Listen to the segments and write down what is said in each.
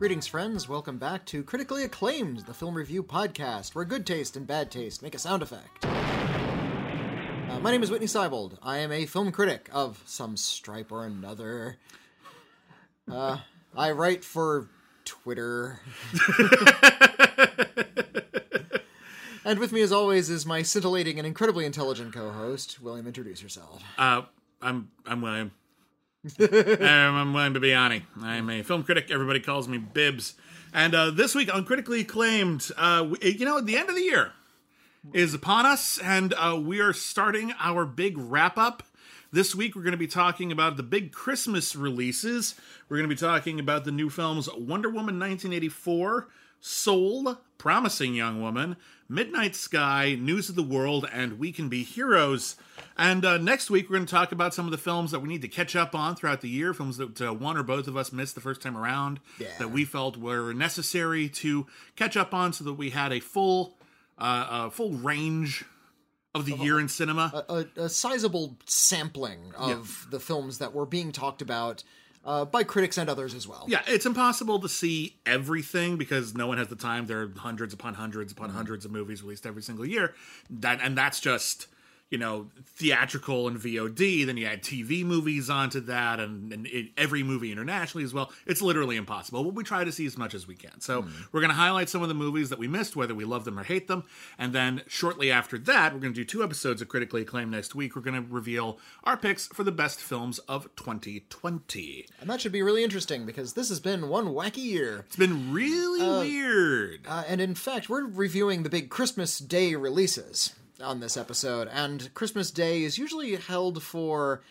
Greetings, friends. Welcome back to Critically Acclaimed, the film review podcast, where good taste and bad taste make a sound effect. Uh, my name is Whitney Seibold. I am a film critic of some stripe or another. Uh, I write for Twitter. and with me, as always, is my scintillating and incredibly intelligent co-host. William, introduce yourself. Uh, I'm I'm William. um, I'm William Bibiani. I'm a film critic. Everybody calls me Bibs. And uh, this week on Critically Acclaimed, uh, we, you know, the end of the year is upon us, and uh, we are starting our big wrap up. This week, we're going to be talking about the big Christmas releases. We're going to be talking about the new films Wonder Woman 1984, Soul, Promising Young Woman, Midnight Sky, News of the World, and We Can Be Heroes. And uh, next week, we're going to talk about some of the films that we need to catch up on throughout the year, films that uh, one or both of us missed the first time around, Yeah. that we felt were necessary to catch up on so that we had a full, uh, uh, full range of the year in cinema. a, a sizable sampling of the films that were being talked about uh, by critics and others as well. Yeah, it's impossible to see everything because no one has the time. There are hundreds upon hundreds upon hundreds of movies released every single year. That and that's just you know theatrical and VOD. Then you add TV movies onto that, and, and it, every movie internationally as well. It's literally impossible. But we try to see as much as we can. So Mm-hmm. we're going to highlight some of the movies that we missed, whether we love them or hate them. And then shortly after that, we're going to do two episodes of critically acclaimed next week. We're going to reveal our picks for the best films of 2020. And that should be really interesting because this has been one wacky year. It's been really weird. Uh, and in fact, we're reviewing the big Christmas Day releases on this episode. And Christmas Day is usually held for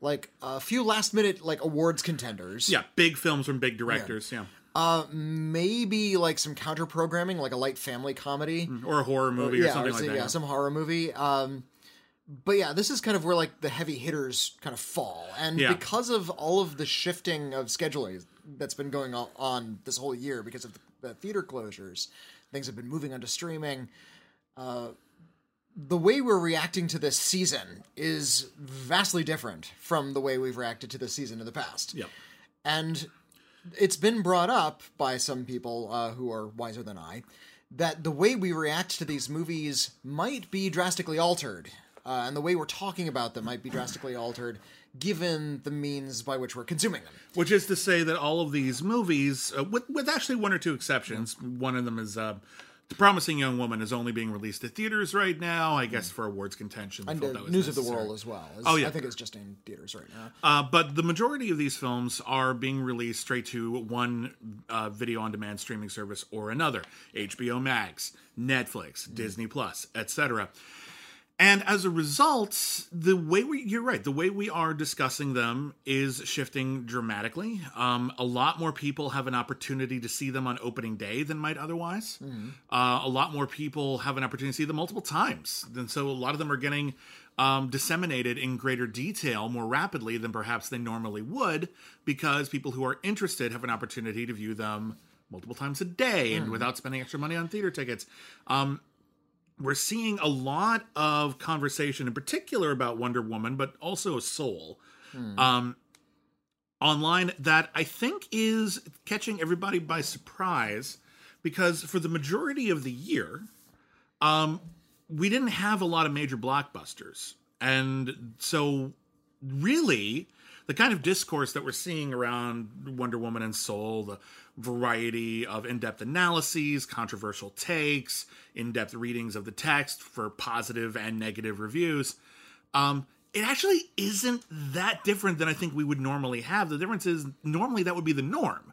like a few last minute like awards contenders. yeah, big films from big directors. Yeah. Uh, maybe like some counter programming, like a light family comedy. Or a horror movie or yeah, something or like that. yeah, some horror movie. Um, but yeah, this is kind of where like the heavy hitters kind of fall, and Yeah. because of all of the shifting of scheduling that's been going on, on this whole year because of the, the theater closures, things have been moving onto streaming. Uh, the way we're reacting to this season is vastly different from the way we've reacted to this season in the past. Yep. And it's been brought up by some people uh, who are wiser than I that the way we react to these movies might be drastically altered, uh, and the way we're talking about them might be drastically altered given the means by which we're consuming them. Which is to say that all of these movies, uh, with, with actually one or two exceptions, one of them is uh, The Promising Young Woman is only being released to theaters right now, I guess for awards contention. And News of the. World as well. Oh, yeah. I think it's just in theaters right now. Uh, but the majority of these films are being released straight to one uh, video on demand streaming service or another HBO Max, Netflix, Disney Plus, etc. And as a result, the way we, you're right, the way we are discussing them is shifting dramatically. Um, a lot more people have an opportunity to see them on opening day than might otherwise. Uh, a lot more people have an opportunity to see them multiple times. And so a lot of them are getting um, disseminated in greater detail more rapidly than perhaps they normally would because people who are interested have an opportunity to view them multiple times a day and without spending extra money on theater tickets. Um, we're seeing a lot of conversation in particular about Wonder Woman, but also Soul. Um, online that I think is catching everybody by surprise because for the majority of the year, um, we didn't have a lot of major blockbusters. And so, really, the kind of discourse that we're seeing around Wonder Woman and Soul, the variety of in depth analyses, controversial takes, in depth readings of the text for positive and negative reviews, um, it actually isn't that different than I think we would normally have. The difference is normally that would be the norm.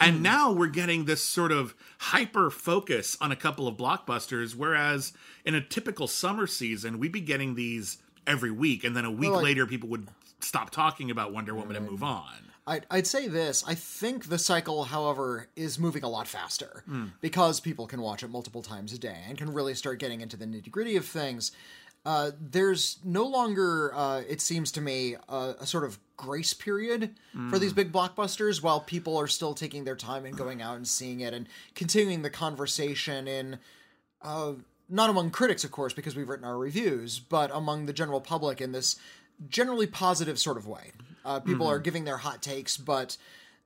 And now we're getting this sort of hyper focus on a couple of blockbusters, whereas in a typical summer season, we'd be getting these every week, and then a week Well, like- later, people would stop talking about Wonder Woman and move on. I'd, I'd say this. I think the cycle, however, is moving a lot faster Hmm. because people can watch it multiple times a day and can really start getting into the nitty gritty of things. Uh, there's no longer, uh, it seems to me, a, a sort of grace period for these big blockbusters while people are still taking their time and going out and seeing it and continuing the conversation in uh, not among critics, of course, because we've written our reviews, but among the general public in this generally positive sort of way. Uh, people are giving their hot takes, but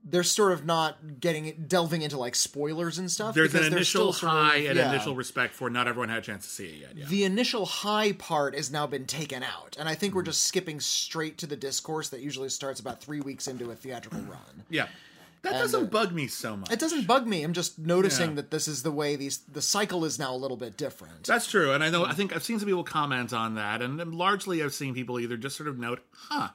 they're sort of not getting it, delving into like spoilers and stuff. There's an initial still sort of- high and yeah. initial respect for not everyone had a chance to see it yet. Yeah. the initial high part has now been taken out, and I think Mm. we're just skipping straight to the discourse that usually starts about three weeks into a theatrical run. yeah. That doesn't bug me so much. It doesn't bug me. I'm just noticing Yeah. that this is the way these the cycle is now a little bit different. That's true, and I know I think I've seen some people comment on that, and largely I've seen people either just sort of note, "Huh,"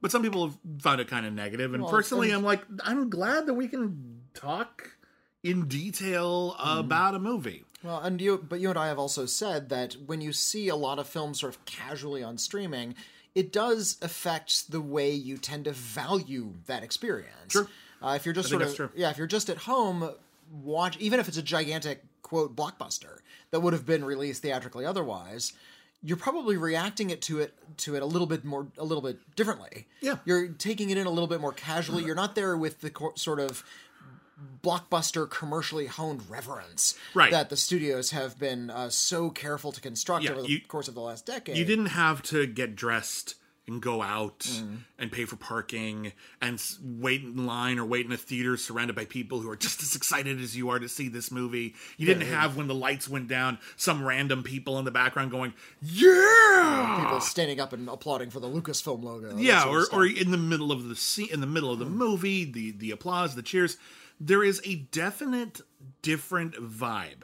but some people have found it kind of negative. And Well, personally, I'm like, I'm glad that we can talk in detail about a movie. Well, and you, but you and I have also said that when you see a lot of films sort of casually on streaming, it does affect the way you tend to value that experience. Sure. Uh, if you're just think sort of yeah, if you're just at home, watch even if it's a gigantic quote blockbuster that would have been released theatrically otherwise. You're probably reacting it to it to it a little bit more, a little bit differently. Yeah. you're taking it in a little bit more casually. You're not there with the co- sort of blockbuster commercially honed reverence Right. that the studios have been uh, so careful to construct Yeah, over the you- course of the last decade. You didn't have to get dressed and go out Mm. and pay for parking and wait in line or wait in a theater surrounded by people who are just as excited as you are to see this movie. You didn't have when the lights went down some random people in the background going, "Yeah!" people standing up and applauding for the Lucasfilm logo. yeah, or, or in the middle of the scene, in the middle of the movie, the the applause, the cheers. There is a definite different vibe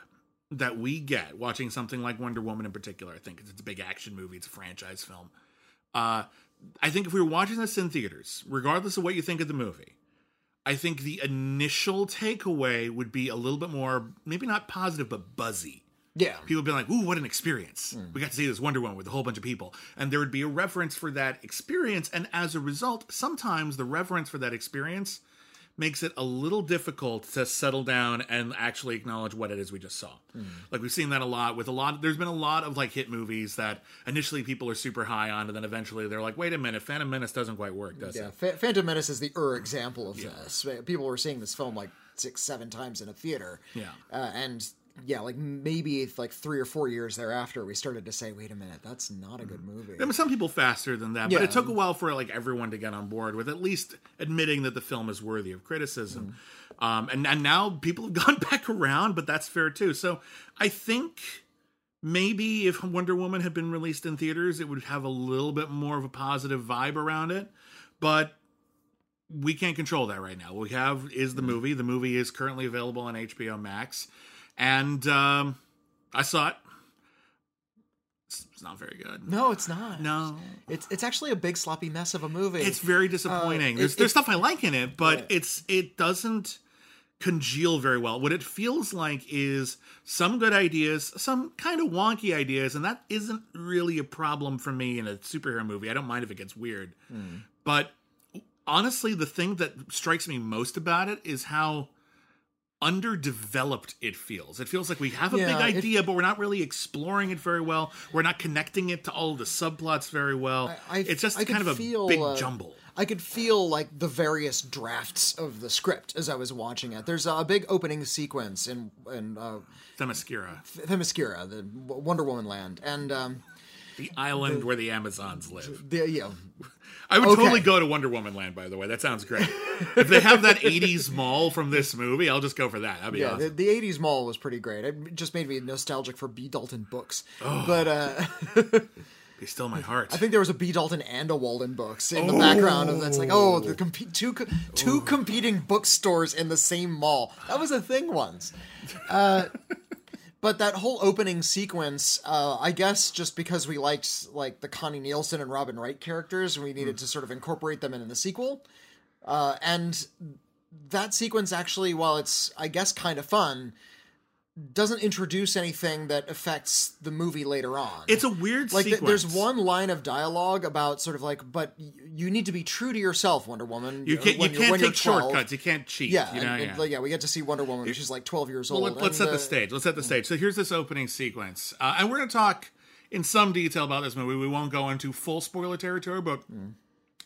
that we get watching something like Wonder Woman in particular. I think it's a big action movie. It's a franchise film. Uh, I think if we were watching this in theaters, regardless of what you think of the movie, I think the initial takeaway would be a little bit more, maybe not positive, but buzzy yeah, people would be like, "Ooh, what an experience! Hmm. We got to see this Wonder Woman with a whole bunch of people," and there would be a reference for that experience. And as a result, sometimes the reverence for that experience makes it a little difficult to settle down and actually acknowledge what it is we just saw. Hmm. Like we've seen that a lot with a lot. There's been a lot of like hit movies that initially people are super high on, and then eventually they're like, "Wait a minute, Phantom Menace doesn't quite work, does yeah. it?" Fa- Phantom Menace is the er example of this. People were seeing this film like six, seven times in a theater. Yeah. uh, and yeah, like maybe like three or four years thereafter, we started to say, "Wait a minute, that's not a good mm. movie." I mean, some people faster than that, but it took a while for like everyone to get on board with at least admitting that the film is worthy of criticism. Mm. Um, and and now people have gone back around, but that's fair too. So I think maybe if Wonder Woman had been released in theaters, it would have a little bit more of a positive vibe around it. But we can't control that right now. What we have is the mm. movie. The movie is currently available on HBO Max, and um, I saw it. It's it's not very good. No, it's not. No, It's it's actually a big sloppy mess of a movie. it's very disappointing. Uh, there's it- there's stuff I like in it, but Yeah. it's it doesn't congeal very well. What it feels like is some good ideas, some kind of wonky ideas, and that isn't really a problem for me in a superhero movie. I don't mind if it gets weird. Hmm. But honestly, the thing that strikes me most about it is how underdeveloped it feels. It feels like we have a Yeah, big idea, but we're not really exploring it very well. We're not connecting it to all of the subplots very well. I- I- it's just I kind of a feel, big uh, jumble. I could feel like the various drafts of the script as I was watching it. There's a big opening sequence in in uh, Themyscira, Themyscira, the Wonder Woman land, and um, the island where the Amazons live. the know, I would Okay. totally go to Wonder Woman land, by the way. That sounds great. if they have that 80s mall from this movie, I'll just go for that. That'd be yeah, awesome. the, the '80s mall was pretty great. It just made me nostalgic for B. Dalton books, Oh. but uh, Be still in my heart. I think there was a B. Dalton and a Walden books in the background and that's like, oh, the compe- two co- two competing bookstores in the same mall. That was a thing once. Uh, but that whole opening sequence, uh, I guess, just because we liked like the Connie Nielsen and Robin Wright characters, and we needed to sort of incorporate them in the sequel. Uh, and that sequence actually, while it's I guess kind of fun, doesn't introduce anything that affects the movie later on it's a weird like th- there's one line of dialogue about sort of like but y- you need to be true to yourself wonder woman You can't, you when you're- can't when take 12. shortcuts. You can't cheat. yeah, you know, and, yeah. and, like, yeah we get to see wonder woman she's like 12 years Well, old let, us set and, the uh, stage. Let's set the stage. So here's this opening sequence, uh, and we're going to talk in some detail about this movie. We won't go into full spoiler territory, but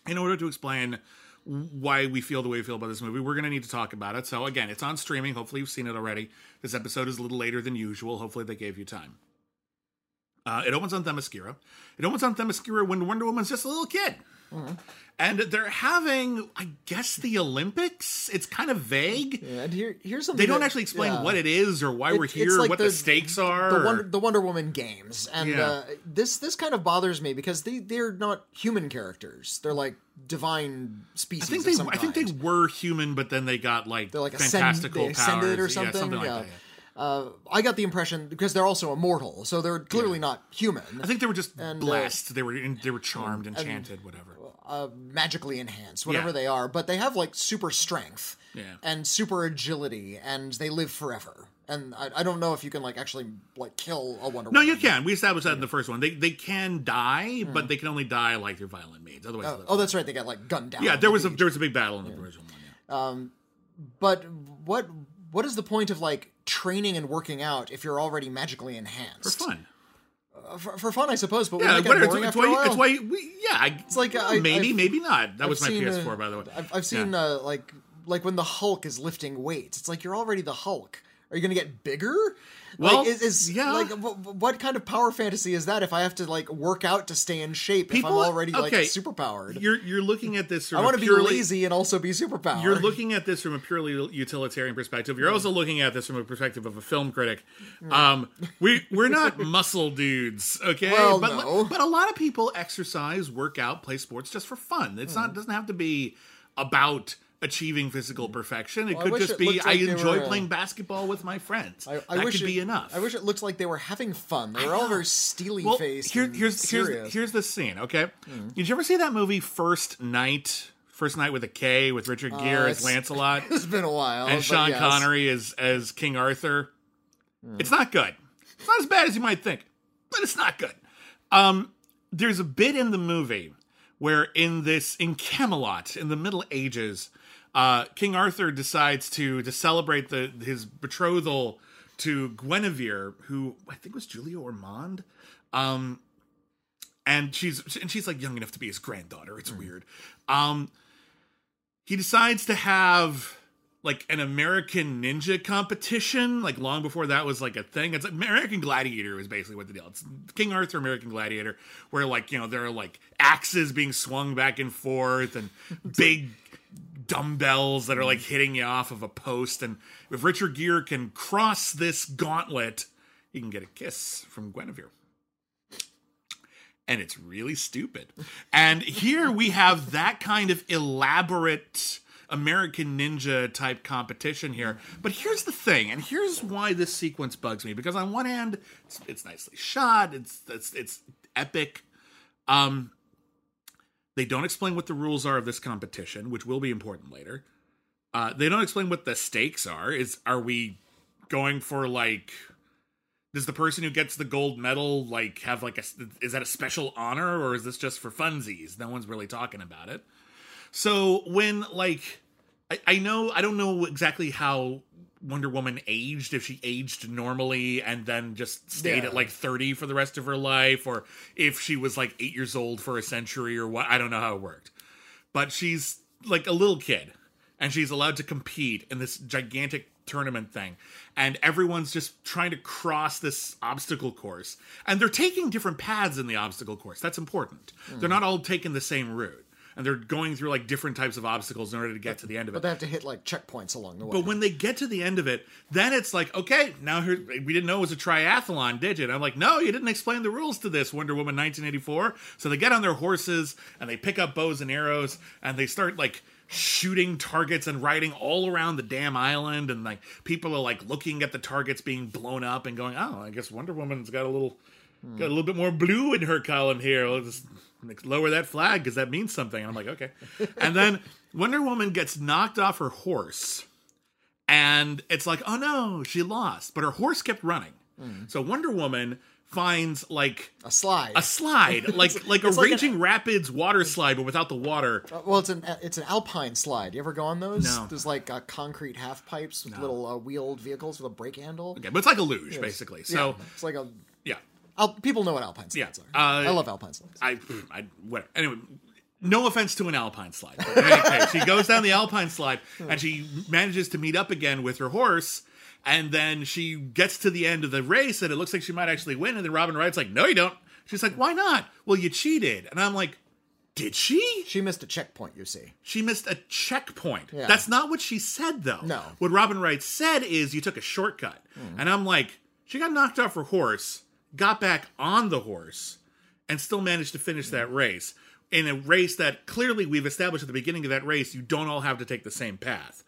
in order to explain why we feel the way we feel about this movie, we're going to need to talk about it. So again, it's on streaming. Hopefully, you've seen it already. This episode is a little later than usual. Hopefully, they gave you time. Uh, it opens on Themyscira. It opens on Themyscira when Wonder Woman's just a little kid. And they're having, I guess, the Olympics. It's kind of vague. And here, here's something They don't that- actually explain yeah. what it is or why It- we're here, like what the, the- stakes are. the Wonder, the Wonder Woman games, and Yeah. uh, this this kind of bothers me because they they're not human characters. They're like divine species. I think they, I think they were human, but then they got like, They're like ascend- fantastical they powers or something. Yeah, something like yeah. that. Uh, I got the impression because they're also immortal, so they're clearly not human. I think they were just And, uh, blessed. they were in, they were charmed, enchanted, whatever. Uh, magically enhanced, whatever Yeah. they are, but they have like super strength Yeah. and super agility, and they live forever. And I, I don't know if you can like actually like kill a Wonder No, Woman. you can. We established that in the first one. They they can die, but they can only die like through violent means. Otherwise, live. Oh, that's right. They got like gunned down. yeah. There was a there was a big battle in the original one. Yeah. But what what is the point of like training and working out if you're already magically enhanced? For fun. For, for fun, I suppose. But Yeah, whatever. get It's, it's why. It's why. We, yeah. I, It's like, well, I- maybe, I've- maybe not. That was I've my seen, PS4, uh, by the way. I've, I've seen uh, like like when the Hulk is lifting weights. It's like you're already the Hulk. Are you going to get bigger? Well, like, is, is yeah. Like, what, what kind of power fantasy is that? If I have to like work out to stay in shape, People- if I'm already like okay, superpowered, You're you're looking at this. From I want to be lazy and also be superpowered. You're looking at this from a purely utilitarian perspective. You're also looking at this from a perspective of a film critic. Um, we we're not muscle dudes, okay? Well, but no. but a lot of people exercise, work out, play sports just for fun. It's Hmm. not doesn't have to be about achieving physical perfection. It Well, could just it be looked I enjoy were, uh, playing basketball with my friends. I, I that wish could it, be enough. I wish it looked like they were having fun. They were all very steely well, faced. here, here's here's. Here's the scene. Okay, did you ever see that movie First Knight? First Knight with a K with Richard Gere as Uh, it's- Lancelot. it's been a while. and Sean yes. Connery as as King Arthur. Hmm. It's not good. It's not as bad as you might think, but it's not good. Um, there's a bit in the movie where in this in Camelot in the Middle Ages, uh, King Arthur decides to to celebrate the his betrothal to Guinevere, who I think was Julia Ormond. Um, and she's and she's like young enough to be his granddaughter. It's weird. Um, he decides to have like an American Ninja competition, like long before that was like a thing. It's American Gladiator is basically what the deal. It's King Arthur American Gladiator, where like you know there are like axes being swung back and forth and big dumbbells that are like hitting you off of a post. And if Richard Gere can cross this gauntlet, he can get a kiss from Guinevere and it's really stupid. And here we have that kind of elaborate American Ninja type competition here. But here's the thing, and here's why this sequence bugs me because on one hand, it's, it's nicely shot, it's it's it's epic. Um they don't explain what the rules are of this competition, which will be important later. Uh, they don't explain what the stakes are. Is are we going for like does the person who gets the gold medal like have like a is that a special honor or is this just for funsies no one's really talking about it so when like I, I know i don't know exactly how wonder woman aged if she aged normally and then just stayed Yeah. at like 30 for the rest of her life or if she was like eight years old for a century or what i don't know how it worked. But she's like a little kid and she's allowed to compete in this gigantic tournament thing. And everyone's just trying to cross this obstacle course. And they're taking different paths in the obstacle course. That's important. They're hmm. not all taking the same route and they're going through like different types of obstacles in order to get to the end of it But they have to hit like checkpoints along the way. but when they get to the end of it, then it's like, okay, now here, we didn't know it was a triathlon, did you? And I'm like, no, you didn't explain the rules to this, Wonder Woman 1984. So they get on their horses and they pick up bows and arrows and they start like shooting targets and riding all around the damn island. And like people are like looking at the targets being blown up and going, oh, I guess Wonder Woman's got a little. Got a little bit more blue in her column here. Let's lower that flag because that means something. And I'm like, okay. And then Wonder Woman gets knocked off her horse and it's like, oh no, she lost, but her horse kept running. So Wonder Woman finds like a slide. a slide, like like a like an- raging rapids water slide, but without the water. Uh, well, it's an it's an alpine slide. You ever go on those? No. There's like uh, concrete half pipes with little uh, wheeled vehicles with a brake handle. Okay, but it's like a luge basically. So yeah, it's like a. Al- people know what alpine slides Yeah, are. uh, I love alpine slides. I, I whatever. Anyway, no offense to an alpine slide. But in any case, she goes down the alpine slide and she manages to meet up again with her horse. And then she gets to the end of the race and it looks like she might actually win. And then Robin Wright's like, no, you don't. She's like, why not? Well, you cheated. And I'm like, Did she? She missed a checkpoint, you see. She missed a checkpoint. Yeah. That's not what she said, though. No. What Robin Wright said is you took a shortcut. And I'm like, she got knocked off her horse, got back on the horse, and still managed to finish that race. In a race that clearly we've established at the beginning of that race, you don't all have to take the same path.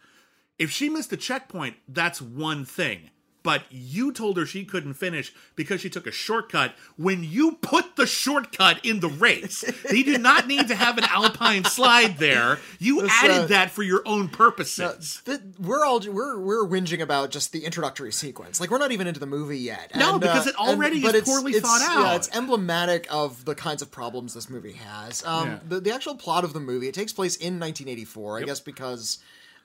If she missed a checkpoint, that's one thing. But you told her she couldn't finish because she took a shortcut when you put the shortcut in the race. they did not need to have an alpine slide there. You This, added uh, that for your own purposes. Th- we're all we're we're whinging about just the introductory sequence. Like we're not even into the movie yet. No, And, because uh, it already and- is it's- poorly it's- thought Yeah, out. it's emblematic of the kinds of problems this movie has. Um, Yeah. the the actual plot of the movie it takes place in 1984. I guess because.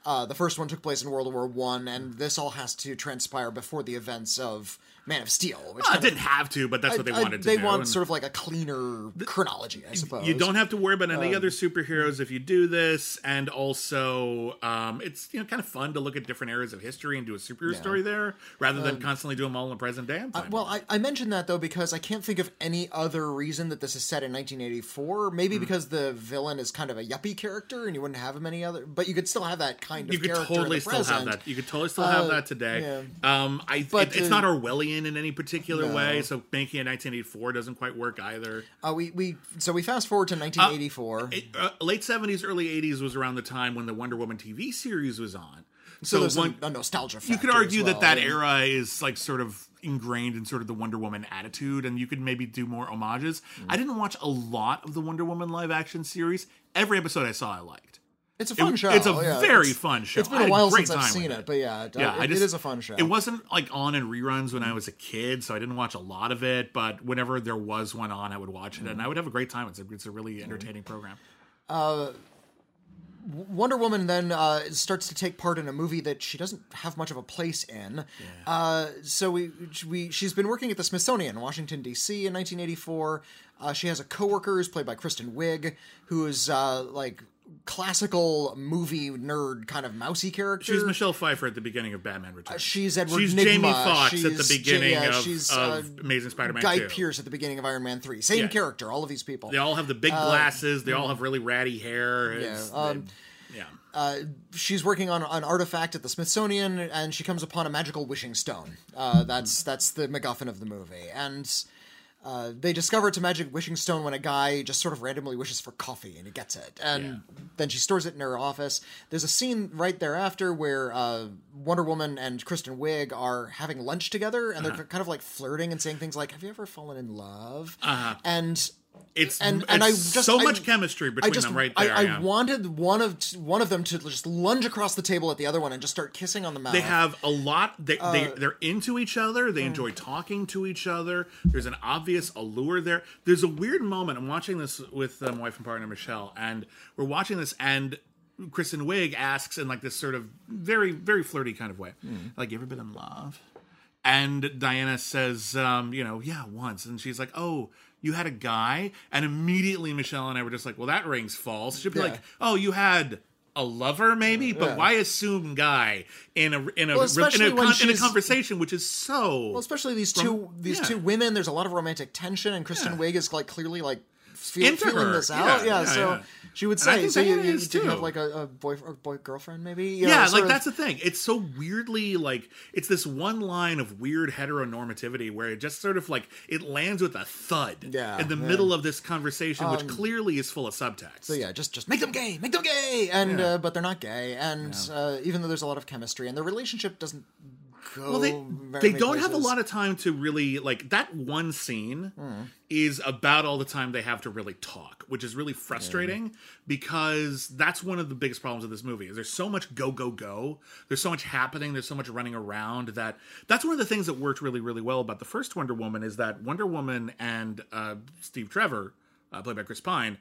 Uh, the first one took place in World War One, and this all has to transpire before the events of Man of Steel. Which Uh, kind didn't have to, but that's what they I- wanted to do. they want and sort of like a cleaner chronology, I suppose. you don't have to worry about any Um, other superheroes if you do this, and also um, it's you know kind of fun to look at different eras of history and do a superhero story there rather than constantly do them all in the present day. Um, Well, I, I mentioned that though because I can't think of any other reason that this is set in 1984. Maybe Hmm. because the villain is kind of a yuppie character, and you wouldn't have him any other. But you could still have that kind of you could totally still present. have that. You could totally still have Uh, that today. Um, I But, it, it's uh, not Orwellian in any particular No. way, so making it 1984 doesn't quite work either. Uh, we we so we fast forward to 1984. It, uh, late 70s, early 80s was around the time when the Wonder Woman TV series was on. so So, one, a, nostalgia. you could argue that well, that yeah. era is like sort of ingrained in sort of the Wonder Woman attitude, and you could maybe do more homages. Mm. I didn't watch a lot of the Wonder Woman live action series. Every episode I saw, I liked. It's a fun It- show. It's a yeah, very it's- fun show. It's been a while great since I've seen with it, but yeah, Yeah, it- I just, it is a fun show. It wasn't like on in reruns when I was a kid, so I didn't watch a lot of it. But whenever there was one on, I would watch it, and I would have a great time. It's a, it's a really entertaining program. Wonder Woman then uh, starts to take part in a movie that she doesn't have much of a place in. Uh, so we we she's been working at the Smithsonian, in Washington D.C. in 1984. Uh, she has a coworker who's played by Kristen Wiig, who is uh, like classical movie nerd kind of mousy character. She's Michelle Pfeiffer at the beginning of Batman Returns. She's Edward She's Nygma. Jamie Foxx at the She's- beginning yeah, of, she's, of uh, Amazing Spider-Man Guy 2. Pearce at the beginning of Iron Man 3. Same Yeah. character, all of these people. They all have the big glasses. They all have really ratty hair. Uh, Yeah, It's- um, yeah. uh, she's working on an artifact at the Smithsonian, and she comes upon a magical wishing stone. Uh, that's that's the MacGuffin of the movie, and uh, they discover it's a magic wishing stone when a guy just sort of randomly wishes for coffee and he gets it, and then she stores it in her office. There's a scene right thereafter where uh, Wonder Woman and Kristen Wiig are having lunch together, and Uh-huh. they're kind of like flirting and saying things like, "Have you ever fallen in love?" Uh-huh. And It's and- it's and I just- so I- much chemistry I between just them right I, there. I yeah. wanted one of one of them to just lunge across the table at the other one and just start kissing on the mouth. They have a lot. They, Uh, they they're into each other. They enjoy talking to each other. There's an obvious allure there. There's a weird moment. I'm watching this with uh, my wife and partner Michelle, and we're watching this, and Kristen Wiig asks in like this sort of very very flirty kind of way, like, "You ever been in love?" And Diana says, um, "You know, yeah, once." And she's like, "Oh." You had a guy, and immediately Michelle and I were just like, "Well, that rings false." She'd be Yeah. like, "Oh, you had a lover, maybe, but Yeah. why assume guy in a in a Well, in a, con- in a conversation which is so well, especially these two these yeah. two women. There's a lot of romantic tension, and Kristen Yeah. Wiig is like clearly like feel, Into feeling her. this out. Yeah, Yeah, yeah, so yeah. she would say, "So you, you, did you have like a, a boy or boy girlfriend, maybe?" You yeah, sort like of- that's the thing. It's so weirdly like it's this one line of weird heteronormativity where it just sort of like it lands with a thud Yeah, in the middle of this conversation, which clearly is full of subtext. So yeah, just just make them gay, make them gay, and uh, but they're not gay, and uh, even though there's a lot of chemistry, and their relationship doesn't go. Well, they they don't have a lot of time to really like that one scene Hmm. is about all the time they have to really talk, which is really frustrating because that's one of the biggest problems of this movie. Is there's so much go go go. There's so much happening. There's so much running around that that's one of the things that worked really really well about the first Wonder Woman is that Wonder Woman and uh, Steve Trevor, uh, played by Chris Pine.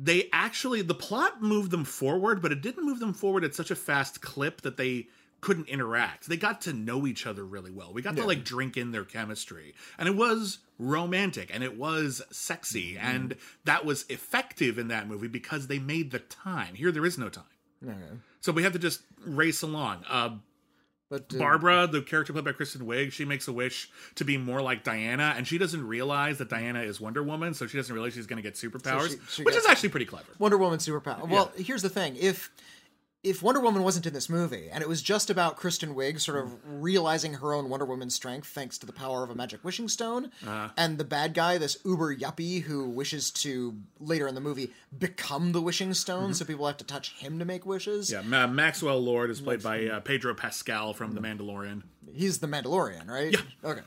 They actually the plot moved them forward, but it didn't move them forward at such a fast clip that they couldn't interact. They got to know each other really well. We got to like drink in their chemistry. And it was romantic and it was sexy and that was effective in that movie because they made the time. Here there is no time. So we have to just race along. Uh But uh, Barbara, the character played by Kristen Wiig, she makes a wish to be more like Diana, and she doesn't realize that Diana is Wonder Woman, so she doesn't realize she's going to get superpowers, she- she which is actually pretty clever. Wonder Woman superpower. Well, here's the thing: if if Wonder Woman wasn't in this movie and it was just about Kristen Wiig sort of realizing her own Wonder Woman strength thanks to the power of a magic wishing stone, Uh-huh. and the bad guy, this uber yuppie who wishes to later in the movie become the wishing stone, so people have to touch him to make wishes. Mm-hmm. Yeah, Ma- Maxwell Lord is played by uh, Pedro Pascal from The Mandalorian. He's the Mandalorian, right? Yeah. Okay.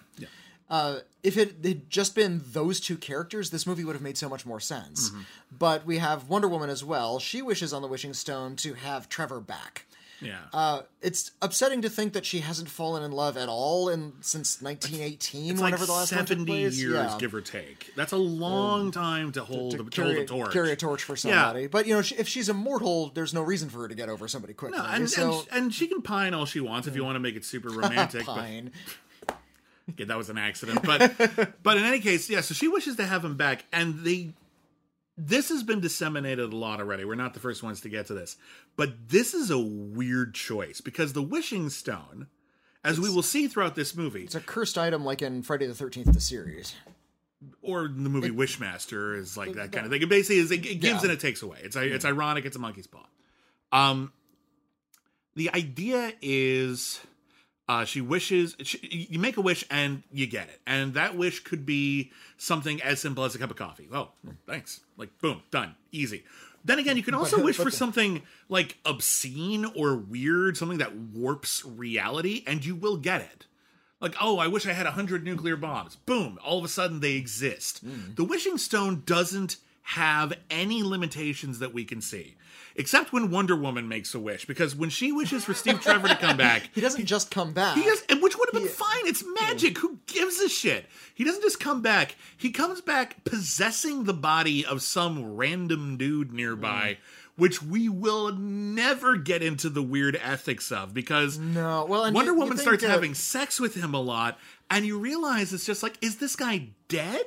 Uh, if it had just been those two characters, this movie would have made so much more sense. Mm-hmm. But we have Wonder Woman as well. She wishes on the wishing stone to have Trevor back. Yeah. Uh, it's upsetting to think that she hasn't fallen in love at all in since 1918, it's whenever like the last 70 years, Yeah. give or take. That's a long time to hold, to to hold carry, a torch. carry a torch for somebody. But you know, she, if she's immortal, there's no reason for her to get over somebody quickly. No, and, so and, and she can pine all she wants if you want to make it super romantic. but- fine. Okay, that was an accident. But but in any case, yeah, so she wishes to have him back and the this has been disseminated a lot already. We're not the first ones to get to this. But this is a weird choice because the wishing stone, as we will see throughout this movie, It's a cursed item, like in Friday the Thirteenth, the series. or the movie Wishmaster is like that kind of thing. It basically is it, it gives Yeah. and it takes away. It's it's ironic. It's a monkey's paw. Um, the idea is, uh, she wishes she, you make a wish and you get it, and that wish could be something as simple as a cup of coffee. Oh, thanks. Like boom, done, easy. Then again, you can also wish for something like obscene or weird, something that warps reality, and you will get it. Like, oh, I wish I had a 100 nuclear bombs. Boom, all of a sudden they exist. The wishing stone doesn't have any limitations that we can see, except when Wonder Woman makes a wish, because when she wishes for Steve Trevor to come back, He doesn't just come back. he does, and which would have been fine. It's magic. Who gives a shit? He doesn't just come back. He comes back possessing the body of some random dude nearby, which we will never get into the weird ethics of because No, well, Wonder you- you Woman think, starts uh, having sex with him a lot, and you realize it's just like, is this guy dead?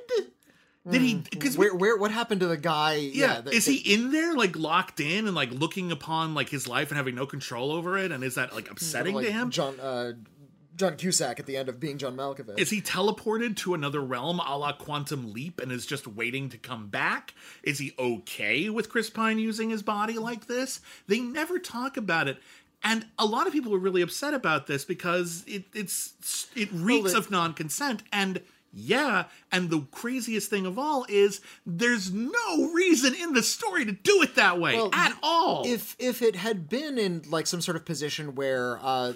Did he? Because Hmm. Where, where, what happened to the guy? yeah, the- is he in there like locked in and like looking upon like his life and having no control over it? And is that like upsetting like to him? John, uh, John Cusack at the end of being John Malkovich. Is he teleported to another realm a la Quantum Leap and is just waiting to come back? Is he okay with Chris Pine using his body like this? They never talk about it. And a lot of people are really upset about this because it it's it reeks it- of non-consent and yeah, and the craziest thing of all is there's no reason in the story to do it that way Well, at all. if if it had been in like some sort of position where uh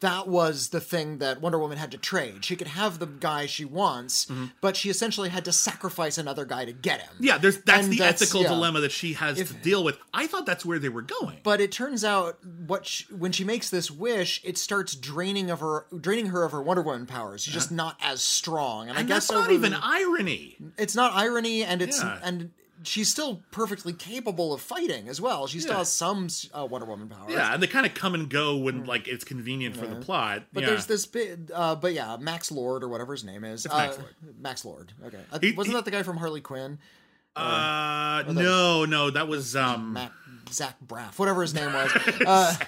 that was the thing that Wonder Woman had to trade. She could have the guy she wants, but she essentially had to sacrifice another guy to get him. Mm-hmm. yeah, there's that's And the that's- ethical yeah. dilemma that she has to deal with. I thought that's where they were going. But it turns out what she, when she makes this wish, it starts draining of her draining her of her Wonder Woman powers. She's just not as strong. And, I guess that's not even irony. it's not irony and it's Yeah. and she's still perfectly capable of fighting as well. She still Yeah. has some uh, Wonder Woman powers. Yeah, and they kind of come and go when like it's convenient for the plot. Hmm. But yeah. there's this bit, uh, but yeah, Max Lord or whatever his name is. It's Max uh, Lord. Max Lord. Okay, Uh, He- wasn't he- that the guy from Harley Quinn? uh, no, no, that was um, Matt Zach Braff, whatever his name was.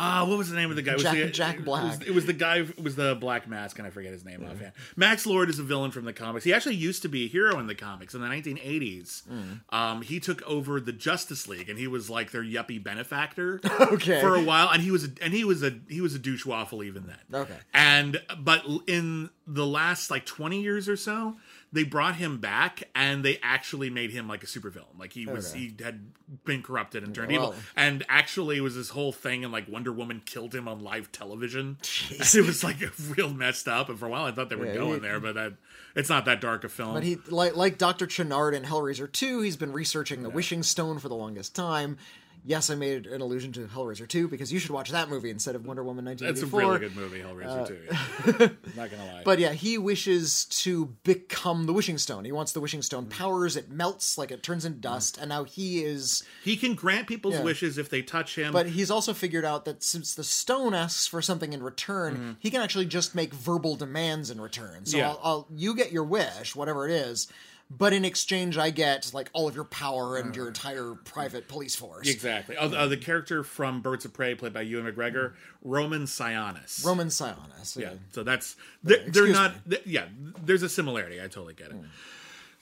Uh, ah, what was the name of the guy? Was Jack- the, Jack it was- Black. It was, the guy. It was the Black Mask, and I forget his name offhand. Max Lord is a villain from the comics. He actually used to be a hero in the comics in the 1980s. Hmm. Um, he took over the Justice League, and he was like their yuppie benefactor. Okay. for a while, and he was a, and he was a he was a douche waffle even then. Okay. And but in the last like 20 years or so, they brought him back and they actually made him like a supervillain. Like he was Okay. he had been corrupted and turned Well. evil. And actually it was this whole thing and like Wonder Woman killed him on live television. It was like real messed up and for a while I thought they were Yeah, going he- there, but that it's not that dark a film. but he, like like Doctor Channard in Hellraiser 2, he's been researching the Wishing Stone for the longest time. Yes, I made an allusion to Hellraiser 2 because you should watch that movie instead of Wonder Woman 1984. it's a really good movie, Hellraiser 2. Yeah. not gonna lie. Uh, But yeah, he wishes to become the Wishing Stone. He wants the Wishing Stone Mm. powers. It melts, like it turns into dust, and now he is. he can grant people's Yeah. wishes if they touch him. But he's also figured out that since the stone asks for something in return, he can actually just make verbal demands in return. So. Yeah. I'll, I'll, you get your wish, whatever it is, but in exchange I get like all of your power and your entire private police force. Exactly. Uh, uh, the character from Birds of Prey, played by Ewan McGregor, Roman Sionis. Roman Sionis. Yeah. So that's they're, they're not. th- yeah. There's a similarity. I totally get it.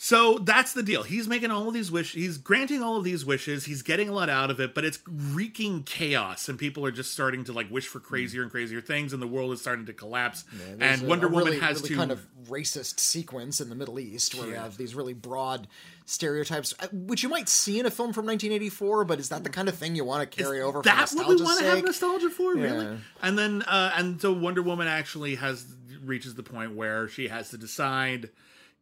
So that's the deal. He's making all of these wishes. He's granting all of these wishes. He's getting a lot out of it, but it's wreaking chaos, and people are just starting to like wish for crazier and crazier things, and the world is starting to collapse. There's and a- Wonder a Woman really, has really to kind of racist sequence in the Middle East where you have these really broad stereotypes, uh, which you might see in a film from 1984. But is that the kind of thing you want to carry over? That's what we want to have nostalgia for, really. And then, uh, and so Wonder Woman actually has reaches the point where she has to decide: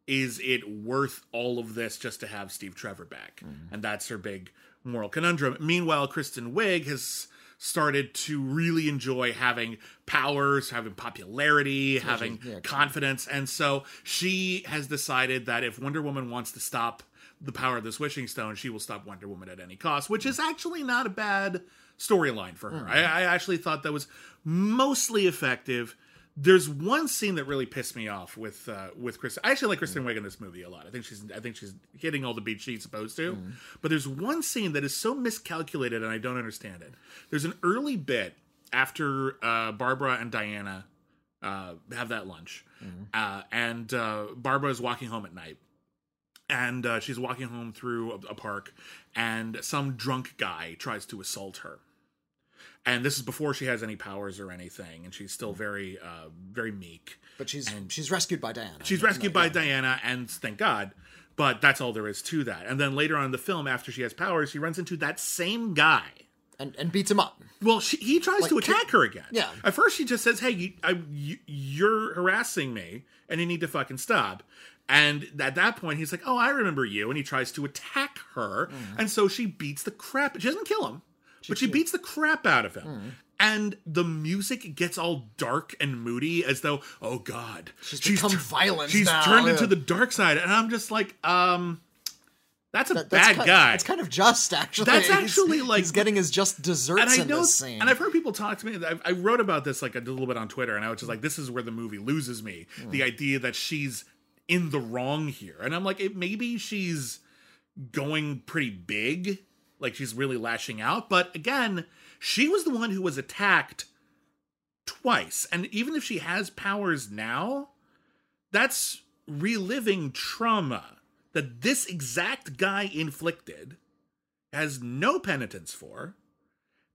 is it worth all of this just to have Steve Trevor back? Mm-hmm. And that's her big moral conundrum. Meanwhile, Kristen Wiig has started to really enjoy having powers, having popularity, having yeah, confidence, and so she has decided that if Wonder Woman wants to stop the power of this wishing stone, she will stop Wonder Woman at any cost, which is actually not a bad storyline for her. I, I actually thought that was mostly effective. There's one scene that really pissed me off with uh, with Kristen. I actually like Kristen Wiig in this movie a lot. I think she's I think she's hitting all the beats she's supposed to. But there's one scene that is so miscalculated, and I don't understand it. There's an early bit after uh, Barbara and Diana uh, have that lunch, uh, and uh, Barbara is walking home at night, and uh, she's walking home through a, a park, and some drunk guy tries to assault her. And this is before she has any powers or anything, and she's still very, uh, very meek. But she's she's rescued by Diana. She's rescued by Diana, and thank God. But that's all there is to that. And then later on in the film, after she has powers, she runs into that same guy. and and beats him up. Well, she, he tries to Like, attack her again. Yeah. At first, she just says, "Hey, you, I, you, you're harassing me, and you need to fucking stop." And at that point, he's like, "Oh, I remember you," and he tries to attack her, Mm. and so she beats the crap. She doesn't kill him, but she beats the crap out of him. Mm. And the music gets all dark and moody, as though, oh god, She's become tur- violent She's now, turned yeah. into the dark side, and I'm just like, um, that's a That- bad kind, guy. It's kind of just actually. That's He's- actually, like- he's getting his just desserts and I know, and I've heard people talk to me. I, I wrote about this like a little bit on Twitter, and I was just like, "This is where the movie loses me." The idea that she's in the wrong here, and I'm like, it, maybe she's going pretty big, like she's really lashing out. But again, she was the one who was attacked twice, and even if she has powers now, that's reliving trauma that this exact guy inflicted has no penitence for.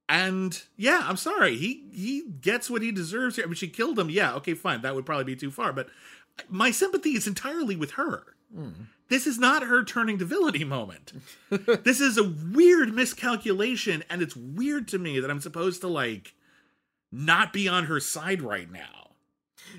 And yeah, I'm sorry. He he gets what he deserves here. I mean, she killed him. Yeah, okay, fine. That would probably be too far. But my sympathy is entirely with her. Hmm. This is not her turning to villainy moment. this is a weird miscalculation, and it's weird to me that I'm supposed to like not be on her side right now.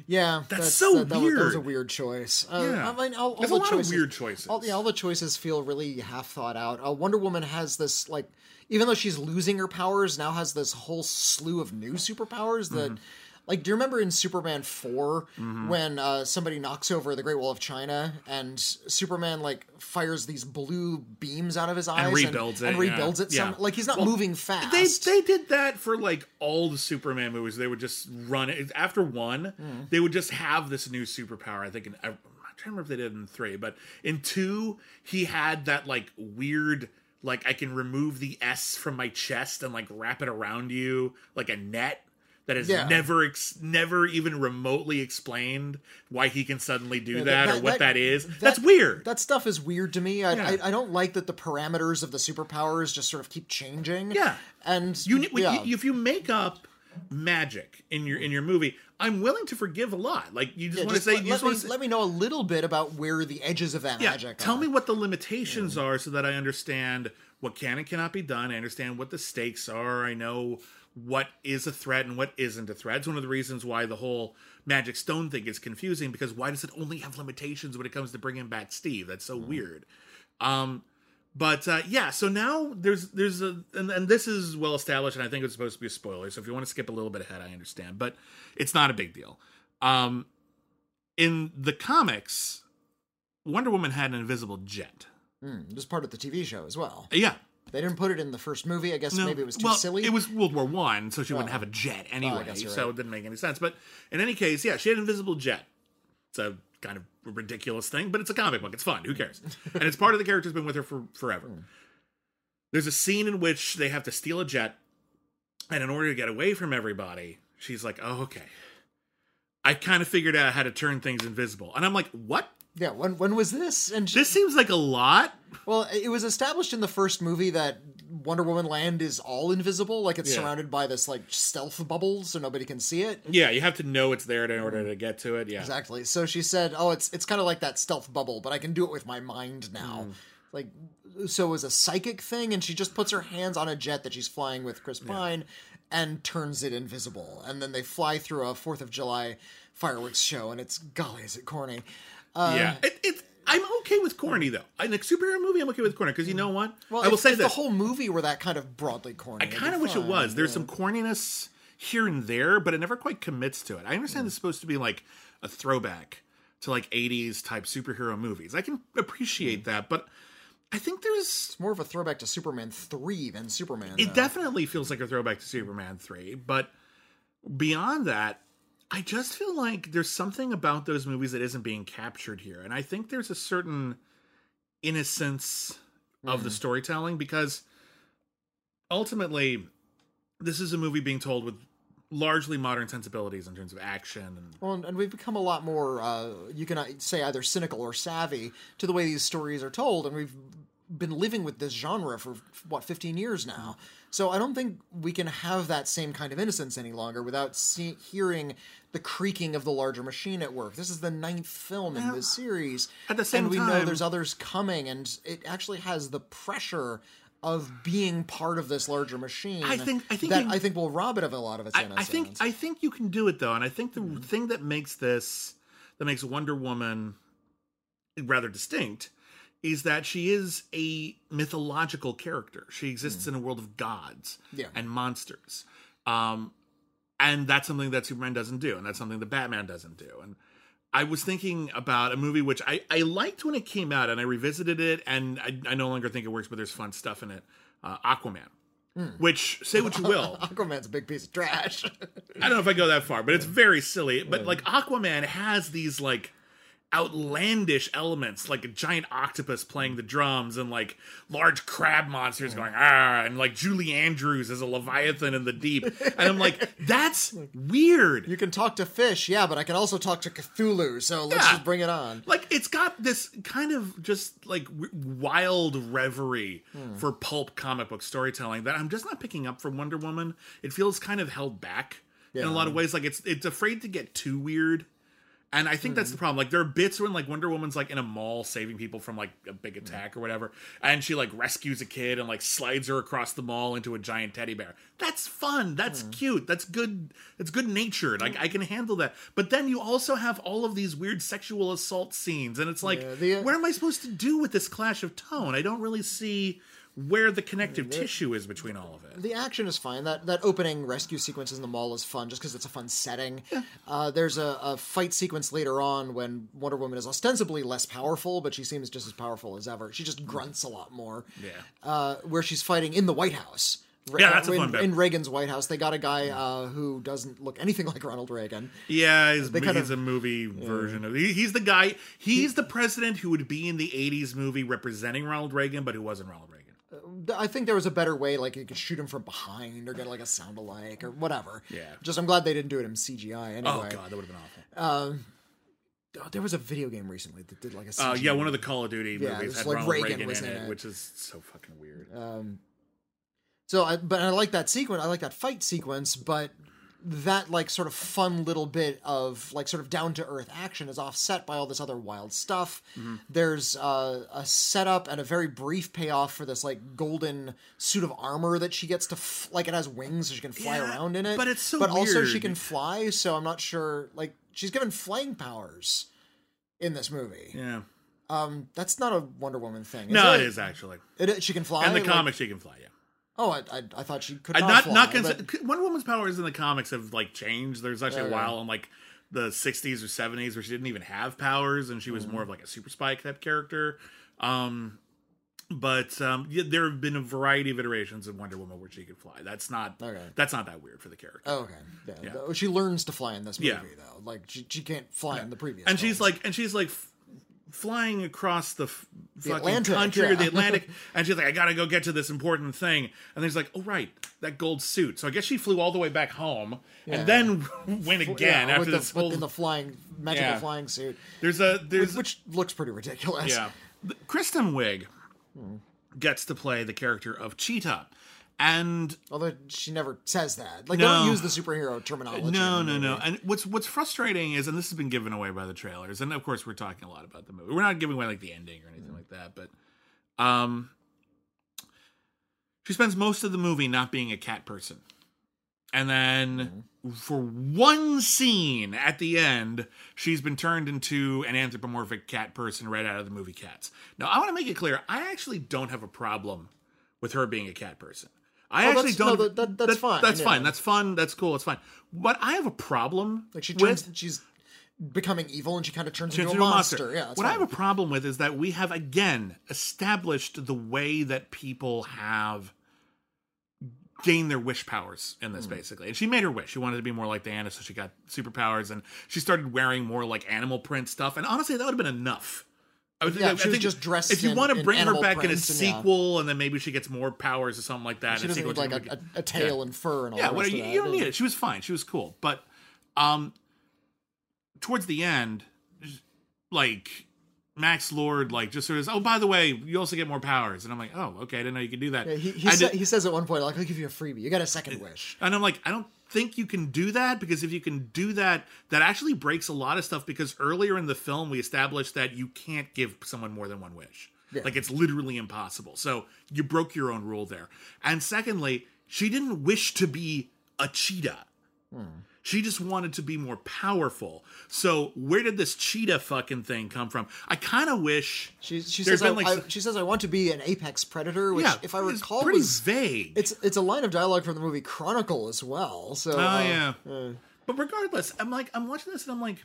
yeah, That's so that, that was- That was a weird. weird choice. Uh, Yeah. I mean, all, all There's the a lot choices, of weird choices. All, yeah, all the choices feel really half thought out. Uh, Wonder Woman has this like, even though she's losing her powers, now has this whole slew of new superpowers that. Mm-hmm. Like, do you remember in Superman 4 when uh, somebody knocks over the Great Wall of China and Superman, like, fires these blue beams out of his eyes rebuilds and, it, and rebuilds yeah. it? Some, Yeah. Like, he's not Well, moving fast. They they did that for like all the Superman movies. They would just run it after one. Hmm. They would just have this new superpower. I think in, I'm trying to remember if they did it in three, but in two he had that like weird like I can remove the S from my chest and like wrap it around you like a net. That is Yeah. never ex- never even remotely explained why he can suddenly do that, that- or what that- that is. that- That's weird. That stuff is weird to me. I, Yeah. I, I don't like that the parameters of the superpowers just sort of keep changing. Yeah. and You, yeah. you if you make up magic in your in your movie, I'm willing to forgive a lot. Like you just Yeah, want to say, let, you let me, say, let me know a little bit about where the edges of that yeah, magic. tell are. me what the limitations are so that I understand what can and cannot be done. I understand what the stakes are. I know what is a threat and what isn't a threat. It's one of the reasons why the whole magic stone thing is confusing because why does it only have limitations when it comes to bringing back Steve? That's so weird. Um, but uh, yeah, so now there's there's a and, and this is well established, and I think it's supposed to be a spoiler. So if you want to skip a little bit ahead, I understand, but it's not a big deal. Um, in the comics, Wonder Woman had an invisible jet. Mm, it was part of the TV show as well. Yeah, They didn't put it in the first movie. I guess no, maybe it was too well, silly. It was World War One, so she wouldn't Oh. have a jet anyway. you're So right. it didn't make any sense. But in any case, yeah, she had an invisible jet. It's a kind of ridiculous thing, but it's a comic book. It's fun. Who cares? and it's part of the character's been with her for forever. There's a scene in which they have to steal a jet, and in order to get away from everybody, she's like, "Oh, okay." I kind of figured out how to turn things invisible, and I'm like, "What? Yeah, when when was this? And she, This seems like a lot." well, it was established in the first movie that Wonder Woman land is all invisible, like it's Yeah. surrounded by this like stealth bubble, so nobody can see it. Yeah, you have to know it's there in order to get to it. Yeah, Exactly. So she said, "Oh, it's it's kind of like that stealth bubble, but I can do it with my mind now." Hmm. Like, so it was a psychic thing, and she just puts her hands on a jet that she's flying with Chris Pine, and turns it invisible, and then they fly through a Fourth of July fireworks show, and it's golly, is it corny? Uh, yeah. It, it's I'm okay with corny though. In a superhero movie, I'm okay with corny because you know what? Well, I will if, say if this. the whole movie were that kind of broadly corny. I kind of wish it was. There's some corniness here and there, but it never quite commits to it. I understand it's supposed to be like a throwback to like 80s type superhero movies. I can appreciate that, but I think there's It's more of a throwback to Superman three than Superman. it though. definitely feels like a throwback to Superman 3, but beyond that, I just feel like there's something about those movies that isn't being captured here. And I think there's a certain innocence of the storytelling because ultimately this is a movie being told with largely modern sensibilities in terms of action and Well, and- and we've become a lot more, uh, you can uh, say either cynical or savvy to the way these stories are told, and we've been living with this genre for, what, 15 years now. So I don't think we can have that same kind of innocence any longer without see- hearing the creaking of the larger machine at work. This is the ninth film in this series. At the same and we know there's others coming, and it actually has the pressure of being part of this larger machine I think- I think that you- I think will rob it of a lot of its I, innocence. I think I think you can do it though, and I think the hmm. thing that makes this that makes Wonder Woman rather distinct is that she is a mythological character. She exists in a world of gods Yeah. and monsters. Um and that's something that Superman doesn't do, and that's something that Batman doesn't do. And I was thinking about a movie which I, I liked when it came out, and I revisited it, and I, I no longer think it works, but there's fun stuff in it. Uh, Aquaman, which say what you will, Aquaman's a big piece of trash. I don't know if I go that far, but it's very silly. But like Aquaman has these like outlandish elements, like a giant octopus playing the drums and like large crab monsters going ah, and like Julie Andrews as a leviathan in the deep, and I'm like, that's weird. You can talk to fish, yeah, but I can also talk to Cthulhu, so let's Yeah. just bring it on. Like it's got this kind of just like w- wild reverie for pulp comic book storytelling that I'm just not picking up from Wonder Woman. It feels kind of held back in a lot of ways. Like it's it's afraid to get too weird. And I think that's hmm. the problem. Like there are bits when like Wonder Woman's like in a mall saving people from like a big hmm. attack or whatever, and she like rescues a kid and like slides her across the mall into a giant teddy bear. That's fun. That's hmm. cute. That's good. It's good natured. Like I can handle that. But then you also have all of these weird sexual assault scenes, and it's like, Yeah, the- uh, what am I supposed to do with this clash of tone? I don't really see where the connective tissue is between all of it. The action is fine. That that opening rescue sequence in the mall is fun, just because it's a fun setting. Uh, there's a, a fight sequence later on when Wonder Woman is ostensibly less powerful, but she seems just as powerful as ever. She just grunts a lot more. Yeah. Uh, where she's fighting in the White House. Re- Yeah, that's a in, fun bit. in Reagan's White House, they got a guy uh, who doesn't look anything like Ronald Reagan. Yeah, he's, he's of- a movie version of. He, he's the guy. He's the president who would be in the '80s movie representing Ronald Reagan, but who wasn't Ronald Reagan. I think there was a better way, like you could shoot him from behind or get like a sound alike or whatever. Yeah. Just I'm glad they didn't do it in CGI anyway. Oh god, that would have been awful. Oh, there was a video game recently that did like a CGI. Uh, yeah, one of the Call of Duty Yeah, movies it's had like Ronald Reagan Reagan, was in in it, it. which is so fucking weird. Um, So, I, but I like that sequence. I like that fight sequence, but that like sort of fun little bit of like sort of down to earth action is offset by all this other wild stuff. Mm-hmm. There's uh, a setup and a very brief payoff for this like golden suit of armor that she gets to f- like it has wings so she can fly Yeah, around in it. but it's so But also she can fly, so I'm not sure. Like she's given flying powers in this movie. yeah, Um, that's not a Wonder Woman thing. Is no, it? it is actually. It, she can fly. In the Like- comics, she can fly. Yeah. Oh, I, I, I thought she could Uh, not, not fly. not but- Wonder Woman's powers in the comics have like changed. There's actually a Yeah, while in like the 60s or 70s where she didn't even have powers and she was Mm-hmm. more of like a super spy type character. Um But um, yeah, there have been a variety of iterations of Wonder Woman where she could fly. That's not Okay. that's not that weird for the character. Oh, okay. Yeah. Though She learns to fly in this movie Yeah. though. Like she, she can't fly in the previous. and she's like and she's like flying across the, f- fucking Atlantic, country or the Atlantic and she's like I got to go get to this important thing. And he's like oh right that gold suit. So I guess she flew all the way back home Yeah. and then went again yeah, after with the, this whole in the flying magical Yeah. flying suit, there's a there's which looks pretty ridiculous. yeah. Kristen Wiig hmm. gets to play the character of Cheetah and Although she never says that. Like No. they don't use the superhero terminology. No, no, no. And what's what's frustrating is, and this has been given away by the trailers, and of course we're talking a lot about the movie. We're not giving away like the ending or anything like that, but um, she spends most of the movie not being a cat person, and then for one scene at the end, she's been turned into an anthropomorphic cat person right out of the movie Cats. Now, I want to make it clear, I actually don't have a problem with her being a cat person. I Oh, actually that's- don't. that- that- that's fine, That's yeah. fine. That's fun. That's cool. It's fine. But I have a problem. Like she with- she's becoming evil, and she kind of turns, turns into, into a monster. monster. Yeah, that's what I have a problem with is that we have again established the way that people have gained their wish powers in this hmm. basically. And she made her wish. She wanted to be more like Diana, so she got superpowers and she started wearing more like animal print stuff. And honestly, that would have been enough. I would Yeah, I she was think just dressed If you want to bring her back in a and, yeah. sequel, and then maybe she gets more powers or something like that. She doesn't need like a, a, tail and fur and all yeah, you, of you don't need it. She was fine. She was cool. But um towards the end, like Max Lord like just sort of oh by the way, you also get more powers. And I'm like, oh, okay, I didn't know you could do that. Yeah, he, he, sa- did- he says at one point, like, I'll give you a freebie. You got a second wish. and I'm like, I don't think you can do that because if you can do that, that actually breaks a lot of stuff because earlier in the film we established that you can't give someone more than one wish. Yeah. Like it's literally impossible. So you broke your own rule there. And secondly, she didn't wish to be a cheetah. Hmm. She just wanted to be more powerful. So where did this cheetah fucking thing come from? I kind of wish She, she says, I, like, I- she says, I want to be an apex predator, which, yeah, if I recall, pretty was vague. it's it's a line of dialogue from the movie Chronicle as well. So, Oh uh, yeah. uh, But regardless, I'm like I'm watching this and I'm like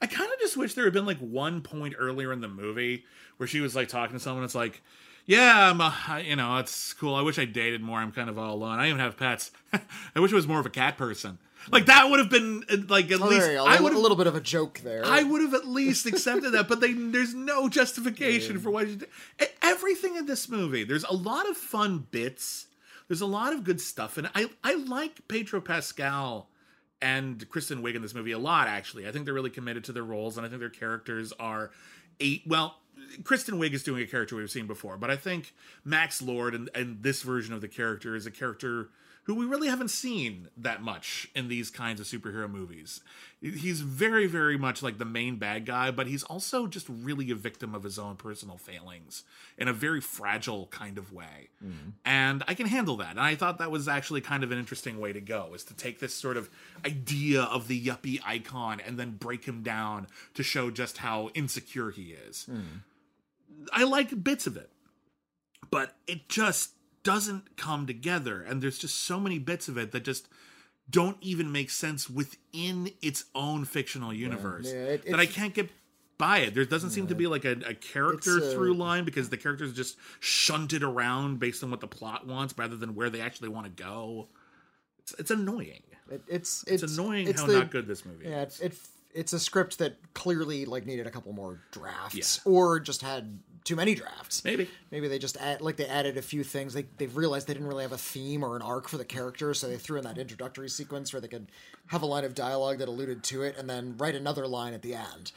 I kind of just wish there had been like one point earlier in the movie where she was like talking to someone. It's like, yeah, I'm, uh, I- you know, it's cool. I wish I dated more. I'm kind of all alone. I even have pets. I wish I was more of a cat person. Like that would have been uh, like at oh, least you. I A would a little bit of a joke there. I would have at least accepted that, but they there's no justification for why she did everything in this movie. There's a lot of fun bits. There's a lot of good stuff, and I I like Pedro Pascal and Kristen Wiig in this movie a lot. Actually, I think they're really committed to their roles, and I think their characters are eight. Well, Kristen Wiig is doing a character we've seen before, but I think Max Lord and, and this version of the character is a character who we really haven't seen that much in these kinds of superhero movies. He's very, very much like the main bad guy, but he's also just really a victim of his own personal failings in a very fragile kind of way. Mm-hmm. And I can handle that. And I thought that was actually kind of an interesting way to go, is to take this sort of idea of the yuppie icon and then break him down to show just how insecure he is. Hmm. I like bits of it, but it just doesn't come together. And there's just so many bits of it that just don't even make sense within its own fictional universe yeah, it- that I can't get by it. There doesn't seem to be like a, a character It's, uh, through line because the characters just shunted around based on what the plot wants rather than where they actually want to go. It's, it's annoying. It, it's, It's, it's annoying it's how the- not good this movie Yeah, is. it, it it's a script that clearly like needed a couple more drafts, Yeah. or just had too many drafts. Maybe. Maybe they just add like they added a few things. They they realized they didn't really have a theme or an arc for the character, so they threw in that introductory sequence where they could have a line of dialogue that alluded to it, and then write another line at the end.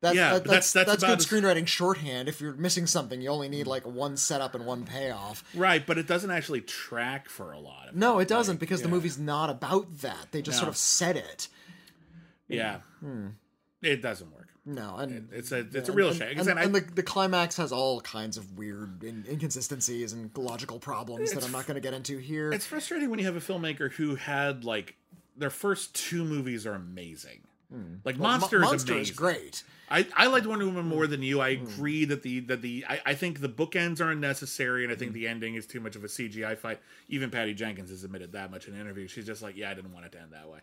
That, Yeah, that- but that's- that's that's good screenwriting shorthand. If you're missing something, you only need like one setup and one payoff. Right, but it doesn't actually track for a lot of No, it. it doesn't Like, because the movie's not about that. They just No. sort of said it. Yeah. Hmm. It doesn't work. No, and It's a it's a real and, shame. And, I- and the, the climax has all kinds of weird in, inconsistencies and logical problems that I'm not going to get into here. It's frustrating when you have a filmmaker who had like their first two movies are amazing. Like Hmm. Mo- Monster, Monster is amazing. great. I, I liked Wonder Woman more than you. Hmm. I agree that the that the I, I think the bookends are unnecessary, and I Hmm. think the ending is too much of a CGI fight. Even Patty Jenkins has admitted that much in an interview. She's just like, yeah, I didn't want it to end that way.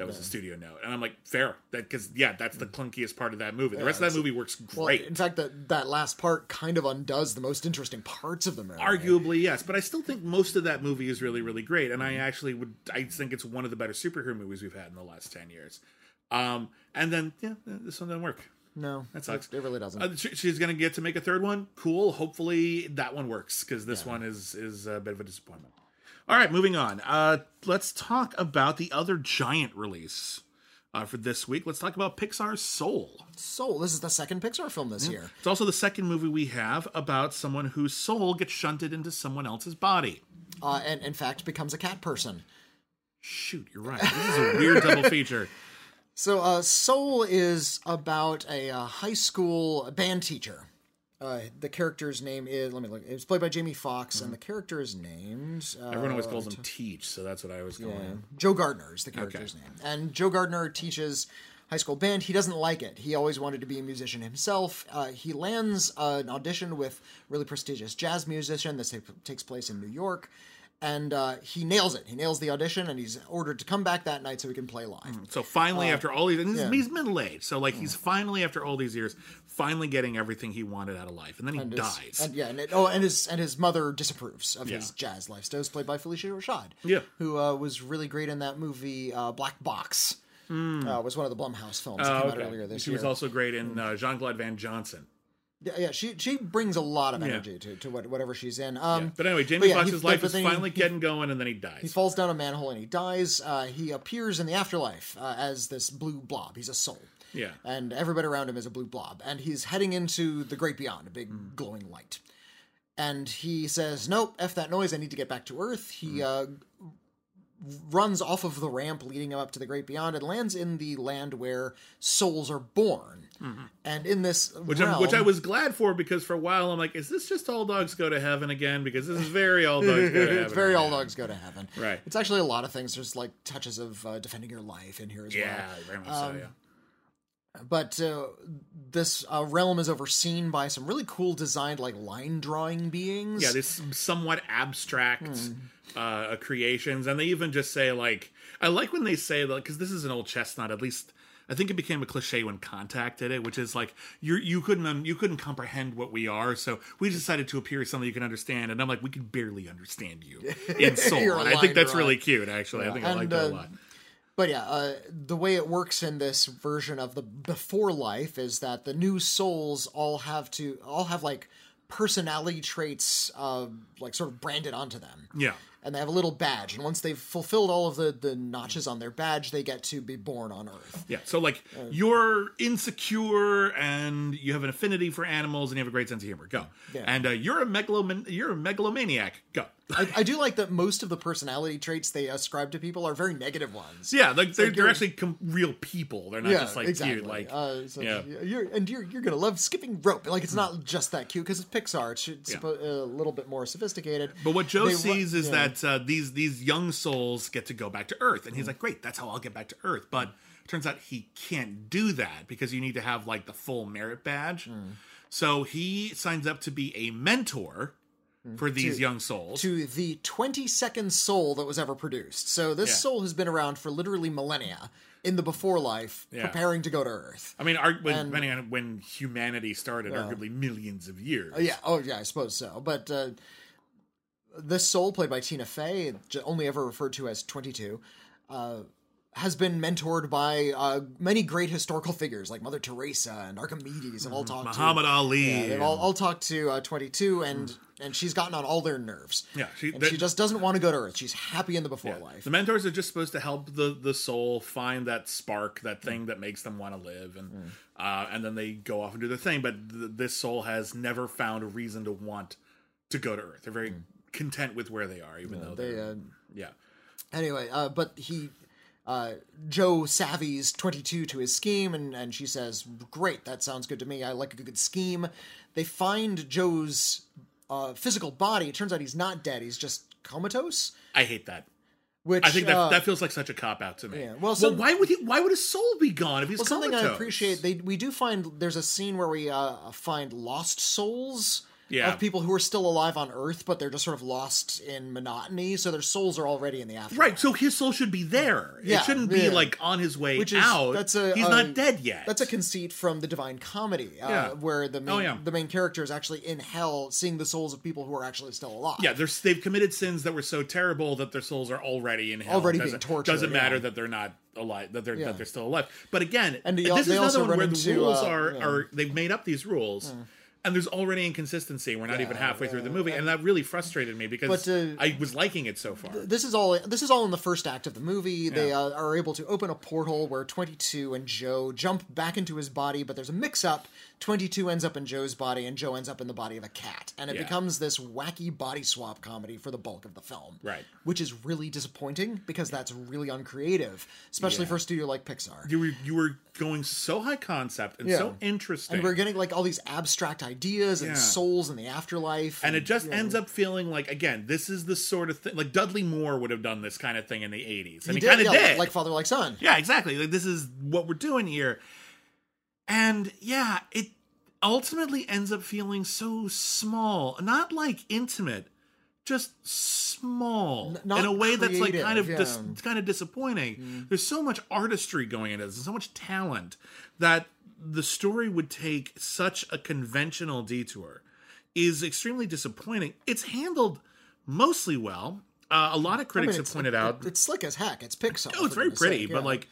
That was a studio note, and I'm like, fair, that because yeah, that's the clunkiest part of that movie. The rest of that movie works Well, great. in fact, that that last part kind of undoes the most interesting parts of the movie. Arguably, yes, but I still think most of that movie is really, really great, and I actually would, I think it's one of the better superhero movies we've had in the last ten years. Um, and then yeah, this one doesn't work. No, That sucks. It, it really doesn't. Uh, she- she's going to get to make a third one. Cool. Hopefully that one works because this one is is a bit of a disappointment. All right, moving on. Uh, let's talk about the other giant release uh, for this week. Let's talk about Pixar's Soul. Soul. This is the second Pixar film this year. It's also the second movie we have about someone whose soul gets shunted into someone else's body. Uh, and in fact, becomes a cat person. Shoot, you're right. This is a weird double feature. So, uh, Soul is about a uh, high school band teacher. Uh, the character's name is let me look. It's played by Jamie Foxx, and the character is named uh, Everyone always calls him Teach, so that's what I was calling him. Joe Gardner is the character's name. And Joe Gardner teaches high school band. He doesn't like it. He always wanted to be a musician himself. Uh, he lands uh, an audition with really prestigious jazz musician. This ta- takes place in New York. And uh, he nails it. He nails the audition, and he's ordered to come back that night so he can play live. So finally, after all these, yeah. he's middle aged, so like he's finally after all these years, finally getting everything he wanted out of life, and then he And his- dies. And yeah, and it, oh, and his and his mother disapproves of his jazz lifestyle. Played by Phylicia Rashad. Yeah. who uh, was really great in that movie uh, Black Box. Uh, was one of the Blumhouse films that. Oh, came okay. out earlier this she year. She was also great in uh, Jean Claude Van Johnson. Yeah, yeah, she she brings a lot of energy to, to what, whatever she's in. Um, But anyway, Jamie yeah, Foxx's life is then he- finally getting going, and then he dies. He falls down a manhole and he dies. Uh, he appears in the afterlife uh, as this blue blob. He's a soul. Yeah. And everybody around him is a blue blob. And he's heading into the great beyond, a big Hmm. glowing light. And he says, Nope, F that noise. I need to get back to Earth. He uh, runs off of the ramp leading him up to the great beyond and lands in the land where souls are born. And in this which, realm, which I was glad for because for a while I'm like, is this just all dogs go to heaven again? Because this is very all dogs go to heaven. it's very right all dogs go to heaven. Right. It's actually a lot of things. There's like touches of uh, defending your life in here as well. Yeah, well. very much Um, so. Yeah. But uh, this uh, realm is overseen by some really cool designed like line drawing beings. Yeah, this somewhat abstract Hmm. uh, creations, and they even just say like, I like when they say that because this is an old chestnut. At least I think it became a cliche when Contact did it, which is like you you couldn't um, you couldn't comprehend what we are, so we decided to appear as something you can understand. And I'm like, we can barely understand you in soul, and I think that's really cute. Actually, I think I like that uh, a lot. But yeah, uh, the way it works in this version of the before life is that the new souls all have to all have like personality traits, uh, like sort of branded onto them. Yeah. And they have a little badge, and once they've fulfilled all of the, the notches on their badge, they get to be born on Earth. Yeah, so like you're insecure and you have an affinity for animals and you have a great sense of humor. Go. Yeah. And uh, you're a megaloman- you're a megalomaniac. Go. I, I do like that most of the personality traits they ascribe to people are very negative ones. yeah, like they're, like they're actually com- real people. They're not just like cute. Like uh, so yeah. you're and you're you're gonna love skipping rope. Like it's not just that cute because it's Pixar. It's, it's Yeah. a little bit more sophisticated. But what Joe They sees is yeah. Uh, these these young souls get to go back to Earth, and he's like, "Great, that's how I'll get back to Earth." But it turns out he can't do that because you need to have like the full merit badge. Hmm. So he signs up to be a mentor for these To- young souls. to the 22nd soul that was ever produced. So this Yeah. soul has been around for literally millennia in the before life, Yeah. preparing to go to Earth. I mean, ar- when, And- depending on when humanity started, arguably millions of years. Yeah, oh yeah, I suppose so. But uh, this soul, played by Tina Fey, only ever referred to as 22, uh, has been mentored by uh, many great historical figures like Mother Teresa and Archimedes have all talked Muhammad to. Ali. Yeah, they've and- all, all talked to uh, 22, and and she's gotten on all their nerves. Yeah, she- that- she just doesn't want to go to Earth. She's happy in the before Yeah. life. The mentors are just supposed to help the the soul find that spark, that thing that makes them want to live, and Mm. uh, and then they go off and do their thing. But th- this soul has never found a reason to want to go to Earth. They're very content with where they are, even though Mm. They, they're uh, yeah. Anyway, uh, but he, uh, Joe savvies 22 to his scheme, and, and she says, Great, that sounds good to me. I like a good scheme. They find Joe's uh, physical body. It turns out he's not dead, he's just comatose. I hate that. Which I think that uh, that feels like such a cop out to me. Yeah, well, well, why would he? Why would his soul be gone if he's well, something I appreciate. They we do find there's a scene where we uh, find lost souls Yeah. of people who are still alive on Earth, but they're just sort of lost in monotony, so their souls are already in the afterlife. Right, so his soul should be there. Yeah, it shouldn't be like on his way Which is out. that's a he's not dead yet. That's a conceit from the Divine Comedy, uh, Yeah. where the main, Oh, yeah. the main character is actually in hell, seeing the souls of people who are actually still alive. yeah, they're, they've committed sins that were so terrible that their souls are already in hell. Already being doesn't, tortured, Doesn't matter yeah. that they're not alive. That they're Yeah. that they're still alive. But again, And they this is another one where the rules uh, are yeah. are they've made up these rules. And there's already inconsistency. We're not even Yeah, halfway through the yeah, movie, and that really frustrated me because uh, I was liking it so far. this is all this is all in the first act of the movie. They uh, are able to open a portal where 22 and Joe jump back into his body, but there's a mix-up. 22 ends up in Joe's body, and Joe ends up in the body of a cat, and it Yeah. becomes this wacky body swap comedy for the bulk of the film. Right. Which is really disappointing because that's really uncreative, especially Yeah. for a studio like Pixar. you were you were going so high concept and Yeah. so interesting. and we're getting like all these abstract ideas and Yeah. souls in the afterlife, and it just ends up feeling like again this is the sort of thing like dudley moore would have done this kind of thing in the 80s and he, did, kind of yeah, did. Like father like son. yeah exactly. Like this is what we're doing here. And yeah it ultimately ends up feeling so small not like intimate just small N- in a way that's like kind of creative, dis- kind of disappointing. Mm. There's so much artistry going into this and so much talent that the story would take such a conventional detour is extremely disappointing it's handled mostly well uh, a lot of I critics mean, have pointed it- out it's slick as heck. It's Pixar. Oh, it's very pretty, sake, but like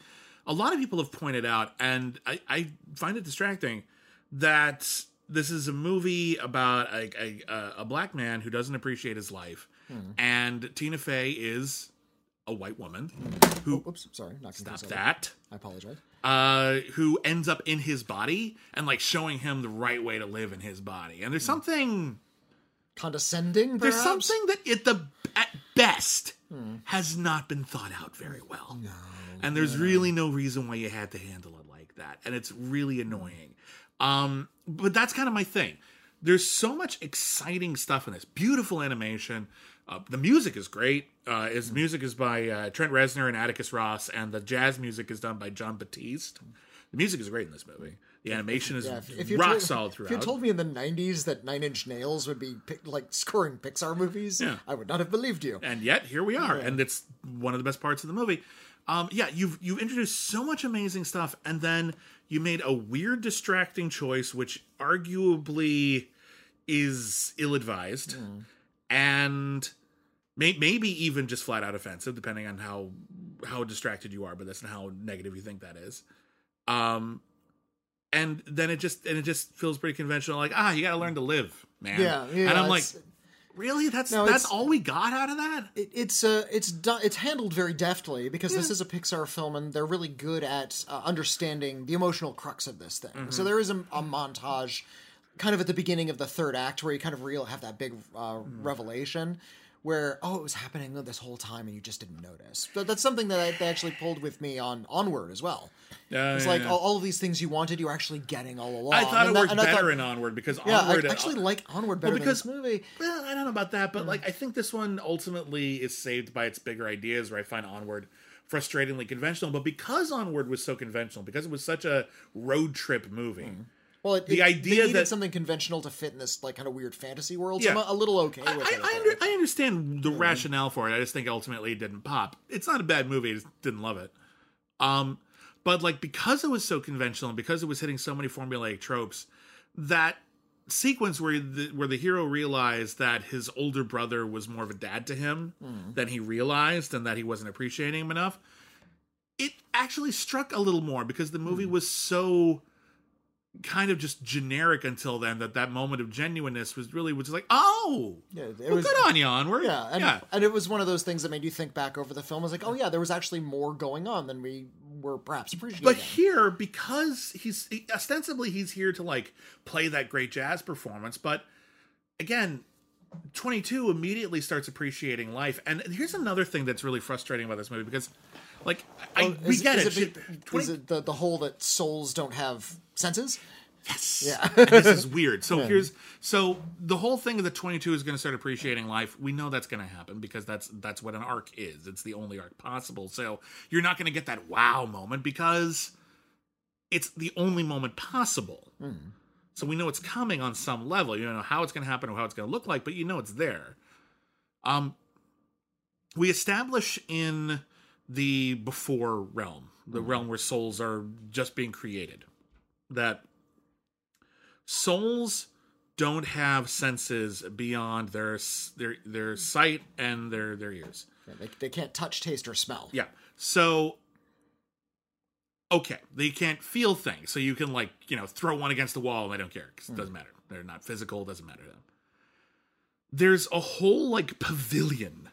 a lot of people have pointed out, and I, I find it distracting that this is a movie about a, a, a black man who doesn't appreciate his life, Hmm. and Tina Fey is a white woman who Oops, sorry, not stop that. I apologize. Uh, who ends up in his body and like showing him the right way to live in his body, and there's something Condescending. there's something that at the at best has not been thought out very well. and there's really no reason why you had to handle it like that. And it's really annoying. Um, but that's kind of my thing. There's so much exciting stuff in this. Beautiful animation. Uh, the music is great. Uh, his music is by uh, Trent Reznor and Atticus Ross, and the jazz music is done by Jon Batiste. The music is great in this movie. The animation is Yeah, if, you rock told, solid If you told me in the '90s that Nine Inch Nails would be like scoring Pixar movies, Yeah. I would not have believed you. and yet here we are and it's one of the best parts of the movie um yeah you've you've introduced so much amazing stuff and then you made a weird distracting choice which arguably is ill-advised and may, maybe even just flat out offensive depending on how how distracted you are but that's not how negative you think that is um and then it just and it just feels pretty conventional like ah you got to learn to live man Yeah, yeah. and i'm like really that's No, that's all we got out of that it, it's uh, it's done, it's handled very deftly because this is a Pixar film and they're really good at uh, understanding the emotional crux of this thing. Mm-hmm. So there is a, a montage, kind of at the beginning of the third act, where you kind of real have that big uh, Mm-hmm. revelation. Where oh it was happening this whole time and you just didn't notice. But that's something that I, they actually pulled with me on Onward as well. Uh, It's yeah, like all, all of these things you wanted, you were actually getting all along. I thought And it worked better thought- in Onward because Yeah, Onward. I actually like Onward better well, because than this movie. Well, I don't know about that, but like I think this one ultimately is saved by its bigger ideas. Where I find Onward frustratingly conventional, but because Onward was so conventional, because it was such a road trip movie. Well, it, The it- idea that- something conventional to fit in this like kind of weird fantasy world. Yeah. So I'm a, little okay I, with I, it. I, under, I understand the rationale for it. I just think ultimately it didn't pop. It's not a bad movie. I just didn't love it. Um, but like because it was so conventional and because it was hitting so many formulaic tropes, that sequence where the where the hero realized that his older brother was more of a dad to him than he realized and that he wasn't appreciating him enough, it actually struck a little more because the movie was so kind of just generic until then that that moment of genuineness was really was like oh Yeah, it well, was. good on you onward Yeah, and, yeah and it was one of those things that made you think back over the film. I was like, oh yeah, there was actually more going on than we were perhaps appreciating. but here because he's ostensibly he's here to like play that great jazz performance but again 22 immediately starts appreciating life and here's another thing that's really frustrating about this movie because like I, Oh, we is- get is it, It, be- 20 is it the the whole that souls don't have senses? Yes. Yeah. This is weird. So here's so the whole thing that 22 is going to start appreciating life. We know that's going to happen because that's that's what an arc is. It's the only arc possible. So you're not going to get that wow moment because it's the only moment possible. So we know it's coming on some level. You don't know how it's going to happen or how it's going to look like, but you know it's there. Um, we establish in the before realm, the mm-hmm. realm where souls are just being created, that souls don't have senses beyond their their their sight and their their ears. Yeah, they, they can't touch, taste, or smell. Yeah. So okay, they can't feel things. So you can like, you know, throw one against the wall and they don't care cuz it doesn't mm. matter. They're not physical, it doesn't matter to them. There's a whole like pavilion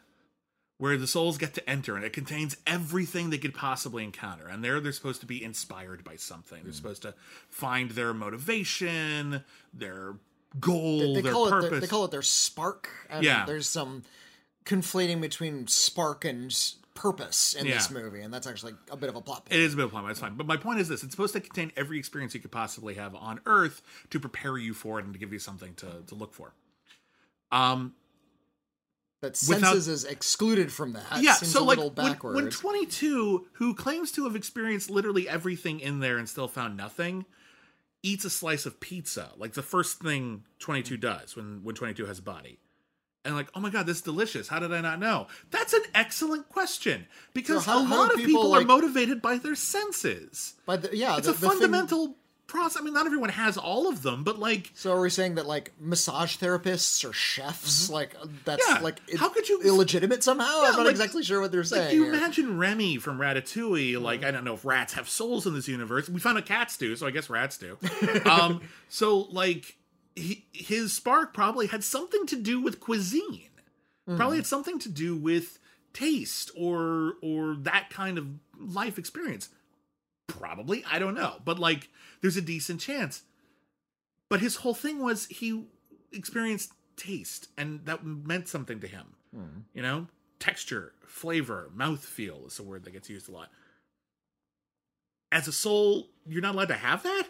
where the souls get to enter and it contains everything they could possibly encounter. And there they're supposed to be inspired by something. They're supposed to find their motivation, their goal, They their call it purpose. their, they call it their spark. And Yeah. There's some conflating between spark and purpose in this movie, and that's actually a bit of a plot point. It is a bit of a plot, that's fine. But my point is this: it's supposed to contain every experience you could possibly have on Earth to prepare you for it and to give you something to to look for. Um, that without- senses is excluded from that. yeah. So a like when, when twenty two, who claims to have experienced literally everything in there and still found nothing, eats a slice of pizza, like the first thing twenty two mm. does when when twenty two has a body. And like, oh my god, this is delicious. How did I not know? That's an excellent question because So how- a lot of people, people are like- motivated by their senses. By the, yeah, it's the, a the thing- fundamental process. I mean, not everyone has all of them, but like, so are we saying that like massage therapists or chefs, like that's Mm-hmm. Yeah. like How could you- illegitimate somehow? I'm not like- exactly sure what they're saying. like you here. imagine Remy from Ratatouille. Like, I don't know if rats have souls in this universe. We found out cats do, so I guess rats do. um, so like, he, his spark probably had something to do with cuisine. Probably had something to do with taste or or that kind of life experience. Probably, I don't know, but like, there's a decent chance. But his whole thing was he experienced taste, and that meant something to him. Hmm. You know, texture, flavor, mouth feel is a word that gets used a lot. As a soul, you're not allowed to have that?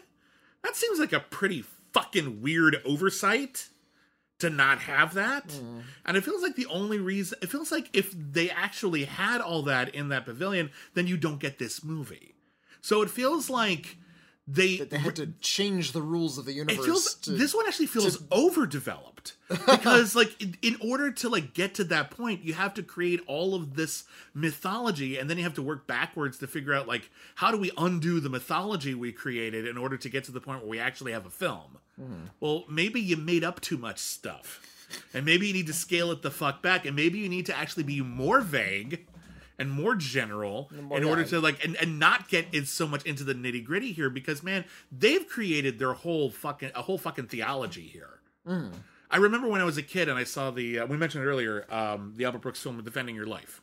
That seems like a pretty fucking weird oversight to not have that. Hmm. And it feels like the only reason, it feels like if they actually had all that in that pavilion, then you don't get this movie. So it feels like they. they had to change the rules of the It universe. feels to, this one actually feels overdeveloped because like in, in order to like get to that point you have to create all of this mythology and then you have to work backwards to figure out like how do we undo the mythology we created in order to get to the point where we actually have a film hmm. well maybe you made up too much stuff and maybe you need to scale it the fuck back and maybe you need to actually be more vague and more general in order yeah. to like and, and not get it so much into the nitty gritty here because man they've created their whole fucking a whole fucking theology here i remember when i was a kid and i saw the uh, we mentioned it earlier um the albert brooks film defending your life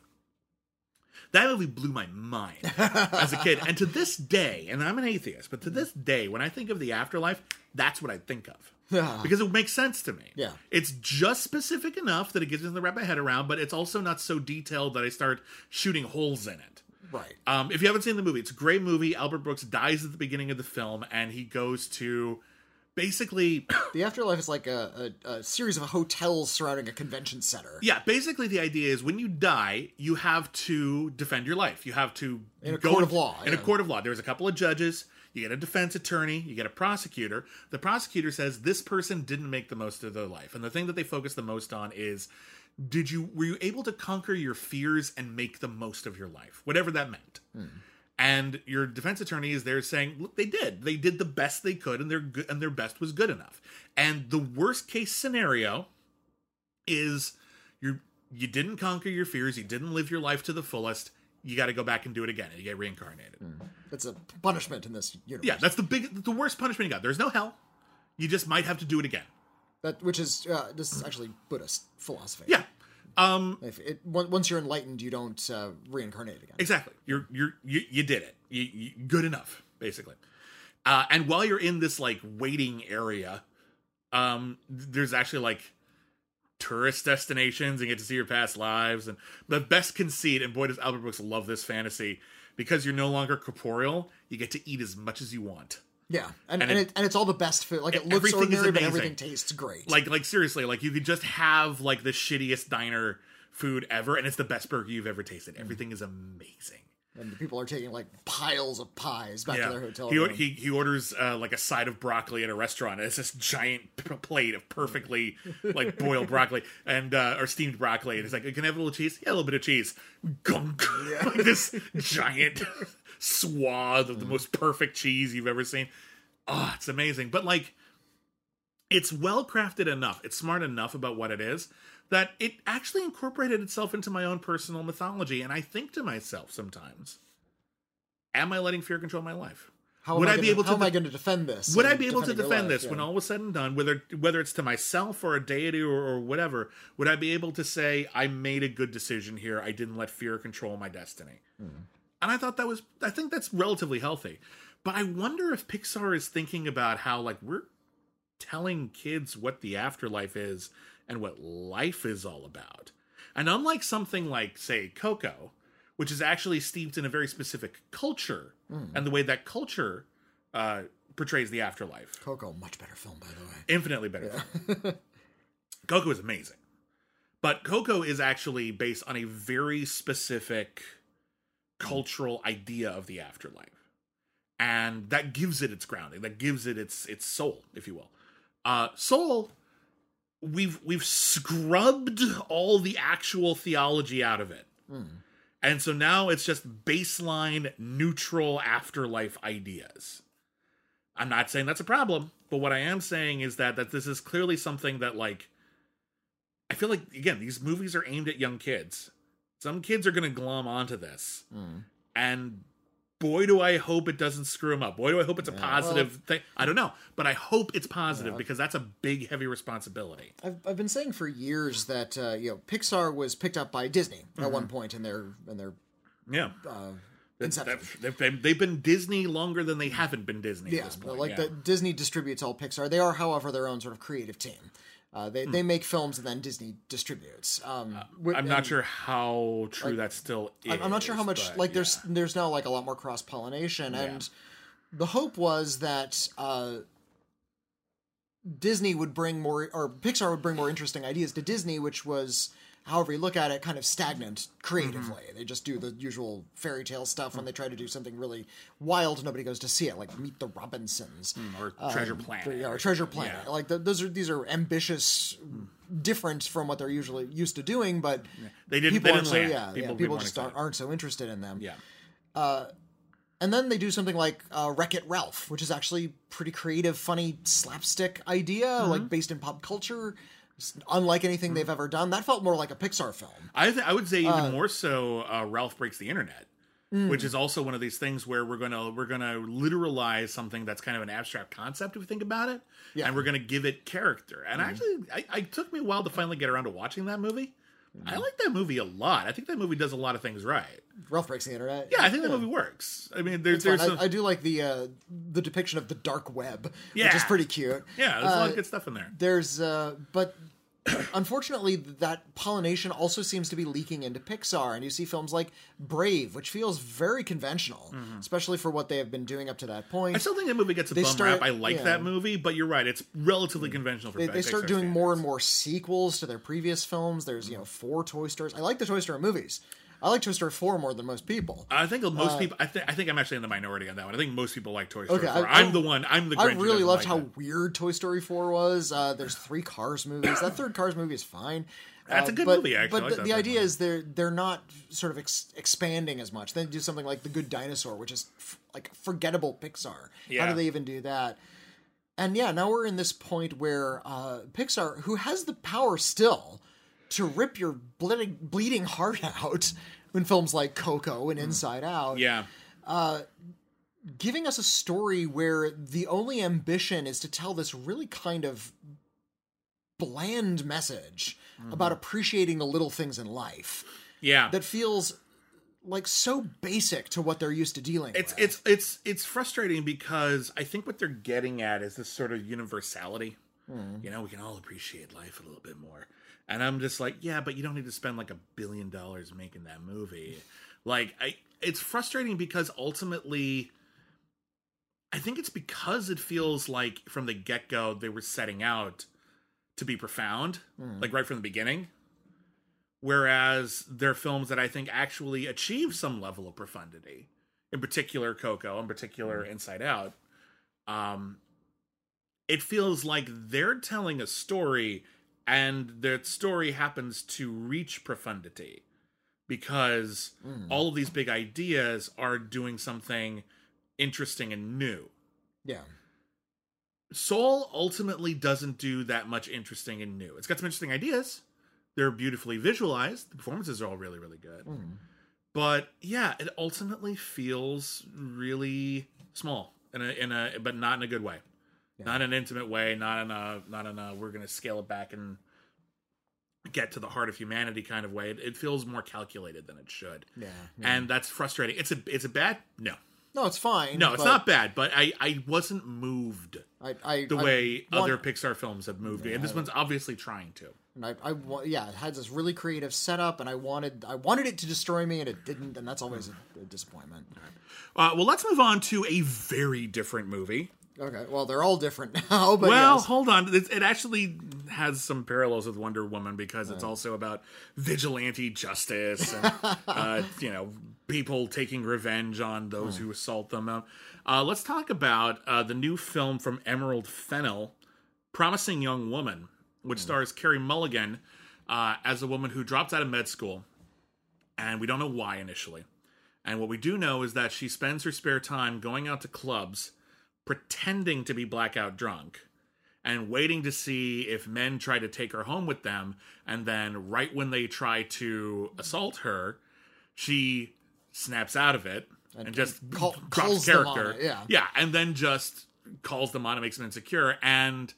that movie blew my mind as a kid and to this day and i'm an atheist but to this day when i think of the afterlife that's what i think of. Because it makes sense to me. Yeah. It's just specific enough that it gives me to wrap my head around, but it's also not so detailed that I start shooting holes in it. right. Um, if you haven't seen the movie, it's a great movie. Albert Brooks dies at the beginning of the film, and he goes to basically, The afterlife is like a, a, a series of hotels surrounding a convention center. yeah, basically the idea is when you die, you have to defend your life. You have to In a go court of law, In a court of law, there's a couple of judges. You get a defense attorney, you get a prosecutor. The prosecutor says this person didn't make the most of their life, and the thing that they focus the most on is did you were you able to conquer your fears and make the most of your life? Whatever that meant. Hmm. And your defense attorney is there saying look they did. They did the best they could and their good and their best was good enough. And the worst case scenario is you you didn't conquer your fears. You didn't live your life to the fullest you got to go back and do it again and you get reincarnated It's a punishment in this universe. yeah that's the big the worst punishment you got there's no hell you just might have to do it again That which is uh, this is actually Buddhist philosophy. yeah um If it, once you're enlightened, you don't uh, reincarnate again. Exactly. You're you're you, you did it. You, you good enough, basically. Uh, and while you're in this like waiting area, um, there's actually like tourist destinations and get to see your past lives and the best conceit. And boy, does Albert Brooks love this fantasy because you're no longer corporeal. You get to eat as much as you want. Yeah, and And and, it- it, and it's all the best food. Like it looks everything is ordinary, but amazing. everything tastes great. Like like seriously, like you could just have like the shittiest diner food ever, and it's the best burger you've ever tasted. Everything is amazing. And the people are taking like piles of pies back to their hotel he, room. he he orders uh, like a side of broccoli at a restaurant. It's this giant p- plate of perfectly like boiled broccoli and uh, or steamed broccoli, and he's like, "Can I have a little cheese? Yeah, a little bit of cheese." Gunk, like this giant swath of the most perfect cheese you've ever seen. Oh, it's amazing. But like, it's well crafted enough. It's smart enough about what it is that it actually incorporated itself into my own personal mythology. And I think to myself sometimes, am I letting fear control my life? how would am I be gonna- able to How am I going to defend this? Would I be able to defend life? this when all was said and done, whether whether it's to myself or a deity or, or whatever? Would I be able to say I made a good decision here? I didn't let fear control my destiny, Hmm. and I thought that was I think that's relatively healthy. But I wonder if Pixar is thinking about how like we're telling kids what the afterlife is and what life is all about. And unlike something like, say, Coco, which is actually steeped in a very specific culture and the way that culture uh, portrays the afterlife, Coco, much better film, by the way. infinitely better. film. Coco is amazing. But Coco is actually based on a very specific cultural idea of the afterlife. And that gives it its grounding, that gives it its its soul, if you will. Uh soul we've we've scrubbed all the actual theology out of it. Hmm. And so now it's just baseline neutral afterlife ideas. I'm not saying that's a problem, but what I am saying is that that this is clearly something that like I feel like again these movies are aimed at young kids. Some kids are going to glom onto this, hmm. and boy do I hope it doesn't screw them up. Boy do I hope it's a positive thing. I don't know, but I hope it's positive because that's a big heavy responsibility. I've, I've been saying for years that uh, you know Pixar was picked up by Disney at Mm-hmm. one point in their in their Yeah. uh, They've, inception. they've, been, they've been Disney longer than they haven't been Disney Yeah, at this point. like yeah. the Disney distributes all Pixar. They are, however, their own sort of creative team. Uh, they they make films and then Disney distributes. Um, Hmm. Uh, I'm not sure how true that still is. I'm- not sure how much but like there's yeah. there's now like a lot more cross pollination, and the hope was that uh, Disney would bring more or Pixar would bring more interesting ideas to Disney, which was. However you look at it, kind of stagnant creatively. Mm-hmm. They just do the usual fairy tale stuff. When they try to do something really wild, nobody goes to see it, like Meet the Robinsons. or Treasure Planet. Yeah, or Treasure Planet. Yeah. Like th those are these are ambitious, different from what they're usually used to doing, but They didn't- People they didn't so yeah, People- yeah, people just aren't, aren't so interested in them. Yeah. And then they do something like uh, Wreck It Ralph, which is actually pretty creative, funny slapstick idea, Mm-hmm. like based in pop culture. Unlike anything they've ever done. That felt more like a Pixar film. I th- I would say even more so. Uh, Ralph breaks the internet, Hmm. which is also one of these things where we're gonna we're gonna literalize something that's kind of an abstract concept if we think about it, Yeah. And we're gonna give it character. And actually, I, I took me a while to finally get around to watching that movie. I like that movie a lot. I think that movie does a lot of things right. Ralph breaks the internet. Yeah, I think that movie works. I mean, there's there's I, some, I do like the uh, the depiction of the dark web, which is pretty cute. yeah, there's a lot uh, of good stuff in there. There's, uh, but unfortunately, that pollination also seems to be leaking into Pixar, and you see films like Brave, which feels very conventional, especially for what they have been doing up to that point. Mm-hmm. I still think that movie gets a They bum start- rap. I like yeah. that movie, but you're right; it's relatively conventional for they, they start doing more and more sequels to their previous films. There's you know four Toy Stories. I like the Toy Story movies. I like Toy Story four more than most people. I think most people. I think. I think I'm actually in the minority on that one. I think most people like Toy Story. Okay, 4. I- I'm I- the one. I'm the. I Grinch really loved like how weird Toy Story 4 was. Uh, there's three Cars movies. That third Cars movie is fine. That's Uh, a good but, movie, actually. But like the, the idea is they're they're not sort of ex- expanding as much. They do something like The Good Dinosaur, which is f- like forgettable Pixar. How do they even do that? And yeah, now we're in this point where uh, Pixar, who has the power still to rip your bleeding, bleeding heart out in films like Coco and Inside Out, Yeah. giving us a story where the only ambition is to tell this really kind of bland message Mm-hmm. about appreciating the little things in life Yeah. that feels like so basic to what they're used to dealing it's with. it's it's it's frustrating because I think what they're getting at is this sort of universality. Hmm. You know, we can all appreciate life a little bit more. And I'm just like, yeah, but you don't need to spend like a billion dollars making that movie. Like I it's frustrating because ultimately I think it's because it feels like from the get-go they were setting out to be profound, Hmm. like right from the beginning. Whereas there are films that I think actually achieve some level of profundity, in particular Coco, in particular Inside Out. Um, it feels like they're telling a story, and their story happens to reach profundity because hmm. all of these big ideas are doing something interesting and new. Yeah. Soul ultimately doesn't do that much interesting and new. It's got some interesting ideas. They're beautifully visualized. The performances are all really, really good. Hmm. But yeah, it ultimately feels really small in a in a but not in a good way. Not in an intimate way, not in a not in a we're gonna scale it back and get to the heart of humanity kind of way. It, it feels more calculated than it should. Yeah. And that's frustrating. It's a it's a bad no. No, it's fine. No, it's not bad, but I I wasn't moved I, I, the I way want- other Pixar films have moved me, and this one's obviously trying to. And I, I, yeah, it had this really creative setup, and I wanted, I wanted it to destroy me, and it didn't, and that's always a, a disappointment. Uh, well, let's move on to a very different movie. Okay, well, they're all different now, but well, yes. hold on. It, it actually has some parallels with Wonder Woman because it's also about vigilante justice and, uh, you know, people taking revenge on those who assault them. Uh, Uh, let's talk about uh, the new film from Emerald Fennell, Promising Young Woman, which stars Carey Mulligan uh, as a woman who drops out of med school. And we don't know why initially. And what we do know is that she spends her spare time going out to clubs pretending to be blackout drunk and waiting to see if men try to take her home with them. And then, right when they try to assault her, she snaps out of it and, just call- drops calls them on character. it, yeah. yeah, and then just calls them on and makes them insecure. And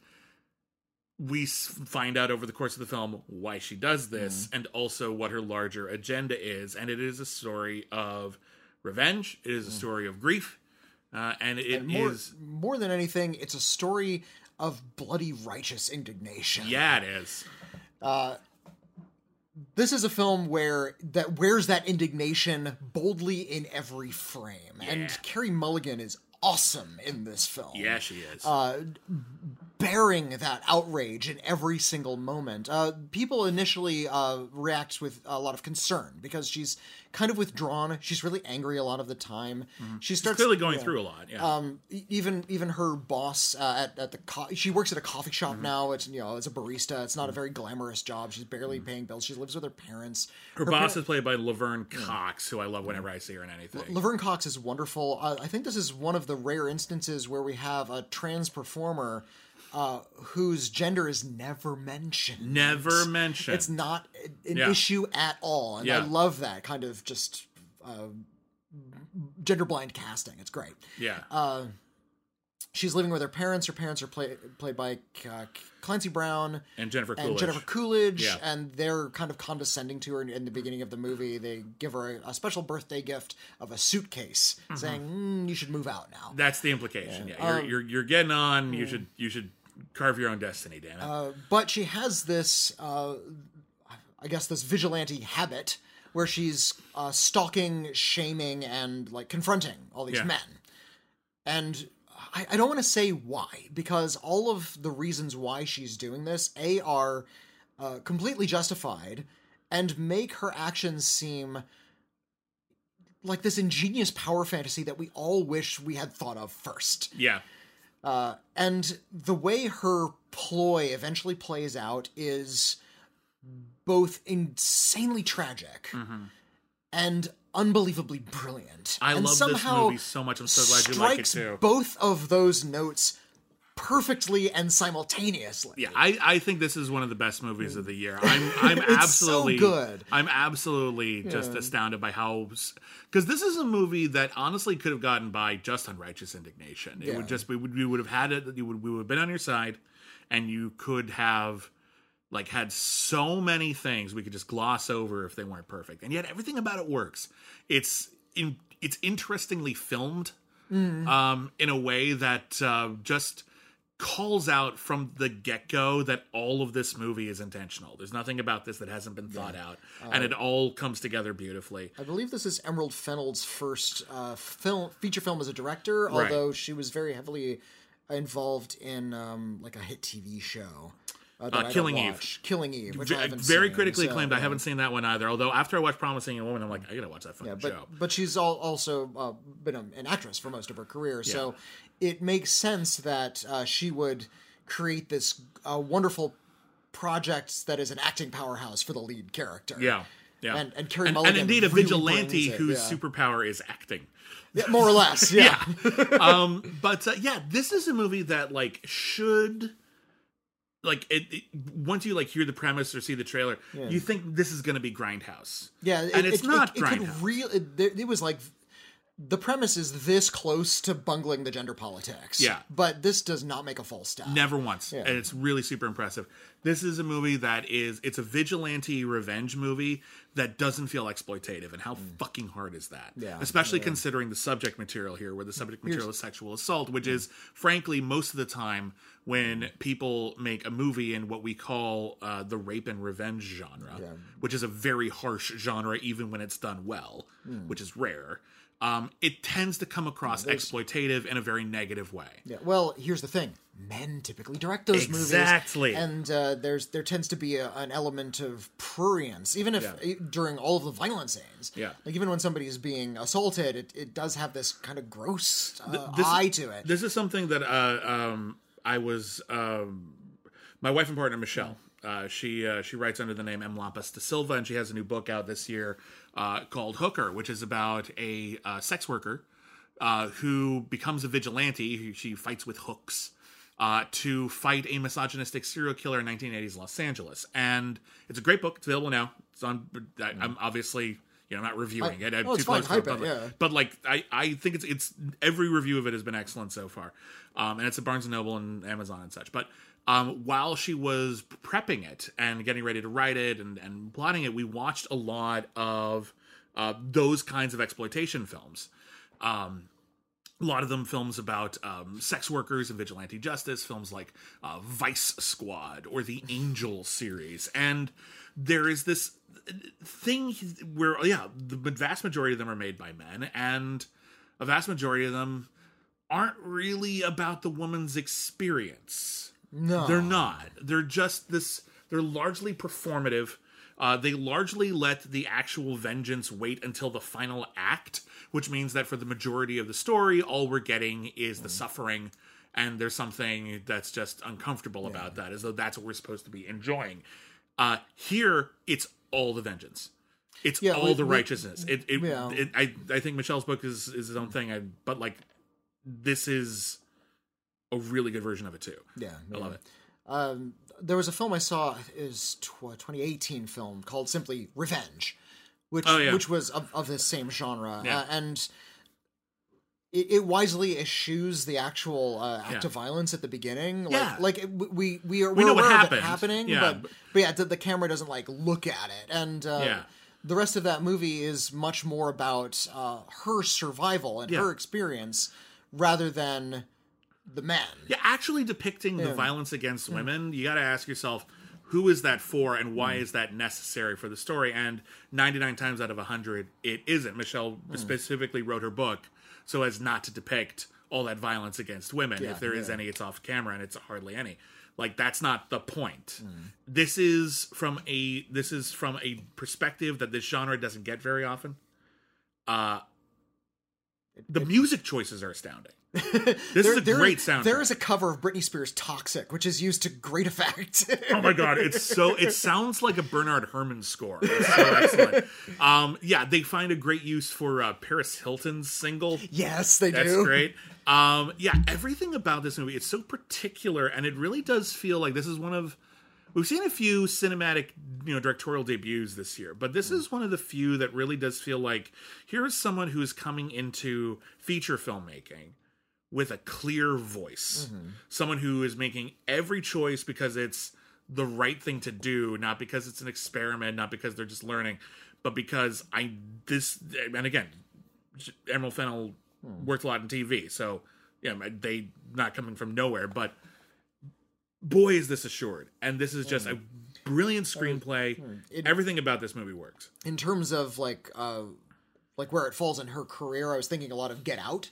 we find out over the course of the film why she does this Mm-hmm. and also what her larger agenda is. And it is a story of revenge, it is a story of grief. Uh, and it is. And more, more than anything, it's a story of bloody righteous indignation. yeah, it is. Uh, this is a film where that wears that indignation boldly in every frame, Yeah. and Carey Mulligan is awesome in this film. Yeah, she is. uh, bearing that outrage in every single moment. Uh, people initially uh, react with a lot of concern because she's kind of withdrawn. She's really angry a lot of the time. She starts Clearly going through a lot. Yeah. Um, even even her boss uh, at at the co- she works at a coffee shop Mm-hmm. now. It's you know as a barista. It's not a very glamorous job. She's barely paying bills. She lives with her parents. her boss is played by Laverne Cox, who I love whenever I see her in anything. Laverne Cox is wonderful. Uh, I think this is one of the rare instances where we have a trans performer uh, whose gender is never mentioned. Never mentioned. It's not an Yeah. issue at all, and I love that kind of just uh, gender blind casting. It's great. yeah. uh, She's living with her parents. Her parents are play, played by uh, Clancy Brown and Jennifer Coolidge. and Jennifer Coolidge, Yeah. and they're kind of condescending to her in, in the beginning of the movie. They give her a, a special birthday gift of a suitcase, Mm-hmm. saying, mm, "You should move out now." That's the implication. Yeah, Um, you're, you're you're getting on. You should you should carve your own destiny. Damn it. Uh, but she has this, uh, I guess, this vigilante habit where she's uh, stalking, shaming, and like confronting all these Yeah. men. And I, I don't want to say why, because all of the reasons why she's doing this, A, are uh, completely justified and make her actions seem like this ingenious power fantasy that we all wish we had thought of first. yeah. Uh, and the way her ploy eventually plays out is both insanely tragic and unbelievably brilliant. Mm-hmm. I and love somehow this movie so much. I'm so glad you like it strikes too. both of those notes perfectly and simultaneously. Yeah, I, I think this is one of the best movies of the year. I'm I'm It's so absolutely good. I'm absolutely just astounded by how because this is a movie that honestly could have gotten by just on righteous indignation. It Yeah. would just we would we would have had it. You would we would have been on your side, and you could have like had so many things we could just gloss over if they weren't perfect, and yet everything about it works. It's in it's interestingly filmed um, in a way that uh, just calls out from the get go that all of this movie is intentional. There's nothing about this that hasn't been thought out, and it all comes together beautifully. I believe this is Emerald Fennell's first uh, film feature film as a director, Right. although she was very heavily involved in um, like a hit TV show. uh, Uh, Killing Eve. Killing Eve, which V- I haven't very seen, critically so, acclaimed. I haven't seen that one either. Although after I watched Promising Young Woman, I'm like, I gotta watch that fucking Yeah, but show. but she's all, also uh, been a, an actress for most of her career, so it makes sense that uh, she would create this uh, wonderful project that is an acting powerhouse for the lead character. Yeah, yeah, And- and Carey and, Mulligan indeed a really vigilante whose yeah. superpower is acting. Yeah, more or less. Yeah, um, but uh, yeah, this is a movie that like should like it, it- once you like hear the premise or see the trailer, you think this is going to be Grindhouse. yeah, and it's not It, it could Grindhouse. real. It, it was like the premise is this close to bungling the gender politics. Yeah. but this does not make a false step. Never once, and it's really super impressive. This is a movie that is it's a vigilante revenge movie that doesn't feel exploitative, and how fucking hard is that? Mm. Yeah, especially considering the subject material here, where the subject material is sexual assault, which is frankly most of the time when people make a movie in what we call uh, the rape and revenge genre, which is a very harsh genre, even when it's done well, Mm. which is rare. Um, it tends to come across exploitative in a very negative way. Yeah. Well, here's the thing: men typically direct those Exactly. movies, exactly, and uh, there's there tends to be a, an element of prurience, even if eh, during all of the violent scenes. Yeah. Like even when somebody is being assaulted, it, it does have this kind of gross uh, this is- eye to it. This is something that uh, um, I was um, my wife and partner Michelle. Uh, she uh, she writes under the name M. Lampas de Silva, and she has a new book out this year uh, called Hooker, which is about a uh, sex worker uh, who becomes a vigilante. who She fights with hooks uh, to fight a misogynistic serial killer in 1980s Los Angeles, and it's a great book. It's available now. It's on. I, I'm obviously. You know, I'm not reviewing I- it. I'm oh, it's too close to it, yeah. But like, I, I think it's it's every review of it has been excellent so far, um, and it's at Barnes and Noble and Amazon and such. But um, while she was prepping it and getting ready to write it and and plotting it, we watched a lot of uh, those kinds of exploitation films. Um, a lot of them films about um, sex workers and vigilante justice, films like uh, Vice Squad or the Angel series. And there is this thing where, yeah, the vast majority of them are made by men, and a vast majority of them aren't really about the woman's experience. No, They're not. They're just this. They're largely performative. Uh, they largely let the actual vengeance wait until the final act, which means that for the majority of the story, all we're getting is the suffering, and there's something that's just uncomfortable about that, as though that's what we're supposed to be enjoying. Uh, here, it's all the vengeance. It's Yeah, all we- the we- righteousness. It, it, Yeah. it, I, I think Michelle's book is is his own thing. I, but like, this is a really good version of it too. Yeah, I love it. Um, there was a film I saw is tw- 2018 film called simply Revenge, which Oh, yeah. which was of, of this same genre, Yeah. uh, and it, it wisely eschews the actual uh, act Yeah. of violence at the beginning. Like, Yeah. like it, we we are We we're know what aware of happened. happening, Yeah, but but- but yeah, the, the camera doesn't like look at it, and uh, Yeah. the rest of that movie is much more about uh, her survival and Yeah. her experience rather than the men. Yeah, actually depicting the violence against women, you got to ask yourself, who is that for, and why mm. is that necessary for the story? And ninety nine times out of hundred, it isn't. Michelle mm. specifically wrote her book so as not to depict all that violence against women. if there is any, it's off camera, and it's hardly any. Like that's not the point. Mm. This is from a this is from a perspective that this genre doesn't get very often. Uh the music choices are astounding. This is a There- great soundtrack. There is a cover of Britney Spears' "Toxic," which is used to great effect. Oh my god, it's so it sounds like a Bernard Herrmann score. It's so excellent. Um, yeah, they find a great use for uh, Paris Hilton's single. yes, they That's do. great. Um, yeah, everything about this movie it's so particular, and it really does feel like this is one of we've seen a few cinematic, you know, directorial debuts this year, but this is one of the few that really does feel like here is someone who is coming into feature filmmaking with a clear voice. Mm-hmm. Someone who is making every choice because it's the right thing to do, not because it's an experiment, not because they're just learning, but because I this and again, Emerald Fennell hmm. worked a lot in TV, so yeah, they not coming from nowhere, but boy is this assured, and this is just oh. a brilliant oh, screenplay. Hmm. Everything about this movie works. In terms of like, uh, like where it falls in her career, I was thinking a lot of Get Out,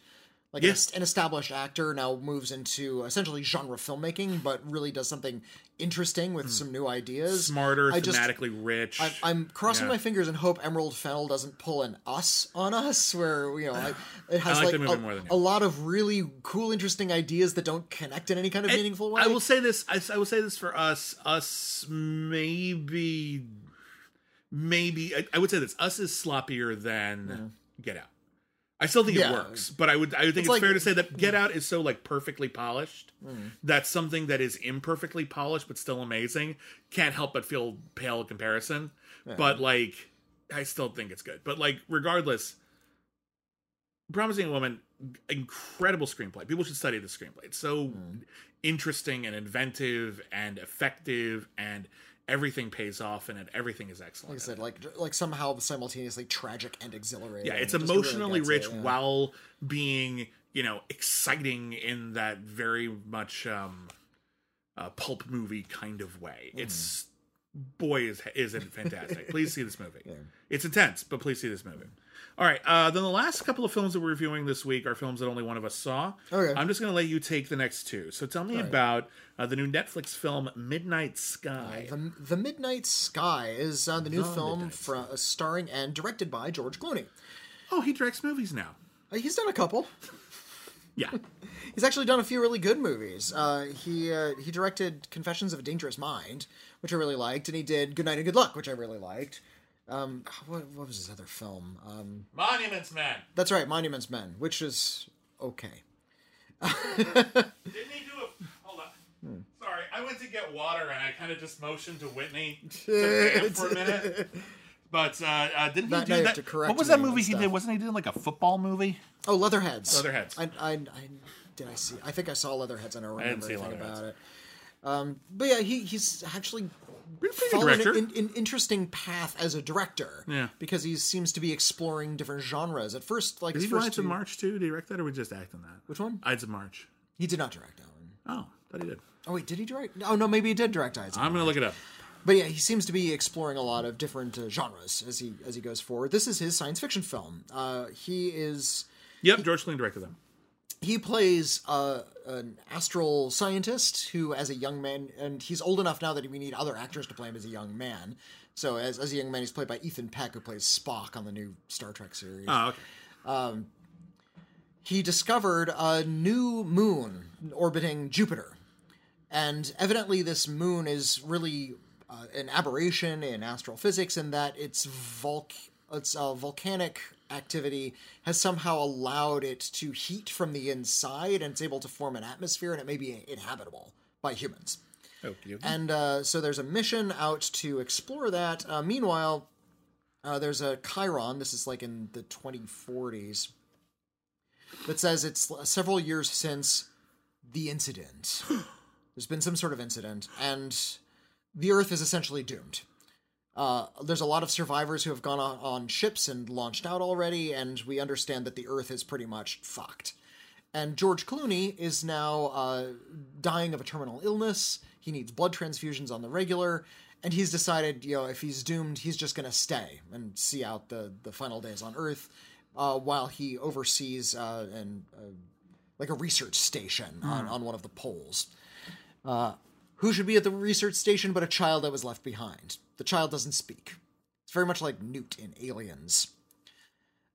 like Yeah. an, an established actor now moves into essentially genre filmmaking, but really does something interesting with hmm. some new ideas. Smarter, I just- thematically rich. I, I'm crossing Yeah. my fingers and hope Emerald Fennell doesn't pull an us on us, where you know I, it has like like a, a lot of really cool, interesting ideas that don't connect in any kind of meaningful way. I will say this. I, I will say this for us. Us maybe, maybe. I, I would say this. Us is sloppier than hmm. Get Out. I still think Yeah. it works, but I would. I would think it's, like- fair to say that Get Out is so like perfectly polished hmm. that something that is imperfectly polished but still amazing can't help but feel pale in comparison. But like, I still think it's good. But like, regardless, Promising Woman, incredible screenplay. People should study the screenplay. It's so hmm. interesting and inventive and effective, and everything pays off in it. Everything is excellent. like I said, like like somehow simultaneously tragic and exhilarating. yeah, it's Just really emotionally it, rich yeah. while being, you know, exciting in that very much um, uh, pulp movie kind of way. Hmm. It's boy is is it fantastic. please see this movie. It's intense, but please see this movie. All right, uh, then the last couple of films that we're reviewing this week are films that only one of us saw. Okay. I'm just going to let you take the next two. So tell me about uh, the new Netflix film Midnight Sky. The, the Midnight Sky is uh, the new The film Midnight fro- starring and directed by George Clooney. Oh, he directs movies now. Uh, he's done a couple. Yeah. He's actually done a few really good movies. Uh, he uh, he directed Confessions of a Dangerous Mind, which I really liked, and he did Good Night and Good Luck, which I really liked. Um, what, what was his other film? Um, Monuments Man. that's right, Monuments Men, which is okay. Didn't he do a? Hold on. Sorry, I went to get water and I kind of just motioned to Witney to for a minute. But uh, uh, didn't Now- he do now you have that? to correct what was that movie he stuff. did? Wasn't he doing like a football movie? Oh, Leatherheads. Leatherheads. I, I, I did I see? I think I saw Leatherheads. I don't remember see anything about it. Um, but yeah, he he's actually Good an, an interesting path as a director. Yeah. because he seems to be exploring different genres. At first, like Did he do Ides of two- March too? Did he direct that, or we just act on that? Which one? Ides of March. He did not direct that one. Oh, thought he did. Oh wait, did he direct? Oh no, maybe he did direct Ides. of March. I'm gonna look it up. But yeah, he seems to be exploring a lot of different uh, genres as he as he goes forward. This is his science fiction film. Uh, he is Yep, George Clooney directed them. He plays uh, an astral scientist who, as a young man, and he's old enough now that we need other actors to play him as a young man. So as as a young man, he's played by Ethan Peck, who plays Spock on the new Star Trek series. Oh, okay. he discovered a new moon orbiting Jupiter. And evidently, this moon is really uh, an aberration in astrophysics in that its, volc- its uh, volcanic activity has somehow allowed it to heat from the inside and it's able to form an atmosphere and it may be inhabitable by humans. Okey-dokey. And uh, so there's a mission out to explore that. Uh, meanwhile, uh, there's a chyron, this is like in the 2040s, that says it's several years since the incident. there's been some sort of incident, and the Earth is essentially doomed. Uh, there's a lot of survivors who have gone on, on ships and launched out already, and we understand that the Earth is pretty much fucked. And George Clooney is now uh, dying of a terminal illness. He needs blood transfusions on the regular, and he's decided, you know, if he's doomed, he's just going to stay and see out the the final days on Earth, uh, while he oversees uh, an uh, like a research station on, on one of the poles. Who should be at the research station but a child that was left behind? The child doesn't speak. It's very much like Newt in Aliens.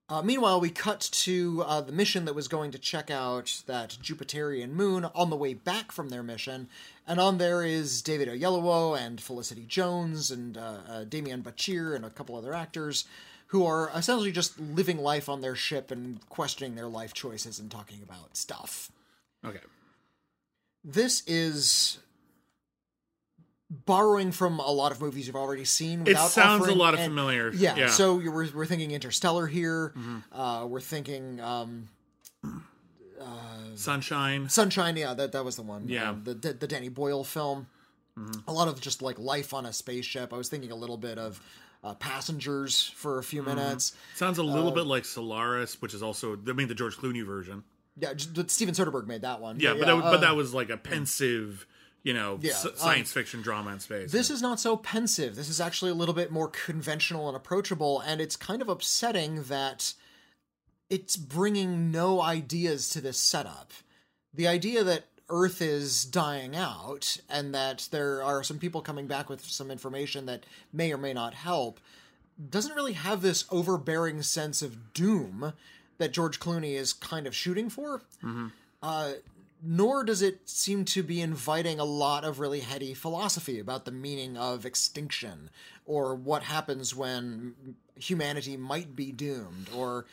Uh, meanwhile, we cut to uh, the mission that was going to check out that Jupiterian moon on the way back from their mission, and on there is David Oyelowo and Felicity Jones and uh, uh, Demián Bichir and a couple other actors who are essentially just living life on their ship and questioning their life choices and talking about stuff okay. this is borrowing from a lot of movies you've already seen. It sounds a lot of an- familiar. Yeah, Yeah. Mm-hmm. so you're, we're, we're thinking Interstellar here. Uh, we're thinking um, Sunshine. Sunshine. Yeah, that that was the one. Yeah. um, the, the the Danny Boyle film. A lot of just like life on a spaceship. I was thinking a little bit of uh, Passengers for a Mm-hmm. few minutes. Sounds a little Uh, bit like Solaris, which is also I mean the George Clooney version. Yeah, but Steven Soderbergh made that one. Yeah, but that, was- but uh, that was like a pensive, you know, Yeah, s- um, science fiction drama in space. This is not so pensive. This is actually a little bit more conventional and approachable, and it's kind of upsetting that it's bringing no ideas to this setup. The idea that Earth is dying out and that there are some people coming back with some information that may or may not help doesn't really have this overbearing sense of doom that George Clooney is kind of shooting for. Uh, nor does it seem to be inviting a lot of really heady philosophy about the meaning of extinction or what happens when humanity might be doomed or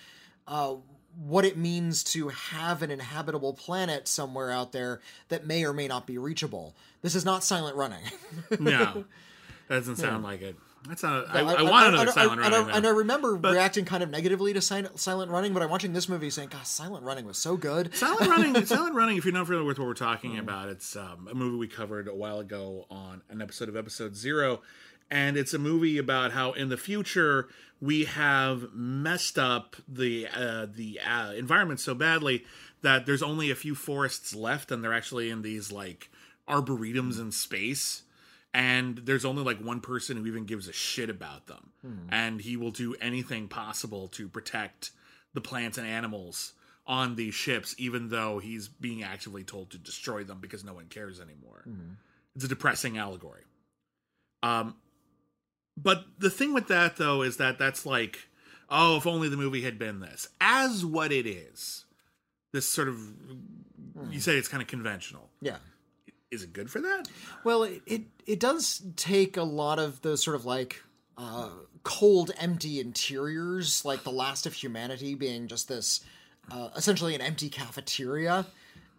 uh, what it means to have an inhabitable planet somewhere out there that may or may not be reachable. This is not silent running. No, that doesn't sound like it. That's not. I, I, want another silent running. And I, and I remember reacting kind of negatively to silent, silent running, but I'm watching this movie saying, "God, silent running was so good." Silent Running, Silent Running. If you're not familiar with what we're talking Mm. about, it's um, a movie we covered a while ago on an episode of Episode Zero, and it's a movie about how in the future we have messed up the uh, the uh, environment so badly that there's only a few forests left, and they're actually in these like arboretums in space. And there's only like one person who even gives a shit about them, hmm. and he will do anything possible to protect the plants and animals on these ships, even though he's being actively told to destroy them because no one cares anymore. Hmm. It's a depressing allegory. Um, but the thing with that though is that that's like, oh, if only the movie had been this. As what it is, this sort of, hmm. you say it's kind of conventional. Yeah. Is it good for that? Well, it, it it does take a lot of those sort of like uh, cold, empty interiors, like the last of humanity being just this uh, essentially an empty cafeteria.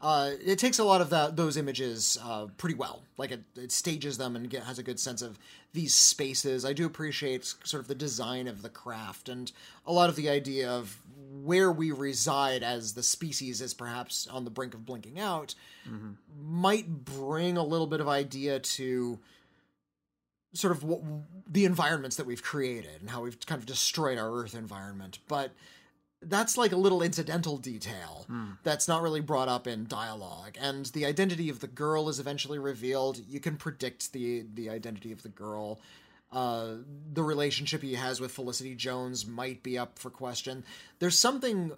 Uh, it takes a lot of that those images uh, pretty well. Like it, it stages them and get, has a good sense of these spaces. I do appreciate sort of the design of the craft and a lot of the idea of where we reside as the species is perhaps on the brink of blinking out might bring a little bit of idea to sort of what, the environments that we've created and how we've kind of destroyed our earth environment. But that's like a little incidental detail that's not really brought up in dialogue. And the identity of the girl is eventually revealed. You can predict the the identity of the girl uh, the relationship he has with Felicity Jones might be up for question. There's something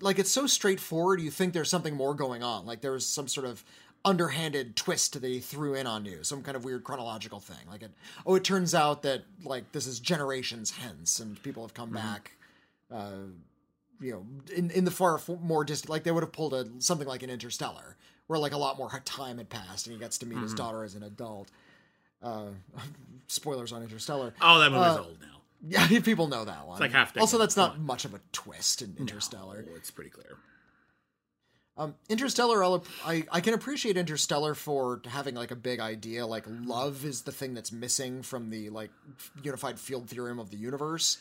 like it's so straightforward. You think there's something more going on. Like there's some sort of underhanded twist that he threw in on you, some kind of weird chronological thing. Like it, oh, it turns out that like this is generations hence, and people have come back. Uh, you know, in in the far f- more distant, like they would have pulled a something like an Interstellar, where like a lot more time had passed, and he gets to meet his daughter as an adult. Uh, spoilers on Interstellar. Oh, that movie's old now. Yeah, people know that one. It's like half day. also, that's not much of a twist in Interstellar. Oh, it's pretty clear. Um, Interstellar, I'll, I I can appreciate Interstellar for having like a big idea. Like love is the thing that's missing from the like unified field theorem of the universe.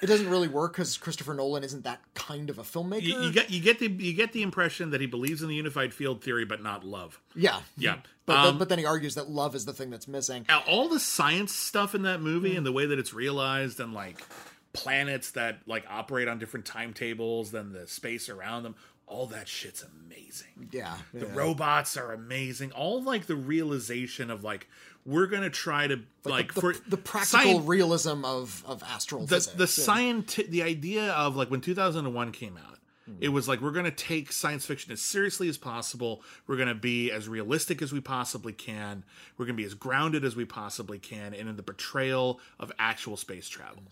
It doesn't really work because Christopher Nolan isn't that kind of a filmmaker. You, you get you get the you get the impression that he believes in the unified field theory, but not love. yeah, Yeah, But Um, then, but then he argues that love is the thing that's missing. All the science stuff in that Mm. movie and the way that it's realized and like planets that like operate on different timetables than the space around them all that shit's amazing Yeah, the yeah. robots are amazing all like the realization of like we're gonna try to like, the, for the practical scien- realism of of astral the, physics. the the idea of like when 2001 came out it was like we're going to take science fiction as seriously as possible. We're going to be as realistic as we possibly can. We're going to be as grounded as we possibly can and in the portrayal of actual space travel.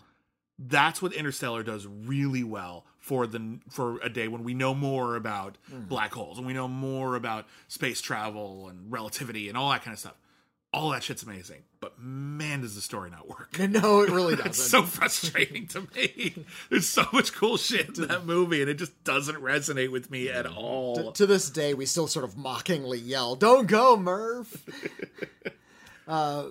That's what interstellar does really well for the for a day when we know more about hmm. black holes and we know more about space travel and relativity and all that kind of stuff all that shit's amazing but man does the story not work no, it really doesn't. it's so frustrating to me. There's so much cool shit in that movie, and it just doesn't resonate with me at all. to this day, we still sort of mockingly yell, "Don't go, Murph." uh,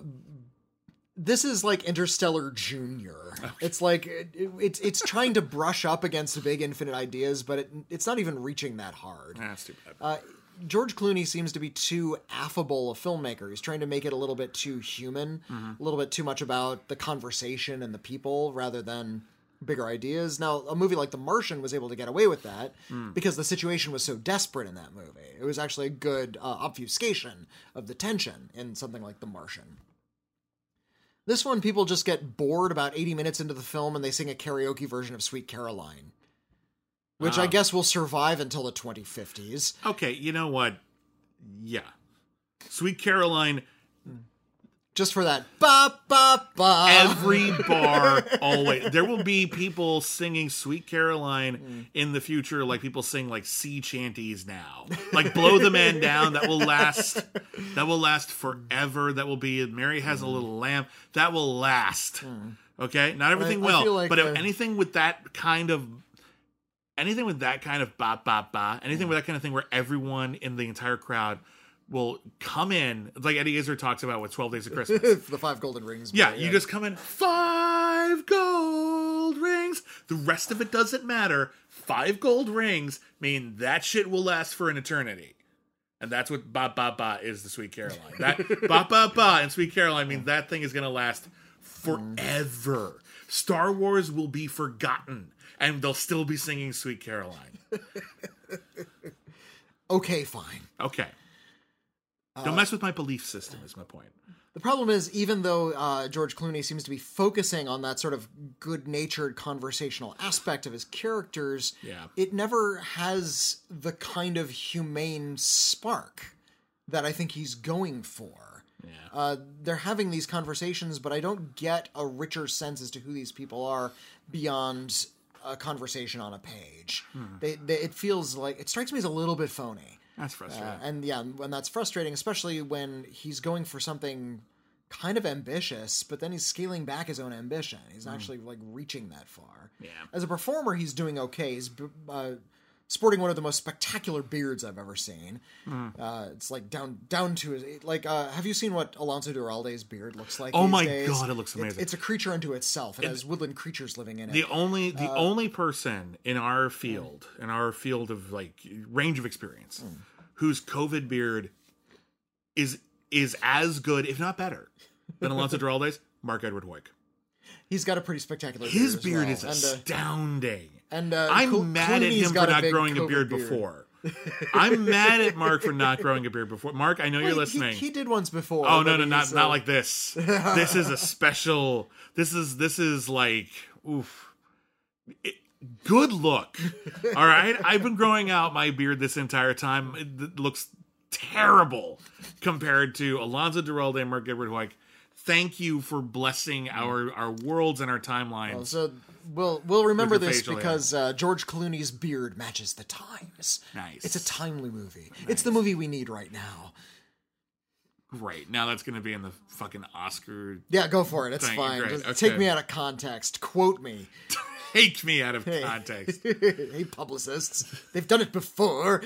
this is like Interstellar Junior. It's like it, it- it's it's trying to brush up against big infinite ideas, but it, it's not even reaching that hard. That's too bad. Uh, George Clooney seems to be too affable a filmmaker. He's trying to make it a little bit too human, a little bit too much about the conversation and the people rather than bigger ideas. Now, a movie like The Martian was able to get away with that because the situation was so desperate in that movie. It was actually a good uh, obfuscation of the tension in something like The Martian. This one, people just get bored about 80 minutes into the film and they sing a karaoke version of Sweet Caroline. Which I guess will survive until the 2050s. Okay, you know what? Yeah. Sweet Caroline, Just for that ba ba ba. every bar always there will be people singing Sweet Caroline in the future like people sing like sea chanties now. Like blow the man down that will last that will last forever. That will be Mary has a little lamb. That will last. Hmm. Okay? Not everything I will, feel like, but anything with that kind of anything with that kind of ba ba ba, anything with that kind of thing where everyone in the entire crowd will come in like Eddie Izzard talks about with 12 Days of Christmas. the five golden rings. Yeah, you just come in five gold rings. The rest of it doesn't matter. Five gold rings mean that shit will last for an eternity. And that's what ba ba ba is the Sweet Caroline. That ba ba ba and Sweet Caroline means that thing is gonna last mm. forever. Star Wars will be forgotten and they'll still be singing Sweet Caroline. okay, fine. Okay. Uh, Don't mess with my belief system, is my point. The problem is, even though uh, George Clooney seems to be focusing on that sort of good-natured conversational aspect of his characters, Yeah. it never has the kind of humane spark that I think he's going for. Yeah. Uh, they're having these conversations, but I don't get a richer sense as to who these people are beyond a conversation on a page. They, they, it feels like it strikes me as a little bit phony. That's frustrating. Uh, and yeah, and that's frustrating, especially when he's going for something kind of ambitious, but then he's scaling back his own ambition. He's not actually like reaching that far. Yeah. As a performer, he's doing okay. He's uh, sporting one of the most spectacular beards I've ever seen. Uh, it's like down down to his like. Uh, have you seen what Alonso Duralde's beard looks like? Oh my days? God, it looks amazing. It's, a creature unto itself. It has woodland creatures living in it. the only Uh, the only person in our field in our field of like range of experience Hmm. whose covid beard is is as good if not better than alonso duralde's mark edward heuck he's got a pretty spectacular. his beard, beard well. is and, uh, astounding and uh, i'm mad at him for not growing a COVID beard, before i'm mad at mark for not growing a beard before mark i know you're Well, he- listening He, did once before. Oh no, no, not he's, not uh, like this. this is a special. This is this is like oof. It- good look. All right, I've been growing out my beard this entire time. It, looks terrible compared to Alonso Duralde and Mark Edward Heuck. Thank you for blessing our our worlds and our timelines. So we'll we'll remember this because uh, George Clooney's beard matches the times. Nice. It's a timely movie. It's the movie we need right now. Great. Now that's going to be in the fucking Oscar. Yeah, go for it. It's you. fine. Just Okay. Take me out of context. Quote me. Take me out of context. hey, publicists. They've done it before.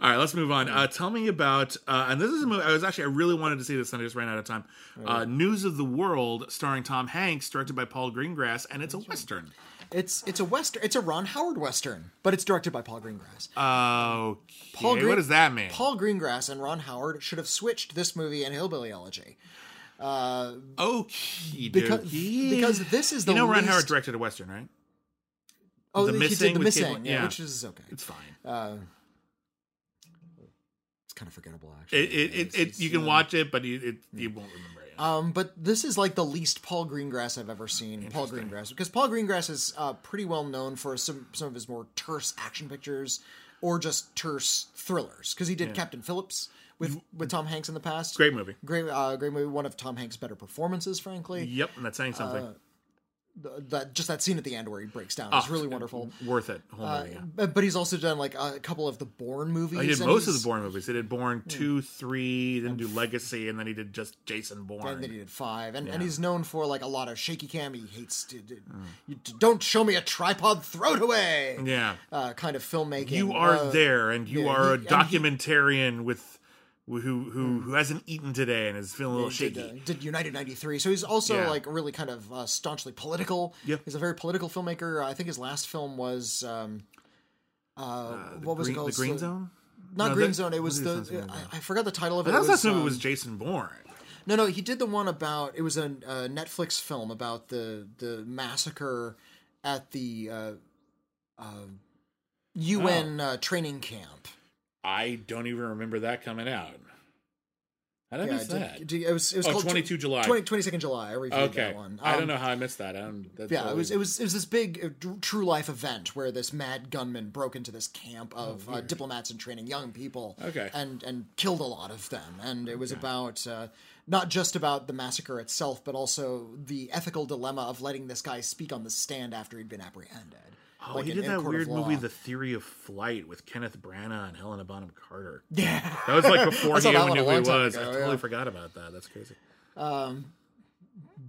All right, let's move on. Uh, tell me about, uh, and this is a movie I was actually I really wanted to see this, and I just ran out of time. Uh, News of the World, starring Tom Hanks, directed by Paul Greengrass, and it's a western. It's it's a western. It's a Ron Howard western, but it's directed by Paul Greengrass. Okay, Paul Green- what does that mean? Paul Greengrass and Ron Howard should have switched this movie and Hillbilly Elegy. Okay, Because- because this is the you know Ron least- Howard directed a western, right? Oh, The he Missing did the with missing, yeah, yeah. which is okay. It's fine. Uh, kind of forgettable, actually. It, it, it, it, you can uh, watch it, but you, it, you won't remember it. Um, but this is like the least Paul Greengrass I've ever seen. Paul Greengrass, because Paul Greengrass is uh, pretty well known for some some of his more terse action pictures, or just terse thrillers. Because he did Captain Phillips with with Tom Hanks in the past. Great movie. great, uh, great movie. One of Tom Hanks' better performances, frankly. Yep, and that's saying something. Uh, That just that scene at the end where he breaks down Oh, is really wonderful. Worth it. Whole movie, yeah. But, but he's also done like a couple of the Bourne movies. He did and most of the Bourne movies. He did Bourne two, three, then didn't do Legacy, and then he did just Jason Bourne. And then he did five, and, and he's known for like a lot of shaky cam. He hates to, to- you d- don't show me a tripod, throw it away. yeah, Uh, kind of filmmaking. you are Uh, there, and you yeah, are a he- and he- documentarian with who who who hasn't eaten today and is feeling a little Did, shaky. uh, did United '93, so he's also Yeah. like really kind of uh, staunchly political. Yep. he's a very political filmmaker. I think his last film was um, uh, what was Green, it called? The Green Zone. Not No, Green that- Zone. It was the I, I forgot the title of it. That was last movie um, was Jason Bourne. No, no, he did the one about it was a, a Netflix film about the the massacre at the uh, uh, UN Oh. uh, training camp. I don't even remember that coming out. How did I Yeah, miss that? did- did- it was it was Oh, called 22 July. 20, 22nd July. I reviewed okay. that one. I Um, don't know how I missed that. I don't, Yeah, it was it was it was this big uh, true life event where this mad gunman broke into this camp of uh, diplomats and training young people. Oh, Okay. and and killed a lot of them, and it was about uh, not just about the massacre itself, but also the ethical dilemma of letting this guy speak on the stand after he'd been apprehended. Oh, like he did that weird movie. The Theory of Flight, with Kenneth Branagh and Helena Bonham Carter. Yeah, That was like before he even knew who he was. I totally yeah. forgot about that. That's crazy.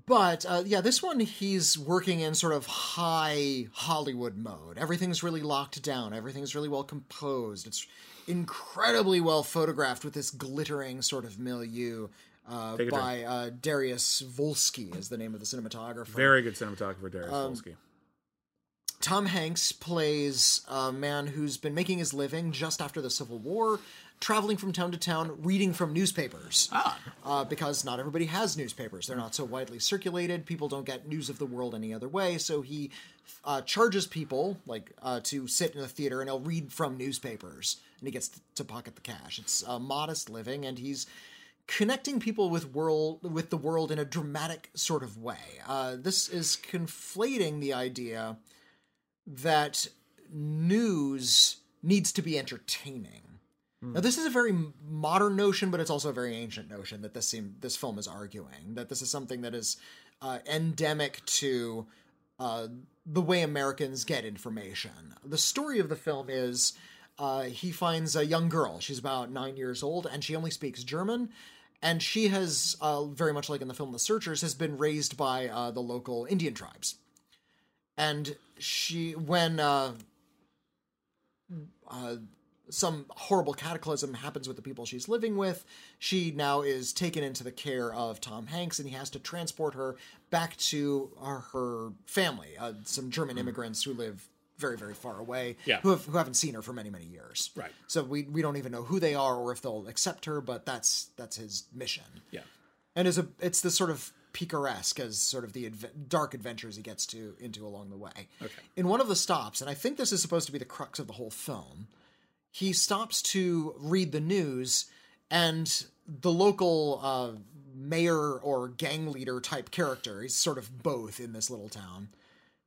But uh, yeah, this one he's working in sort of high Hollywood mode. Everything's really locked down. Everything's really well composed. It's incredibly well photographed with this glittering sort of milieu. Uh, by uh, Dariusz Wolski is the name of the cinematographer. Very good cinematographer, Dariusz Um, Wolski. Tom Hanks plays a man who's been making his living just after the Civil War, traveling from town to town, reading from newspapers. Uh, because not everybody has newspapers. They're not so widely circulated. People don't get news of the world any other way. So he uh, charges people like uh, to sit in a theater and he'll read from newspapers, and he gets to pocket the cash. It's a modest living, and he's connecting people with world with the world in a dramatic sort of way. Uh, this is conflating the idea that news needs to be entertaining. Now, this is a very modern notion, but it's also a very ancient notion that this seem, this film is arguing that this is something that is uh, endemic to uh, the way Americans get information. The story of the film is uh, he finds a young girl. She's about nine years old, and she only speaks German. And she has, uh, very much like in the film The Searchers, has been raised by uh, the local Indian tribes. And she, when uh, uh, some horrible cataclysm happens with the people she's living with. She now is taken into the care of Tom Hanks, and he has to transport her back to uh, her family, uh, some German immigrants who live very, very far away, Yeah. who, have, who haven't seen her for many, many years. Right. So we, we don't even know who they are or if they'll accept her, but that's that's his mission. Yeah. And is a it's this sort of picaresque as sort of the adve- dark adventures he gets to into along the way. Okay. In one of the stops, and I think this is supposed to be the crux of the whole film, he stops to read the news, and the local uh, mayor or gang leader type character, he's sort of both in this little town,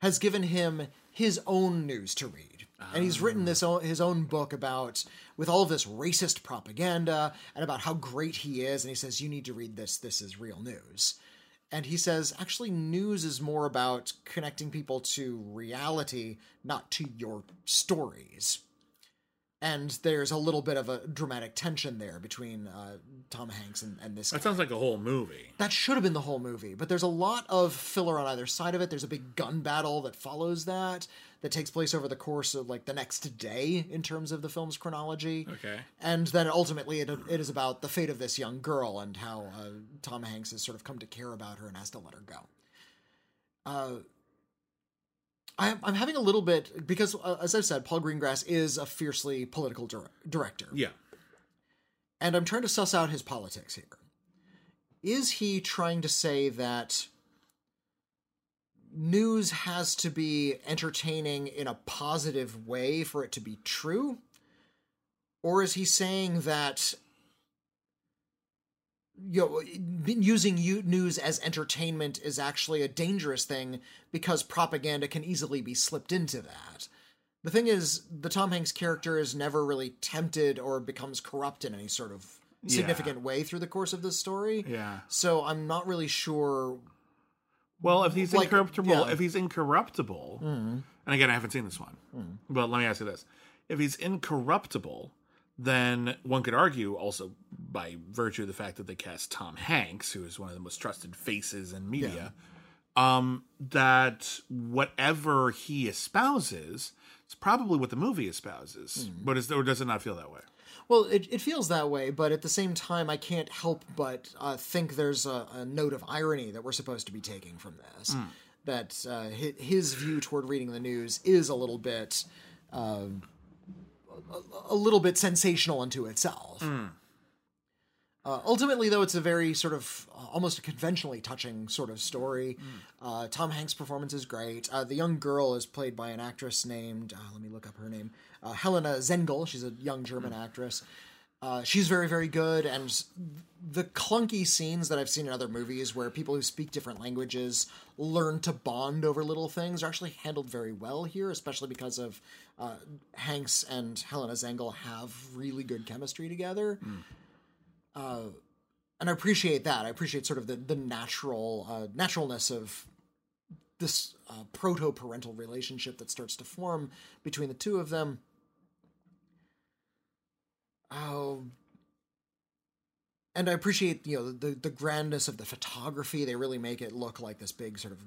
has given him his own news to read. And he's written this own, his own book about with all of this racist propaganda and about how great he is. And he says, "You need to read this. This is real news." And he says, actually, news is more about connecting people to reality, not to your stories. And there's a little bit of a dramatic tension there between uh, Tom Hanks and, and this guy. That sounds like a whole movie. That should have been the whole movie, but there's a lot of filler on either side of it. There's a big gun battle that follows that, that takes place over the course of like the next day in terms of the film's chronology. Okay. And then ultimately, it, it is about the fate of this young girl and how uh, Tom Hanks has sort of come to care about her and has to let her go. Uh, I'm, I'm having a little bit because, uh, as I've said, Paul Greengrass is a fiercely political dir- director Yeah. and I'm trying to suss out his politics here. Is he trying to say that news has to be entertaining in a positive way for it to be true? Or is he saying that you know, using news as entertainment is actually a dangerous thing because propaganda can easily be slipped into that? The thing is, the Tom Hanks character is never really tempted or becomes corrupt in any sort of significant way through the course of this story. Yeah. So I'm not really sure. Well, if he's Like, incorruptible, yeah. if he's incorruptible, mm-hmm. and again, I haven't seen this one, mm. but let me ask you this: if he's incorruptible, then one could argue also by virtue of the fact that they cast Tom Hanks, who is one of the most trusted faces in media, um, that whatever he espouses is probably what the movie espouses. Mm. But is or does it not feel that way? Well, it, it feels that way, but at the same time, I can't help but uh, think there's a, a note of irony that we're supposed to be taking from this. That uh, hi- his view toward reading the news is a little bit, uh, a, a little bit sensational unto itself. Uh, ultimately, though, it's a very sort of uh, almost a conventionally touching sort of story. Uh, Tom Hanks' performance is great. Uh, the young girl is played by an actress named, uh, let me look up her name, uh, Helena Zengel. She's a young German actress. Uh, she's very, very good, and the clunky scenes that I've seen in other movies where people who speak different languages learn to bond over little things are actually handled very well here, especially because of uh, Hanks and Helena Zengel have really good chemistry together. Uh, and I appreciate that. I appreciate sort of the the natural uh, naturalness of this uh, proto parental relationship that starts to form between the two of them. Oh, and I appreciate you know the the grandness of the photography. They really make it look like this big sort of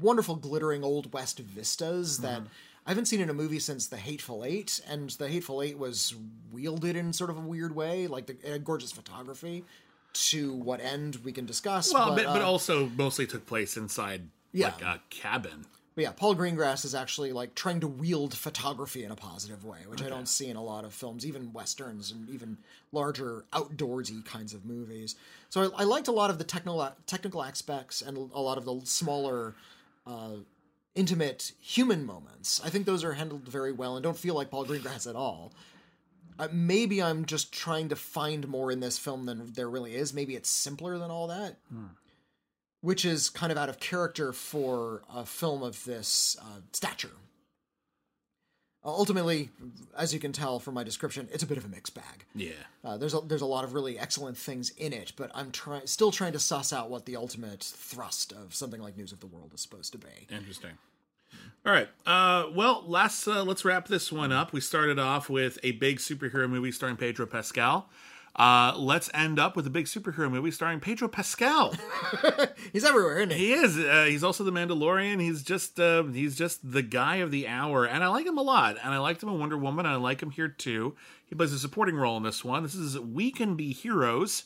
wonderful glittering old west vistas that I haven't seen in a movie since The Hateful Eight, and The Hateful Eight was wielded in sort of a weird way, like the gorgeous photography. To what end we can discuss. Well, but, but uh, also mostly took place inside Yeah. like a cabin. But yeah, Paul Greengrass is actually like trying to wield photography in a positive way, which I don't see in a lot of films, even westerns and even larger outdoorsy kinds of movies. So I, I liked a lot of the technical technical aspects and a lot of the smaller, uh, intimate human moments. I think those are handled very well and don't feel like Paul Greengrass at all. Uh, maybe I'm just trying to find more in this film than there really is. Maybe it's simpler than all that which is kind of out of character for a film of this uh, stature. Uh, ultimately, as you can tell from my description, it's a bit of a mixed bag. Yeah. Uh, there's a, there's a lot of really excellent things in it, but I'm trying still trying to suss out what the ultimate thrust of something like News of the World is supposed to be. Interesting. All right. Uh, well, last uh, let's wrap this one up. We started off with a big superhero movie starring Pedro Pascal. Uh, let's end up with a big superhero movie starring Pedro Pascal. He's everywhere, isn't he? he is. Uh, he's also the Mandalorian. He's just uh, he's just the guy of the hour, and I like him a lot. And I liked him in Wonder Woman. And I like him here too. He plays a supporting role in this one. This is We Can Be Heroes,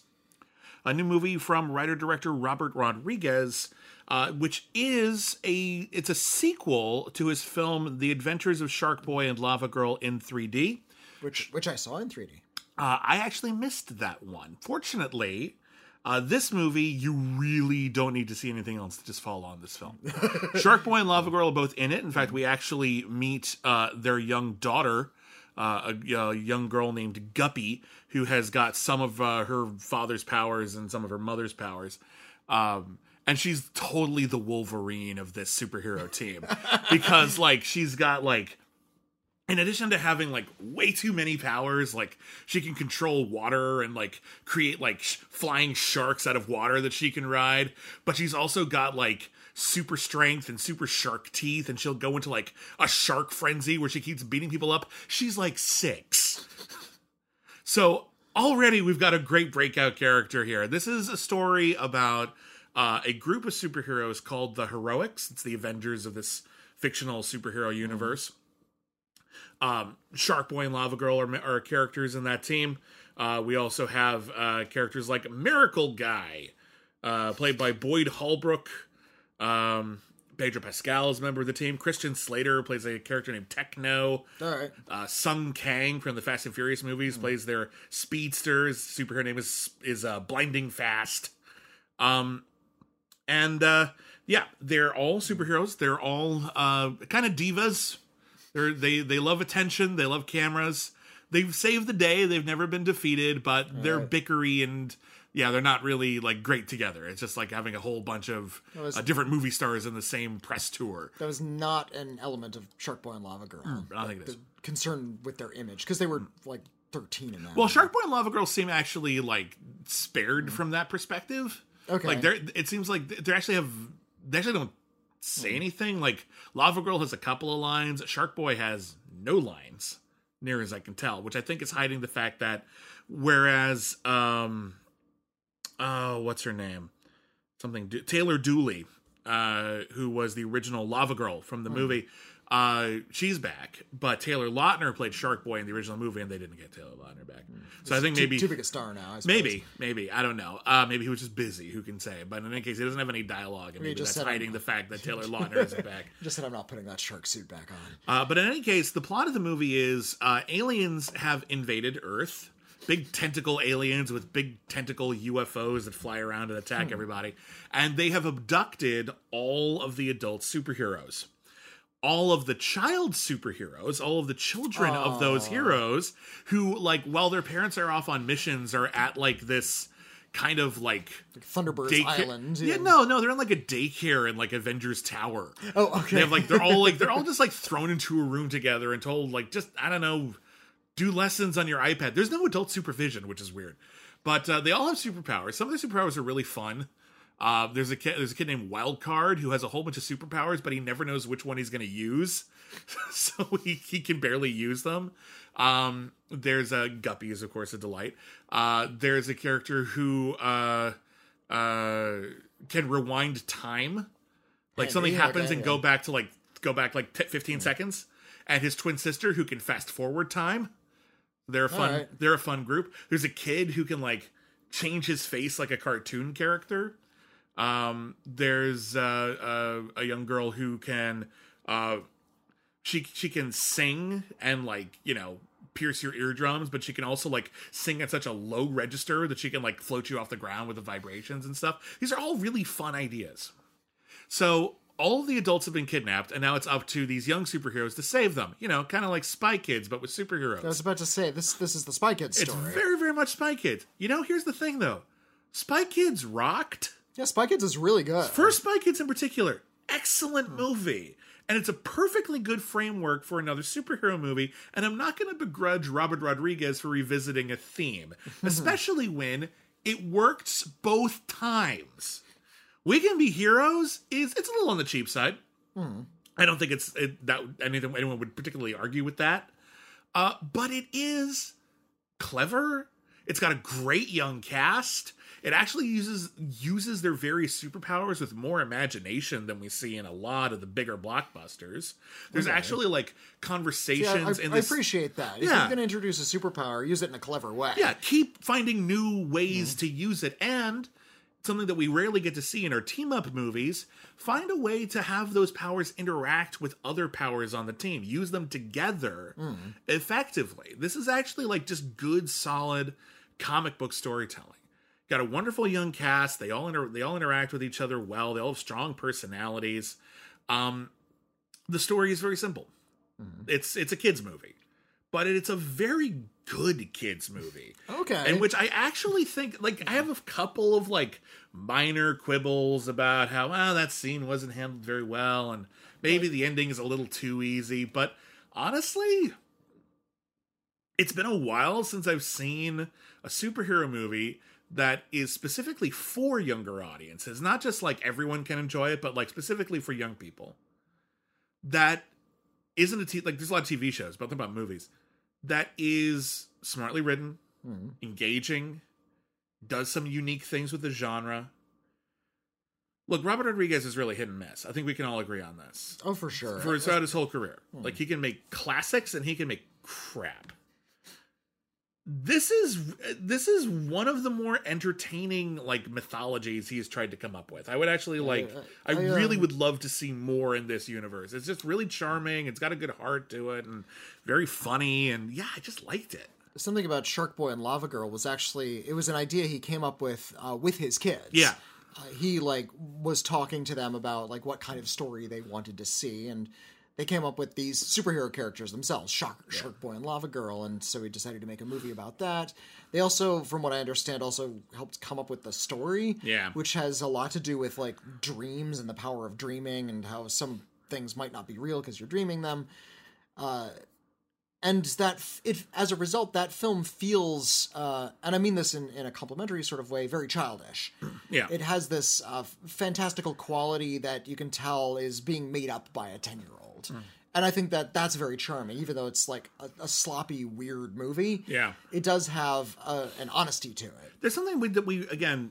a new movie from writer director Robert Rodriguez. Uh, which is a it's a sequel to his film The Adventures of Shark Boy and Lava Girl in 3D. Which which I saw in 3D. Uh, I actually missed that one. Fortunately, uh, this movie, you really don't need to see anything else to just follow on this film. Shark Boy and Lava Girl are both in it. In fact, we actually meet uh, their young daughter, uh, a, a young girl named Guppy, who has got some of uh, her father's powers and some of her mother's powers. Um, and she's totally the Wolverine of this superhero team because, like, she's got like in addition to having like way too many powers like she can control water and like create like sh- flying sharks out of water that she can ride but she's also got like super strength and super shark teeth and she'll go into like a shark frenzy where she keeps beating people up. She's like six. So already we've got a great breakout character here. This is a story about uh, a group of superheroes called the heroics. It's the avengers of this fictional superhero universe um, Shark Boy and Lava Girl are, are characters in that team. Uh, we also have uh, characters like Miracle Guy, uh, played by Boyd Holbrook. Um, Pedro Pascal is a member of the team. Christian Slater plays a character named Techno. All right. Uh, Sung Kang from the Fast and Furious movies plays their speedster. His superhero name is is uh, Blinding Fast. Um, and uh, yeah, they're all superheroes. They're all uh, kind of divas. They're, they they love attention. They love cameras. They've saved the day. They've never been defeated, but they're right. bickery and yeah, they're not really like great together. It's just like having a whole bunch of was- uh, different movie stars in the same press tour. That was not an element of Shark Boy and Lava Girl. Mm, I don't think it is. Concern with their image because they were mm. like 13 in that. Well, movie. Shark Boy and Lava Girl seem actually like spared mm. from that perspective. Okay. Like they're it seems like they actually have they actually don't say anything. Like Lava Girl has a couple of lines. Shark Boy has no lines, near as I can tell, which I think is hiding the fact that whereas um oh what's her name? Something Taylor Dooley, uh, who was the original Lava Girl from the movie. Uh, she's back, but Taylor Lautner played Shark Boy in the original movie, and they didn't get Taylor Lautner back. So I think too, maybe too big a star now. Maybe, maybe I don't know. Uh, maybe he was just busy. Who can say? But in any case, he doesn't have any dialogue, and maybe just that's hiding the fact that Taylor Lautner isn't back. Just said I'm not putting that shark suit back on. Uh, but in any case, the plot of the movie is uh, aliens have invaded Earth. Big tentacle aliens with big tentacle UFOs that fly around and Hmm. attack everybody, and they have abducted all of the adult superheroes. All of the child superheroes, all of the children of those heroes, who like while their parents are off on missions, are at like this kind of like Thunderbirds daycare- Island. Yeah, and- no, no, they're in like a daycare in like Avengers Tower. Oh, okay. They have like they're all like they're all just like thrown into a room together and told like just I don't know, do lessons on your iPad. There's no adult supervision, which is weird. But uh, they all have superpowers. Some of their superpowers are really fun. Uh, there's a kid. There's a kid named Wildcard who has a whole bunch of superpowers, but he never knows which one he's going to use, so he he can barely use them. Um, there's a Guppy is of course a delight. Uh, there's a character who uh, uh, can rewind time, like something happens and go back to like go back like t- 15 seconds. And his twin sister who can fast forward time. They're a fun. right. They're a fun group. There's a kid who can like change his face like a cartoon character. Um, there's uh, uh, a young girl who can uh, she she can sing and like you know pierce your eardrums, but she can also like sing at such a low register that she can like float you off the ground with the vibrations and stuff. These are all really fun ideas. So all the adults have been kidnapped, and now it's up to these young superheroes to save them. You know, kind of like Spy Kids, but with superheroes. I was about to say this. This is the Spy Kids story. It's very, very much Spy Kids. You know, here's the thing though Spy Kids rocked. Yeah, Spy Kids is really good. First Spy Kids in particular, excellent movie. And it's a perfectly good framework for another superhero movie. And I'm not going to begrudge Robert Rodriguez for revisiting a theme, especially when it works both times. We Can Be Heroes is it's a little on the cheap side. I don't think it's it, that anything anyone would particularly argue with that. Uh, but it is clever. It's got a great young cast. It actually uses uses their various superpowers with more imagination than we see in a lot of the bigger blockbusters. There's actually like Yeah, conversations I, in I appreciate that. If Yeah. you're going to introduce a superpower, use it in a clever way. yeah, keep finding new ways hmm. to use it and something that we rarely get to see in our team up movies, find a way to have those powers interact with other powers on the team. Use them together hmm. effectively. This is actually like just good solid comic book storytelling. Got a wonderful young cast. They all inter- they all interact with each other well. They all have strong personalities. Um the story is very simple. It's it's a kids movie. But it's a very good kids movie Okay. in which I actually think like I have a couple of like minor quibbles about how well that scene wasn't handled very well and maybe the ending is a little too easy, but honestly it's been a while since I've seen a superhero movie that is specifically for younger audiences, not just like everyone can enjoy it, but like specifically for young people. That isn't a t- like there's a lot of TV shows, but about movies that is smartly written, mm-hmm. engaging, does some unique things with the genre. Look, Robert Rodriguez is really hit and miss. I think we can all agree on this. oh, for sure. For throughout his whole career, hmm. like he can make classics and he can make crap. This is this is one of the more entertaining like mythologies he's tried to come up with. I would actually like. I, I, really um, would love to see more in this universe. It's just really charming. It's got a good heart to it and very funny. And yeah, I just liked it. Something about Shark Boy and Lava Girl was actually it was an idea he came up with uh, with his kids. Yeah. Uh, he like was talking to them about like what kind of story they wanted to see and they came up with these superhero characters themselves. Shark, shark boy and lava girl and so we decided to make a movie about that. They also from what i understand also helped come up with the story Yeah. which has a lot to do with like dreams and the power of dreaming and how some things might not be real because you're dreaming them. Uh, and that f- it as a result that film feels uh, and i mean this in, in a complimentary sort of way very childish. Yeah. it has this uh, fantastical quality that you can tell is being made up by a 10 year old and i think that that's very charming even though it's like a, a sloppy weird movie Yeah. it does have uh, an honesty to it There's something we, that we again,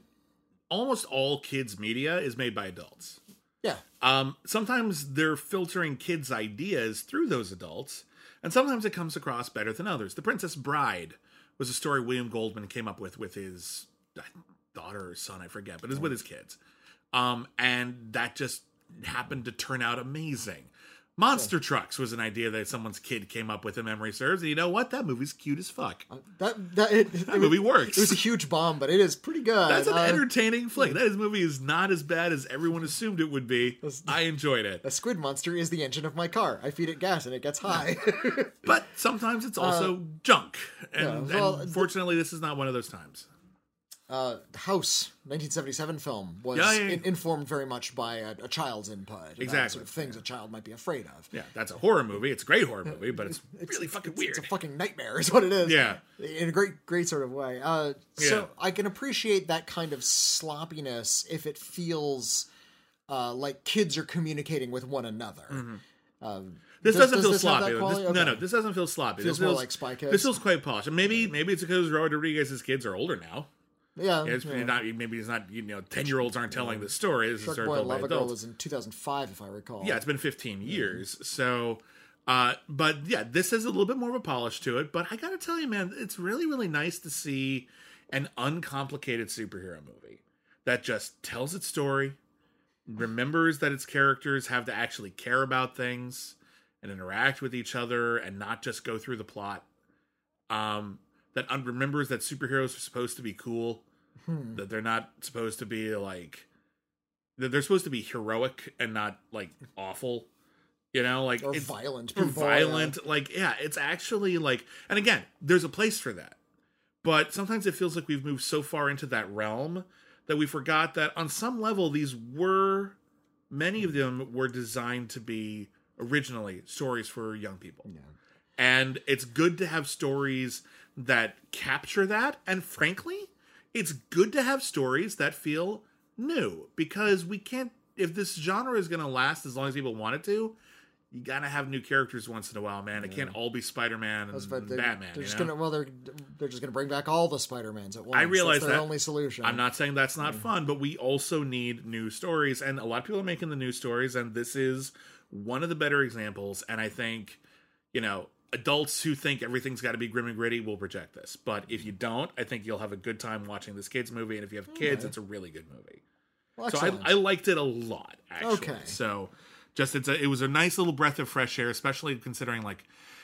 almost all kids media is made by adults. yeah Um, sometimes they're filtering kids' ideas through those adults, and sometimes it comes across better than others. The Princess Bride was a story William Goldman came up with with his daughter or son, I forget, but it's with his kids. Um, and that just happened to turn out amazing. Monster Trucks was an idea that someone's kid came up with, if memory serves. And you know what? That movie's cute as fuck. that that it, That movie works. it was a huge bomb but it is pretty good That's an Uh, entertaining flick. That movie is not as bad as everyone assumed it would be. I enjoyed it. a squid monster is the engine of my car i feed it gas and it gets high But sometimes it's also junk. And, Uh, well, and fortunately, this is not one of those times. Uh, House, 1977 film, was Yeah, yeah, yeah. in- informed very much by a, a child's input. Exactly. Sort of things a child might be afraid of. Yeah, that's a horror movie. It's a great horror movie, but it's, it's really fucking weird. It's a fucking nightmare, is what it is. Yeah. in a great, great sort of way. Uh, so I can appreciate that kind of sloppiness if it feels uh, like kids are communicating with one another. Um, This does- doesn't does feel this sloppy. This- quality? No, no, this doesn't feel sloppy. Feels this more like Spy Kids? This feels quite polished. Maybe maybe it's because Robert Rodriguez's kids are older now. Yeah, It's yeah. not maybe it's not you know ten year olds aren't telling the story. This is Shark sort Boy of and told by Lava Girl was in 2005, if I recall. Yeah, it's been 15 years. So, uh, but yeah, this has a little bit more of a polish to it. But I gotta tell you, man, it's really, really nice to see an uncomplicated superhero movie that just tells its story, remembers that its characters have to actually care about things and interact with each other and not just go through the plot. Um, that un- remembers that superheroes are supposed to be cool, Hmm. that they're not supposed to be like that they're supposed to be heroic and not like awful. You know, like or it's violent or people. violent. Like, yeah, it's actually like, and again, there's a place for that. But sometimes it feels like we've moved so far into that realm that we forgot that on some level, these were, many of them were designed to be originally stories for young people. Yeah. And it's good to have stories that capture that. And frankly, it's good to have stories that feel new because we can't, if this genre is going to last as long as people want it to, you gotta have new characters once in a while, man. It can't all be Spider Man and That's what they, Batman. They're you just know? gonna well, they're they're just gonna bring back all the Spider Mans at once. I realize That's their that. only solution. I'm not saying that's not fun, but we also need new stories, and a lot of people are making the new stories, and this is one of the better examples. And I think, you know, adults who think everything's got to be grim and gritty will reject this, but if you don't, I think you'll have a good time watching this kids movie, and if you have kids, Okay. it's a really good movie. Well, So I. I liked it a lot, actually. Okay. So just it's a, it was a nice little breath of fresh air, especially considering like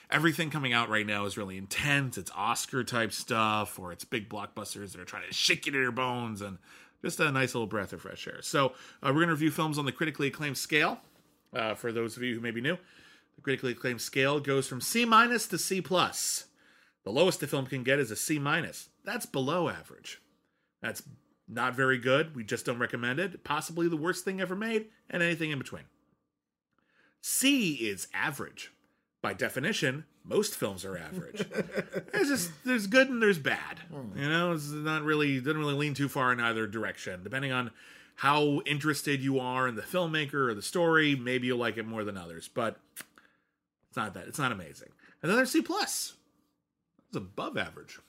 everything coming out right now is really intense. It's Oscar type stuff, or it's big blockbusters that are trying to shake you to your bones, and just a nice little breath of fresh air. So uh, we're gonna review films on the critically acclaimed scale. Uh, for those of you who may be new, the critically acclaimed scale goes from C minus to C plus. The lowest a film can get is a C minus. That's below average. That's not very good. We just don't recommend it. Possibly the worst thing ever made, and anything in between. C is average. By definition, most films are average. there's just there's good and there's bad. Hmm. You know, it's not really doesn't really lean too far in either direction. Depending on how interested you are in the filmmaker or the story, maybe you'll like it more than others. But it's not that. It's not amazing. And then there's C plus. It's above average.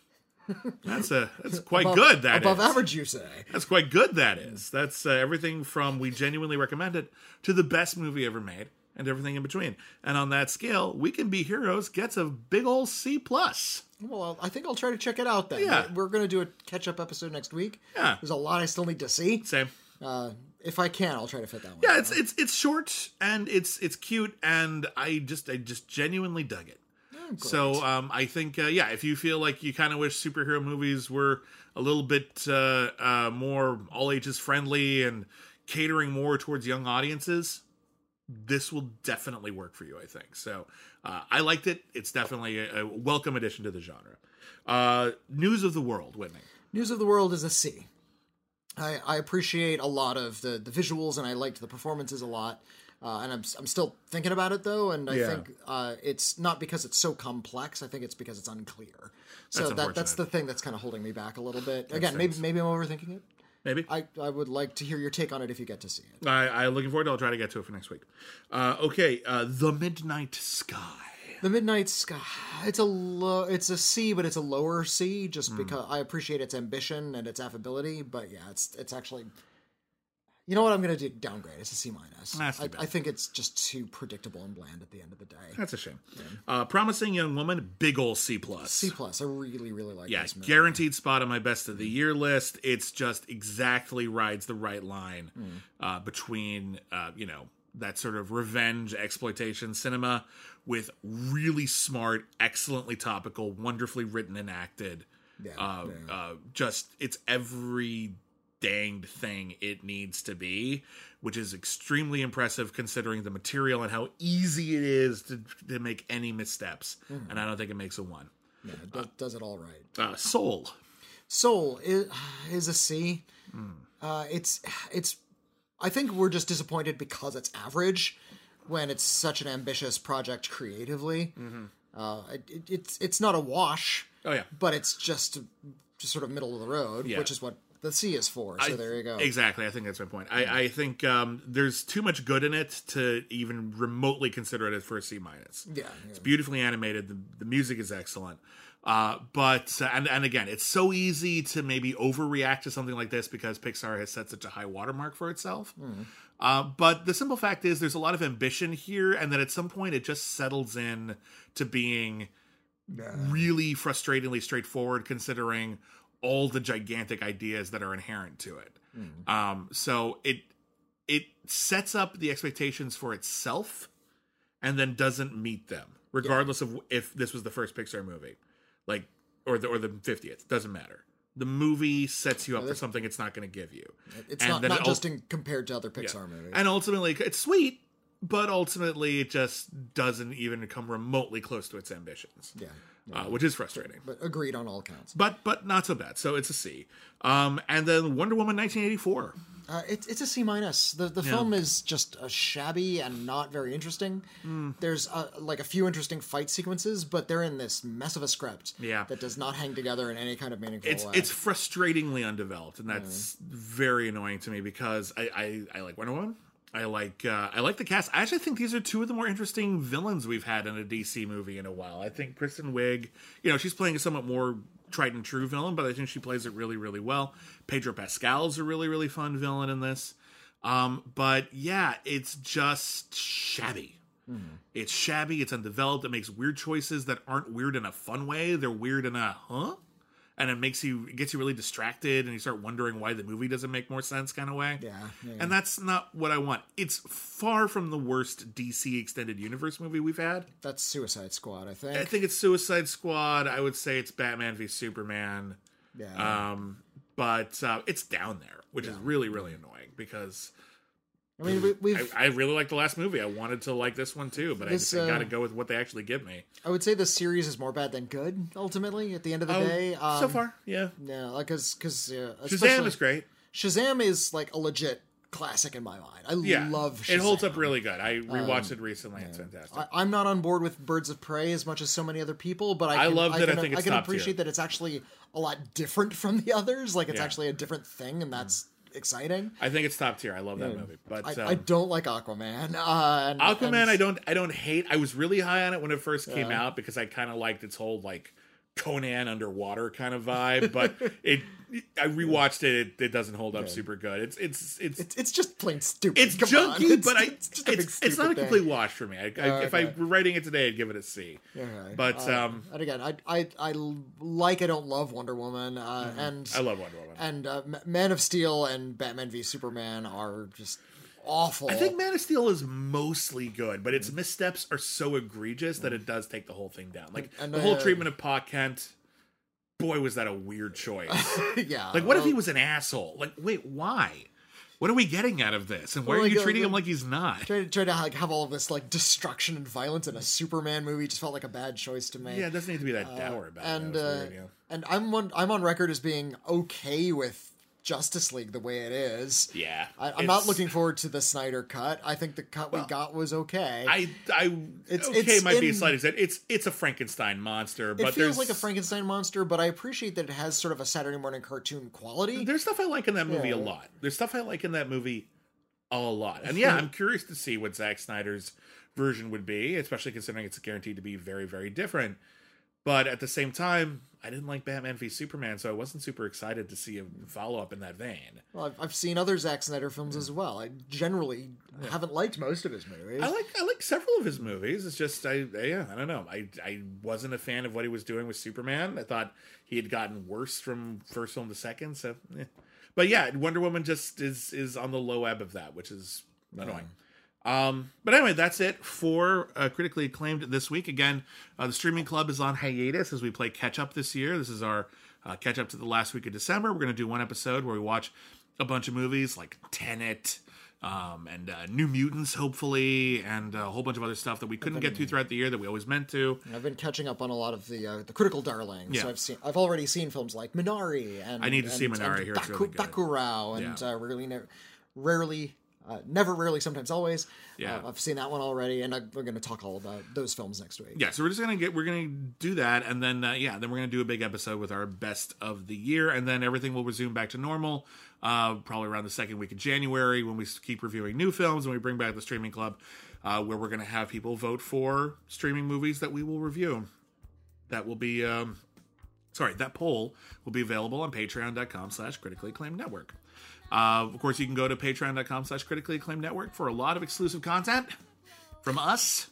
That's a that's quite above, good. That above is. average, you say? That's quite good. That is. That's uh, everything from we genuinely recommend it to the best movie ever made, and everything in between. And on that scale, We Can Be Heroes gets a big old C plus. Well, I think I'll try to check it out then. Yeah. We're gonna do a catch up episode next week. Yeah. There's a lot I still need to see. Same. Uh, if I can, I'll try to fit that one. Yeah, it's it's it's short and it's it's cute, and I just I just genuinely dug it. So um, I think uh, yeah, if you feel like you kind of wish superhero movies were a little bit uh, uh, more all ages friendly and catering more towards young audiences, this will definitely work for you. I think so. Uh, I liked it. It's definitely a, a welcome addition to the genre. Uh, News of the World, Witney. News of the World is a C. I, I appreciate a lot of the, the visuals and I liked the performances a lot. Uh, and I'm, I'm still thinking about it though, and I Yeah. think uh, it's not because it's so complex. I think it's because it's unclear. So That's that that's the thing that's kind of holding me back a little bit. Again, maybe maybe I'm overthinking it. Maybe. I, I would like to hear your take on it if you get to see it. I, I'm looking forward to. it. I'll try to get to it for next week. Uh, okay, uh, the Midnight Sky. The Midnight Sky. It's a low. It's a C, but it's a lower C, just because I appreciate its ambition and its affability. But yeah, it's it's actually. You know what? I'm gonna do downgrade. It's a C minus. I. I think it's just too predictable and bland at the end of the day. That's a shame. Uh, Promising Young Woman, big ol' C plus. C plus. I really really like yeah, this movie. guaranteed spot on my best of the year list. It's just exactly rides the right line Hmm. uh, between uh, you know that sort of revenge exploitation cinema with really smart, excellently topical, wonderfully written and acted. Yeah, uh, yeah. uh, just it's every danged thing it needs to be, which is extremely impressive considering the material and how easy it is to, to make any missteps. Mm-hmm. And I don't think it makes a one. Yeah, it does, does it all right. Uh, Soul. Soul is, is a C. Uh, it's it's. I think we're just disappointed because it's average, when it's such an ambitious project creatively. Uh, it, it- it's it's not a wash, Oh yeah. but it's just just sort of middle of the road, Yeah. which is what the C is for. So I- there you go. Exactly. I think that's my point. I, I think um, there's too much good in it to even remotely consider it for a C minus. Yeah, It's beautifully animated. The, the music is excellent. Uh, but uh, and and again, it's so easy to maybe overreact to something like this because Pixar has set such a high watermark for itself. Uh, but the simple fact is, there's a lot of ambition here, and then at some point, it just settles in to being really frustratingly straightforward, considering all the gigantic ideas that are inherent to it. Um, so it it sets up the expectations for itself, and then doesn't meet them, regardless of if this was the first Pixar movie, like or the or the fiftieth. Doesn't matter. The movie sets you up for something it's not going to give you. It's And not, not it just in, compared to other Pixar movies. and ultimately, it's sweet, but ultimately, it just doesn't even come remotely close to its ambitions. yeah, uh, which is frustrating. but agreed on all counts. But but not so bad. So it's a C. Um, and then Wonder Woman 1984. Uh, it's it's a C minus. The the film is just uh, shabby and not very interesting. Hmm. There's uh, like a few interesting fight sequences, but they're in this mess of a script. Yeah. that does not hang together in any kind of meaningful It's way. it's frustratingly undeveloped, and that's very annoying to me because I, I, I like Wonder Woman. I like uh, I like the cast. I actually think these are two of the more interesting villains we've had in a DC movie in a while. I think Kristen Wiig, you know, she's playing a somewhat more tried and true villain, but I think she plays it really, really well. Pedro Pascal's a really, really fun villain in this. Um, but yeah, it's just shabby. It's shabby. It's undeveloped. It makes weird choices that aren't weird in a fun way. They're weird in a huh, and it makes you it gets you really distracted, and you start wondering why the movie doesn't make more sense, kind of way. yeah, yeah, And that's not what I want. It's far from the worst DC extended universe movie we've had. that's Suicide Squad. I think. I think it's Suicide Squad. I would say it's Batman v Superman. yeah. Um, but uh, it's down there, which is really really annoying because I mean, we, we've. I, I really like the last movie. I wanted to like this one too, but This, I just got to uh, go with what they actually give me. I would say the series is more bad than good. Ultimately, at the end of the day, um, Oh, so far, yeah. yeah, like because because uh, Shazam is great. Shazam is like a legit classic in my mind. I Yeah, love. Shazam. it holds up really good. I rewatched it recently. It's fantastic. I, I'm not on board with Birds of Prey as much as so many other people, but I, I can, love that I can, think it's can top tier. appreciate that it's actually a lot different from the others. Like it's Yeah. actually a different thing, and that's exciting. I think it's top tier. I love that movie. But I, um, I don't like Aquaman. Uh, and, Aquaman, and- I don't, I don't hate. I was really high on it when it first came out because I kind of liked its whole like Conan underwater kind of vibe. But it, I rewatched it. It, it doesn't hold up super good. It's, it's, it's, It's, it's just plain stupid. it's Come junky, It's- but I, it's it's, just a big it's, not a thing. complete wash for me. I, I, If I were writing it today, I'd give it a C. Okay. But Uh, um, and again, I, I I like I don't love Wonder Woman, uh, and Mm-hmm. I love Wonder Woman. and uh, Man of Steel and Batman v Superman are just awful. I think Man of Steel is mostly good, but its missteps are so egregious that it does take the whole thing down. Like And, the whole uh, treatment of Pa Kent. Boy, was that a weird choice. yeah. Like, what if he was an asshole? Like, wait, why? What are we getting out of this? And why Well, are you like, uh, treating him like he's not? Try, try to like have all of this like destruction and violence in a Superman movie just felt like a bad choice to make. Yeah, it doesn't need to be that dour about and it. That uh, weird, yeah. and I'm on I'm on record as being okay with Justice League the way it is. Yeah, I, I'm not looking forward to the Snyder cut. I think the cut we got was okay. I, I, It's- okay, it's might be a slight. It's, it's a Frankenstein monster, it but feels there's like a Frankenstein monster, but I appreciate that it has sort of a Saturday morning cartoon quality. There's stuff I like in that movie a lot. There's stuff I like in that movie a lot. And yeah, I'm curious to see what Zack Snyder's version would be, especially considering it's guaranteed to be very, very different. But at the same time, I didn't like Batman v Superman, so I wasn't super excited to see a follow up in that vein. Well, I've, I've seen other Zack Snyder films as well. I generally haven't liked most of his movies. I like I like several of his movies. It's just I yeah I don't know. I I wasn't a fan of what he was doing with Superman. I thought he had gotten worse from first film to second. So, eh. but yeah, Wonder Woman just is is on the low ebb of that, which is annoying. Um, but anyway, that's it for uh, critically acclaimed this week. Again, uh, the streaming club is on hiatus as we play catch up this year. This is our uh, catch up to the last week of December. We're going to do one episode where we watch a bunch of movies like Tenet, um, and uh, New Mutants, hopefully, and a whole bunch of other stuff that we couldn't get to throughout the year that we always meant to. I've been catching up on a lot of the uh, the critical darlings. Yeah. I've seen I've already seen films like Minari and I need to see Minari, and here, Baku, really. Bacurau and Yeah. uh, rarely rarely uh, never rarely sometimes always. Yeah. Uh, I've seen that one already, and I, we're going to talk all about those films next week. Yeah, so we're just gonna get we're gonna do that, and then uh, yeah, then we're gonna do a big episode with our best of the year, and then everything will resume back to normal. Uh, probably around the second week of January when we keep reviewing new films and we bring back the streaming club, uh, where we're gonna have people vote for streaming movies that we will review. That will be um, sorry, that poll will be available on patreon.com slash critically acclaimed network. Uh, of course, you can go to patreon.com slash critically acclaimed network for a lot of exclusive content from us.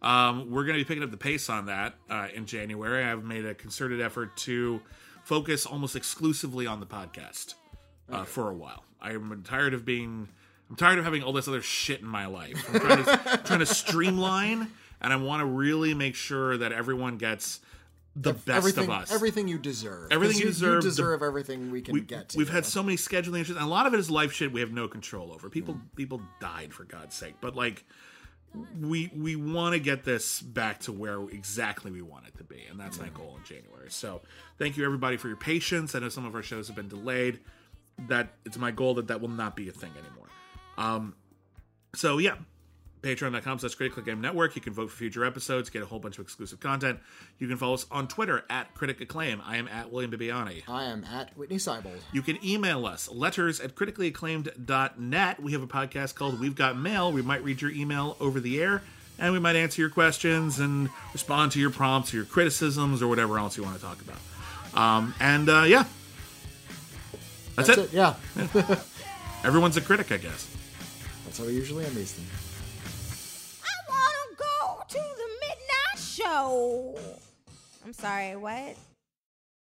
Um, we're going to be picking up the pace on that uh, in January. I've made a concerted effort to focus almost exclusively on the podcast uh, for a while. I'm tired of being, I'm tired of having all this other shit in my life. I'm trying to, trying to streamline, and I want to really make sure that everyone gets the best everything, of us. everything you deserve. Everything you deserve, the- deserve everything we can we, get. To we've you. had so many scheduling issues, and a lot of it is life shit we have no control over. People people died for God's sake, but like we we want to get this back to where exactly we want it to be, and that's my goal in January. So thank you everybody for your patience. I know some of our shows have been delayed. That it's my goal that that will not be a thing anymore. Um, so yeah, patreon.com slash critically acclaimed network you can vote for future episodes get a whole bunch of exclusive content you can follow us on twitter at critic acclaim i am at william bibbiani I am at Witney Seibold. you can email us letters at criticallyacclaimed.net. We have a podcast called We've Got Mail. We might read your email over the air and we might answer your questions and respond to your prompts or your criticisms or whatever else you want to talk about. Um, and uh, yeah, that's, it. Yeah, Everyone's a critic, I guess. that's how we usually end these things. To the midnight show. I'm sorry, what?